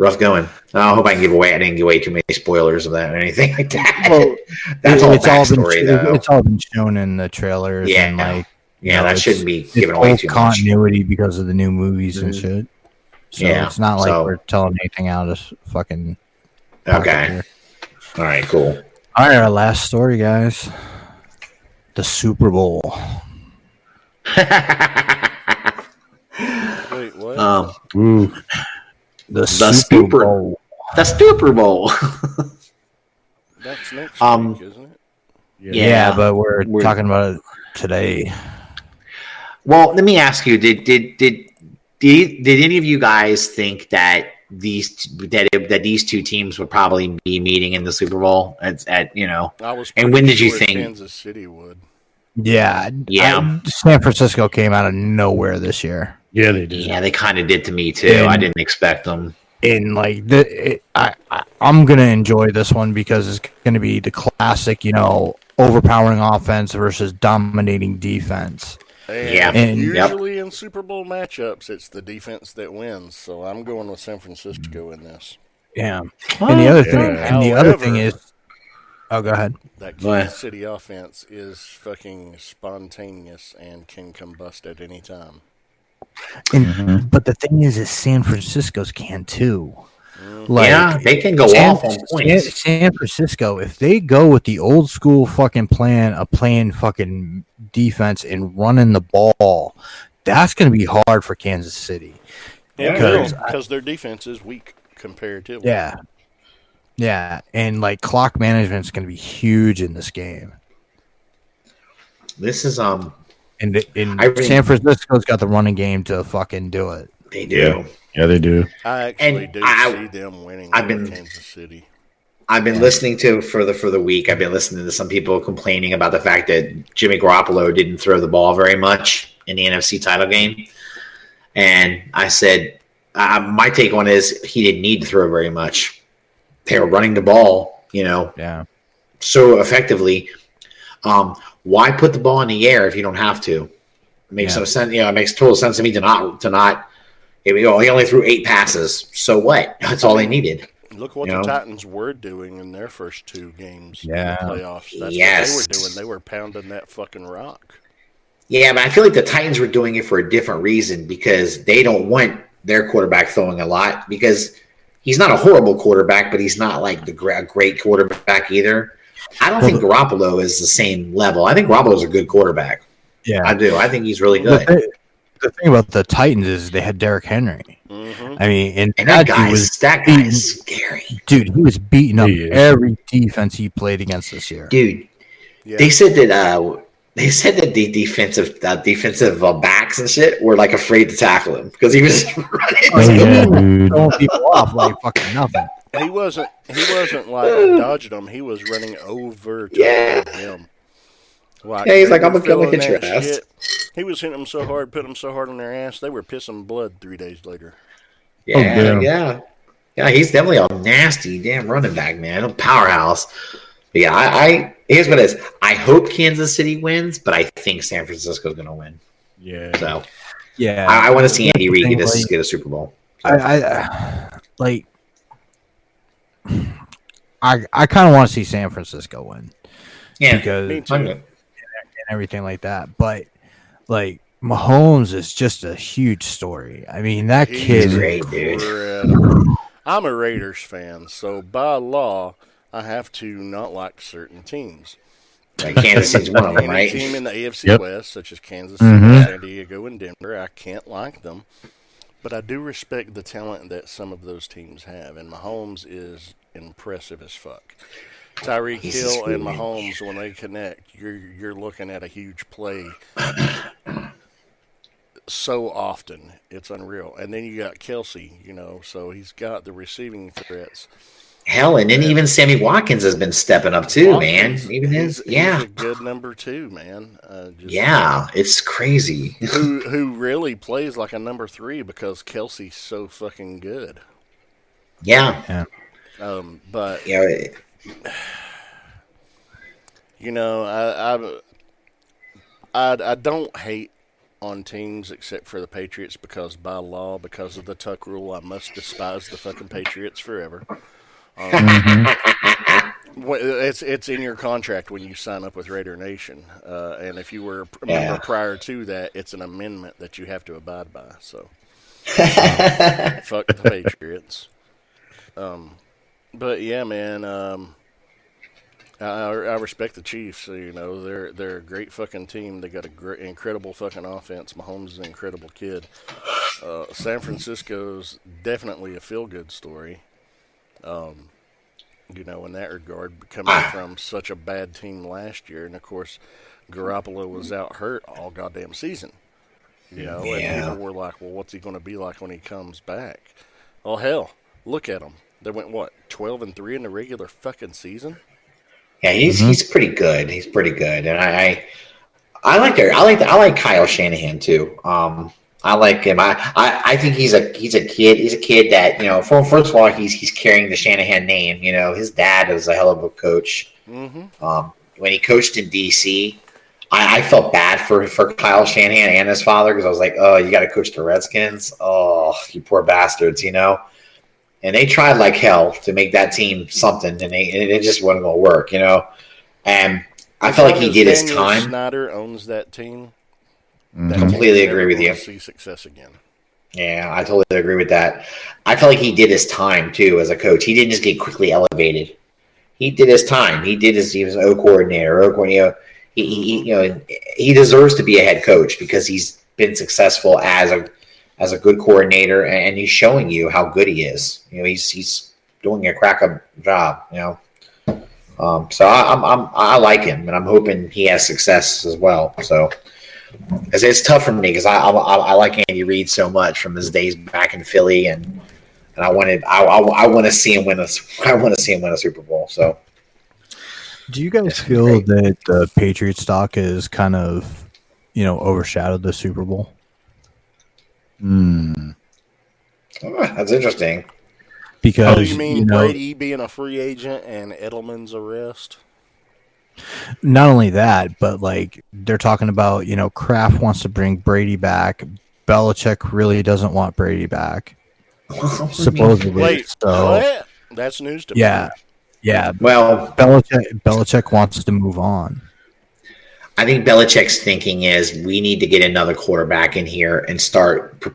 rough going. I hope I can give away. I didn't give away too many spoilers of that or anything like that. Well, That's It- all it's all been though. it's all been shown in the trailers Yeah, and like yeah, know, that shouldn't be given away full too much. continuity because of the new movies and Mhm. shit. So Yeah, it's not like so- we're telling anything out of fucking. Okay, here. all right, cool. All right, our last story, guys. The Super Bowl. Wait, what? um, Ooh, The, Super Super Bowl. the Super Bowl. That's next um, week, isn't it? Yeah, Yeah. but we're, We're- talking about it today. Well, let me ask you: Did did did did, did any of you guys think that these that it, that these two teams would probably be meeting in the Super Bowl at, at you know? I was. And pretty when did you think- Kansas City would? Yeah, Yeah. I- San Francisco came out of nowhere this year. Yeah, they did. Yeah, they kind of did to me too. And- I didn't expect them. and like the it, I, I I'm gonna enjoy this one because it's gonna be the classic, you know, overpowering offense versus dominating defense. And Yeah. And- usually in Super Bowl matchups, it's the defense that wins. So I'm going with San Francisco in this. Yeah. And the other thing, Yeah. and the other thing is, oh, go ahead. That Kansas City offense is fucking spontaneous and can combust at any time. And, Mhm. But the thing is, is San Francisco's can too. Like, yeah, they can go San, off on San, points. San Francisco, if they go with the old school fucking plan of playing fucking defense and running the ball, that's going to be hard for Kansas City. Yeah, Because- because their defense is weak comparatively. Yeah. Yeah. And like clock management is going to be huge in this game. This is um, And, and I really- San Francisco's got the running game to fucking do it. they do. Yeah, they do. I actually And do I- see them winning I've been- Kansas City. I've been listening to for the for the week. I've been listening to some people complaining about the fact that Jimmy Garoppolo didn't throw the ball very much in the NFC title game, and I said uh, my take on it is he didn't need to throw very much. They were running the ball, you know, Yeah. so effectively. Um, why put the ball in the air if you don't have to? It makes Yeah. no sense. You know, it makes total sense to me to not to not Here we go. He only threw eight passes. So what? That's all they needed. Look what You the know? Titans were doing in their first two games Yeah. in the playoffs. That's Yes. what they were doing. They were pounding that fucking rock. Yeah, but I feel like the Titans were doing it for a different reason because they don't want their quarterback throwing a lot because he's not a horrible quarterback, but he's not like the great quarterback either. I don't think Garoppolo is the same level. I think Garoppolo's a good quarterback. Yeah. I do. I think he's really The good. thing, the thing about the Titans is they had Derrick Henry. hmm I mean, and, And that dude guy, was that guy's scary, dude. He was beating up He every defense he played against this year. dude. Yeah. They said that. uh They said that the defensive uh, defensive uh, backs and shit were like afraid to tackle him because he was running. Oh, yeah, yeah. dude. Throwing people off like fucking nothing. He wasn't. He wasn't like dodging them. He was running over to Yeah. him. Like, Yeah, he's like, "I'm gonna come hit your ass." shit. He was hitting them so hard, putting them so hard on their ass, they were pissing blood three days later. Yeah, Oh, yeah, yeah. He's definitely a nasty damn running back, man. A powerhouse. But yeah, I, I here's what it is. I hope Kansas City wins, but I think San Francisco's going to win. Yeah. So Yeah, I, I want to see Andy Reid get a, Like- get a Super Bowl. I, I like. I I kind of want to see San Francisco win Yeah, because and too. I'm good. everything like that, but like Mahomes is just a huge story. I mean, that He's kid. great, dude. I'm a Raiders fan, so by law, I have to not like certain teams. Like Kansas City's one of them, Any team in the AFC Yep. West, such as Kansas City, Mhm. San Diego, and Denver, I can't like them. But I do respect the talent that some of those teams have, and Mahomes is impressive as fuck. Tyreek Hill and. Mahomes, when they connect, you're you're looking at a huge play. so often, it's unreal. And then you got Kelce, you know, so he's got the receiving threats. Hell, and then even Sammy Watkins has been stepping up too, Watkins, man. Even his, he's- he's yeah, a good number two, man. Uh, just, yeah. It's crazy. who who really plays like a number three because Kelce's so fucking good. Yeah, Um, but yeah. you know, I, I I I don't hate on teams except for the Patriots because by law, because of the Tuck rule, I must despise the fucking Patriots forever. Um, wh- it's it's in your contract when you sign up with Raider Nation, uh, and if you were a member Yeah. prior to that, it's an amendment that you have to abide by. So. fuck the Patriots. Um, but yeah, man. Um, I, I respect the Chiefs. So, you know, they're they're a great fucking team. They got a great, incredible fucking offense. Mahomes is an incredible kid. Uh, San Francisco's definitely a feel good story. Um, you know, in that regard, coming from such a bad team last year, and of course, Garoppolo was out hurt all goddamn season. You know, and people were like, "Well, what's he going to be like when he comes back?" Oh hell, look at them. They went what twelve and three in the regular fucking season. Yeah, he's he's pretty good. He's pretty good, and I I, I like their, I like I like Kyle Shanahan too. Um, I like him. I, I, I think he's a he's a kid. He's a kid that you know. For, first of all, he's he's carrying the Shanahan name. You know, his dad is a hell of a coach. Mm-hmm. Um, when he coached in DC, I, I felt bad for for Kyle Shanahan and his father because I was like, oh, you got to coach the Redskins. Oh, you poor bastards, you know. And they tried like hell to make that team something, and, they, and it just wasn't going to work, you know. And I felt like he did his time. Snyder owns that team. Mhm. That Completely agree with you. See success again. Yeah, I totally agree with that. I felt like he did his time too as a coach. He didn't just get quickly elevated. He did his time. He did his. He was an O coordinator. O coordinator. He, he, you know, he deserves to be a head coach because he's been successful as a as a good coordinator, and he's showing you how good he is. You know, he's he's doing a crack up job. You know, um, so I, I'm, I'm I like him, and I'm hoping he has success as well. So. It's, it's tough for me because I, I I like Andy Reid so much from his days back in Philly, and and I wanted I I, I want to see him win a I want to see him win a Super Bowl. So Do you guys That's feel great. that the Patriot stock is kind of, you know, overshadowed the Super Bowl? Mm. oh, that's interesting. Because Oh, you mean you know, Brady being a free agent and Edelman's arrest? Not only that, but like they're talking about, you know, Kraft wants to bring Brady back, Belichick really doesn't want Brady back. Supposedly, Wait, so what? That's news to yeah, me. yeah. Well, Belichick Belichick wants to move on. I think Belichick's thinking is we need to get another quarterback in here and start p-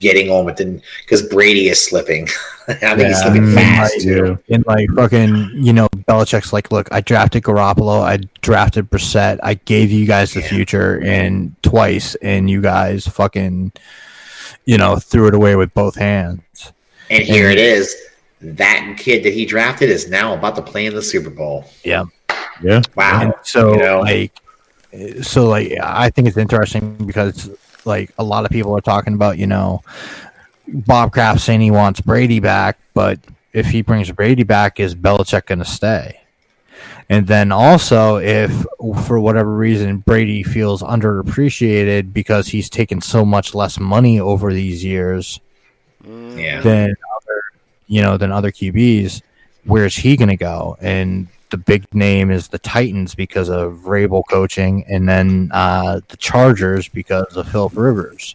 getting on with the because Brady is slipping. I think he's slipping fast too. And like fucking, you know, Belichick's like, look, I drafted Garoppolo, I drafted Brissett, I gave you guys the Yeah. future and twice, and you guys fucking, you know, threw it away with both hands. And here it is. That kid that he drafted is now about to play in the Super Bowl. Yeah. Yeah. Wow. And so You know? like so like I think it's interesting because like a lot of people are talking about, you know, Bob Kraft saying he wants Brady back, but if he brings Brady back, is Belichick gonna stay? And then also if for whatever reason Brady feels underappreciated because he's taken so much less money over these years Mm, Yeah. than other you know than other QBs. Where's he going to go? And the big name is the Titans because of Vrabel coaching, and then uh, the Chargers because of Philip Rivers.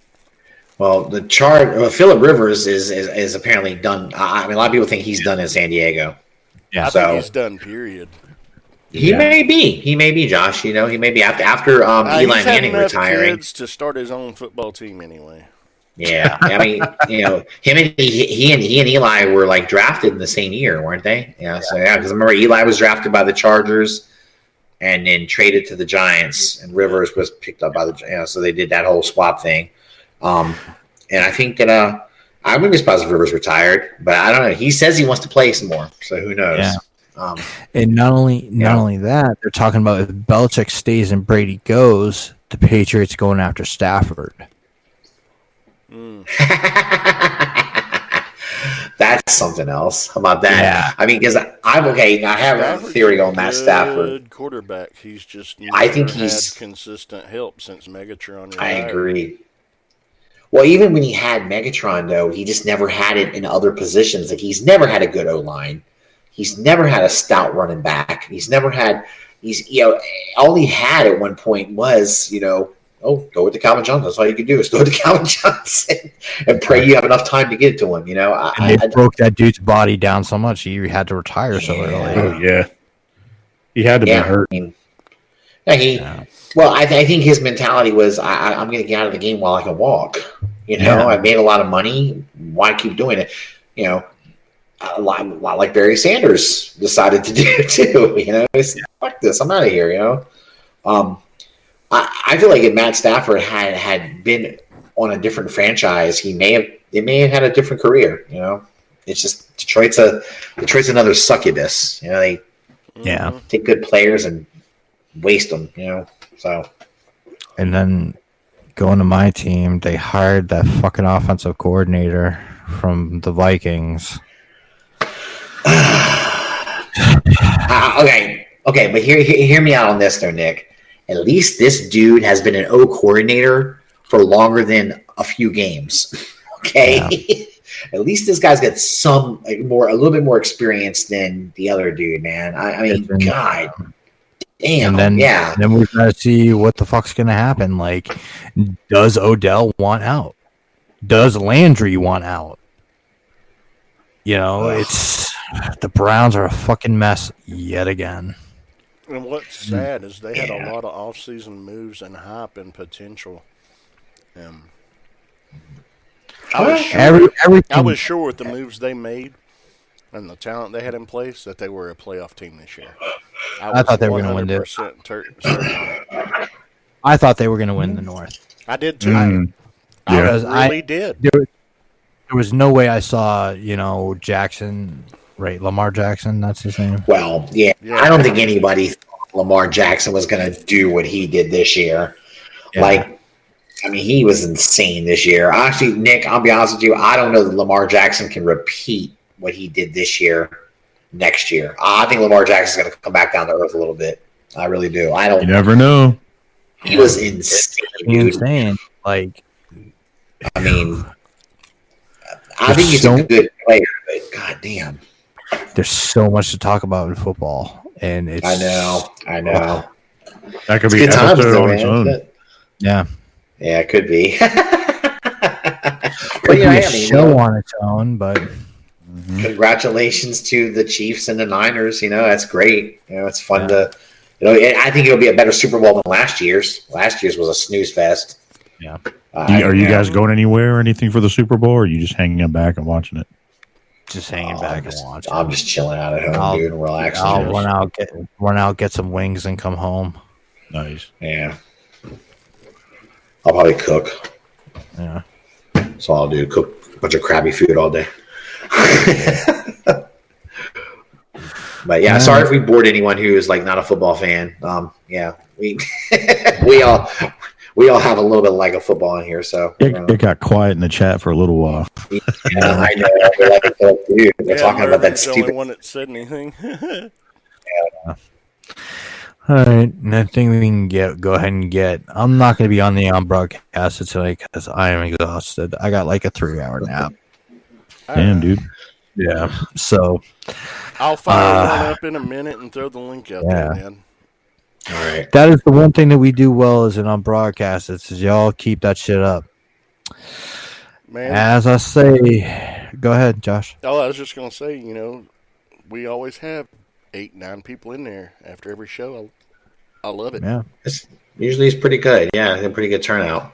Well, the chart. Well, Philip Rivers is, is is apparently done. I I mean, a lot of people think he's done in San Diego. Yeah. I So- think he's done. Period. He Yeah. may be. He may be. Josh. You know, he may be after after um, Uh, Eli he's Manning enough retiring. kids to start his own football team anyway. Yeah, I mean, you know, him and he, he and he and Eli were like drafted in the same year, weren't they? Yeah. So yeah, because I remember Eli was drafted by the Chargers, and then traded to the Giants, and Rivers was picked up by the. You know, so they did that whole swap thing. Um, and I think that uh, I wouldn't be surprised if Rivers retired, but I don't know. He says he wants to play some more, so who knows? Yeah. Um, And not only not Yeah. only that, they're talking about if Belichick stays and Brady goes, the Patriots going after Stafford. Mm. That's something else. How about that? Yeah. I mean, because I'm okay. I have a theory on a Matt Stafford. good Quarterback. He's just I think he's- had consistent help since Megatron. I agree. Well, even when he had Megatron, though, he just never had it in other positions. Like he's never had a good O line. He's never had a stout running back. He's never had. He's you know all he had at one point was you know oh go with the Calvin Johnson. That's all you can do is throw to Calvin Johnson and pray you have enough time to get to him. You know I, And they I, broke that dude's body down so much he had to retire so early. Oh yeah. He had to yeah, be hurt. I mean, yeah, he. Yeah. Well, I, th- I think his mentality was, I, I, I'm going to get out of the game while I can walk. You know, Yeah. I made a lot of money. Why keep doing it? You know, a lot, a lot like Barry Sanders decided to do too. You know, it's, fuck this, I'm out of here. You know, um, I, I feel like if Matt Stafford had had been on a different franchise, he may have it may have had a different career. You know, it's just Detroit's a Detroit's another succubus. You know, they Yeah. Take good players and waste them. You know, so. And then going to my team, they hired that fucking offensive coordinator from the Vikings. Uh, okay, okay, but hear, hear hear me out on this, though, Nick. At least this dude has been an O coordinator for longer than a few games. Okay, at least this guy's got some like more, a little bit more experience than the other dude, man. I, I mean, God, damn, and then yeah, then we've got to see what the fuck's gonna happen. Like, does Odell want out? Does Landry want out? You know, it's the Browns are a fucking mess yet again. And what's sad is they had Yeah. a lot of off-season moves and hype and potential. Um, I was sure, Every everything. I was sure with the moves they made and the talent they had in place that they were a playoff team this year. I thought they were gonna win it. 100% ter- certain on it. I thought they were gonna win the North. I did too. Mm, I yeah. I- really did. There, was- there was no way I saw you know Jackson, right? Lamar Jackson, that's his name. well, yeah, Yeah. I don't think anybody thought Lamar Jackson was going to do what he did this year. Yeah. Like, I mean, he was insane this year. Actually, Nick, I'll be honest with you. I don't know that Lamar Jackson can repeat what he did this year next year. I think Lamar Jackson's going to come back down to earth a little bit. I really do. I don't. You never know. He was insane, dude. insane. Like I mean, I think he's So- a good player, but god damn, there's so much to talk about in football, and it's I know, I know. That could It's be good an times, episode though, on its own. But- Yeah, Yeah, it could be. could be yeah, a I show on its own, but congratulations to the Chiefs and the Niners. You know, that's great. You know, it's fun to. You know, I think it'll be a better Super Bowl than last year's. Last year's was a snooze fest. Yeah. Uh, are you yeah. guys going anywhere or anything for the Super Bowl? Or are you just hanging back and watching it? Just hanging Oh, back I'm and just, watching. I'm just chilling out at home, I'll- dude, and relaxing. I'll run out, get run out, get some wings, and come home. Nice. Yeah. I'll probably cook. Yeah. That's all I'll do. Cook a bunch of crabby food all day. but yeah, Yeah. sorry if we bored anyone who is like not a football fan. Um, yeah, we we all we all have a little bit like a football in here, so It, uh, it got quiet in the chat for a little while. yeah, I know. We're, like, dude, we're Yeah, talking about that Murphy's the stupid. one that said anything. All right, and I think we can get go ahead and get. I'm not going to be on the on broadcast tonight because I am exhausted. I got like a three hour nap. Damn, dude. Yeah, so I'll fire Uh, one up in a minute and throw the link out yeah. there, man. All right. that is the one thing that we do well as an on broadcast. It's y'all keep that shit up. Man, As I say, go ahead, Josh. oh, I was just gonna say, you know, we always have eight, nine people in there after every show. I, I love it. Yeah, It's, usually it's pretty good. Yeah, a pretty good turnout.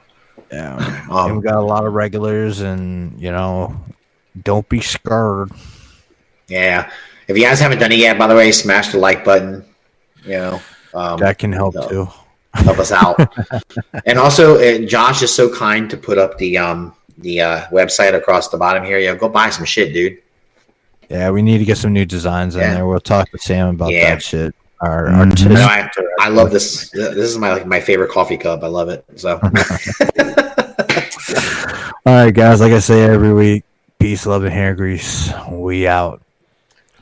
yeah. and Um, we got a lot of regulars, and you know, don't be scared. yeah. If you guys haven't done it yet, by the way, smash the like button. You know, um, That can help no. too. help us out. and also, uh, Josh is so kind to put up the um the uh, website across the bottom here. Yeah, go buy some shit, dude. Yeah, we need to get some new designs in there. We'll talk to Sam about Yeah. that shit. Our Mhm. No, I, I love this. This is my like my favorite coffee cup. I love it. So All right, guys. Like I say every week, peace, love, and hair grease. We out.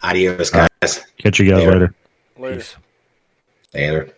adios, guys. Catch you guys Later. later. Later. Later.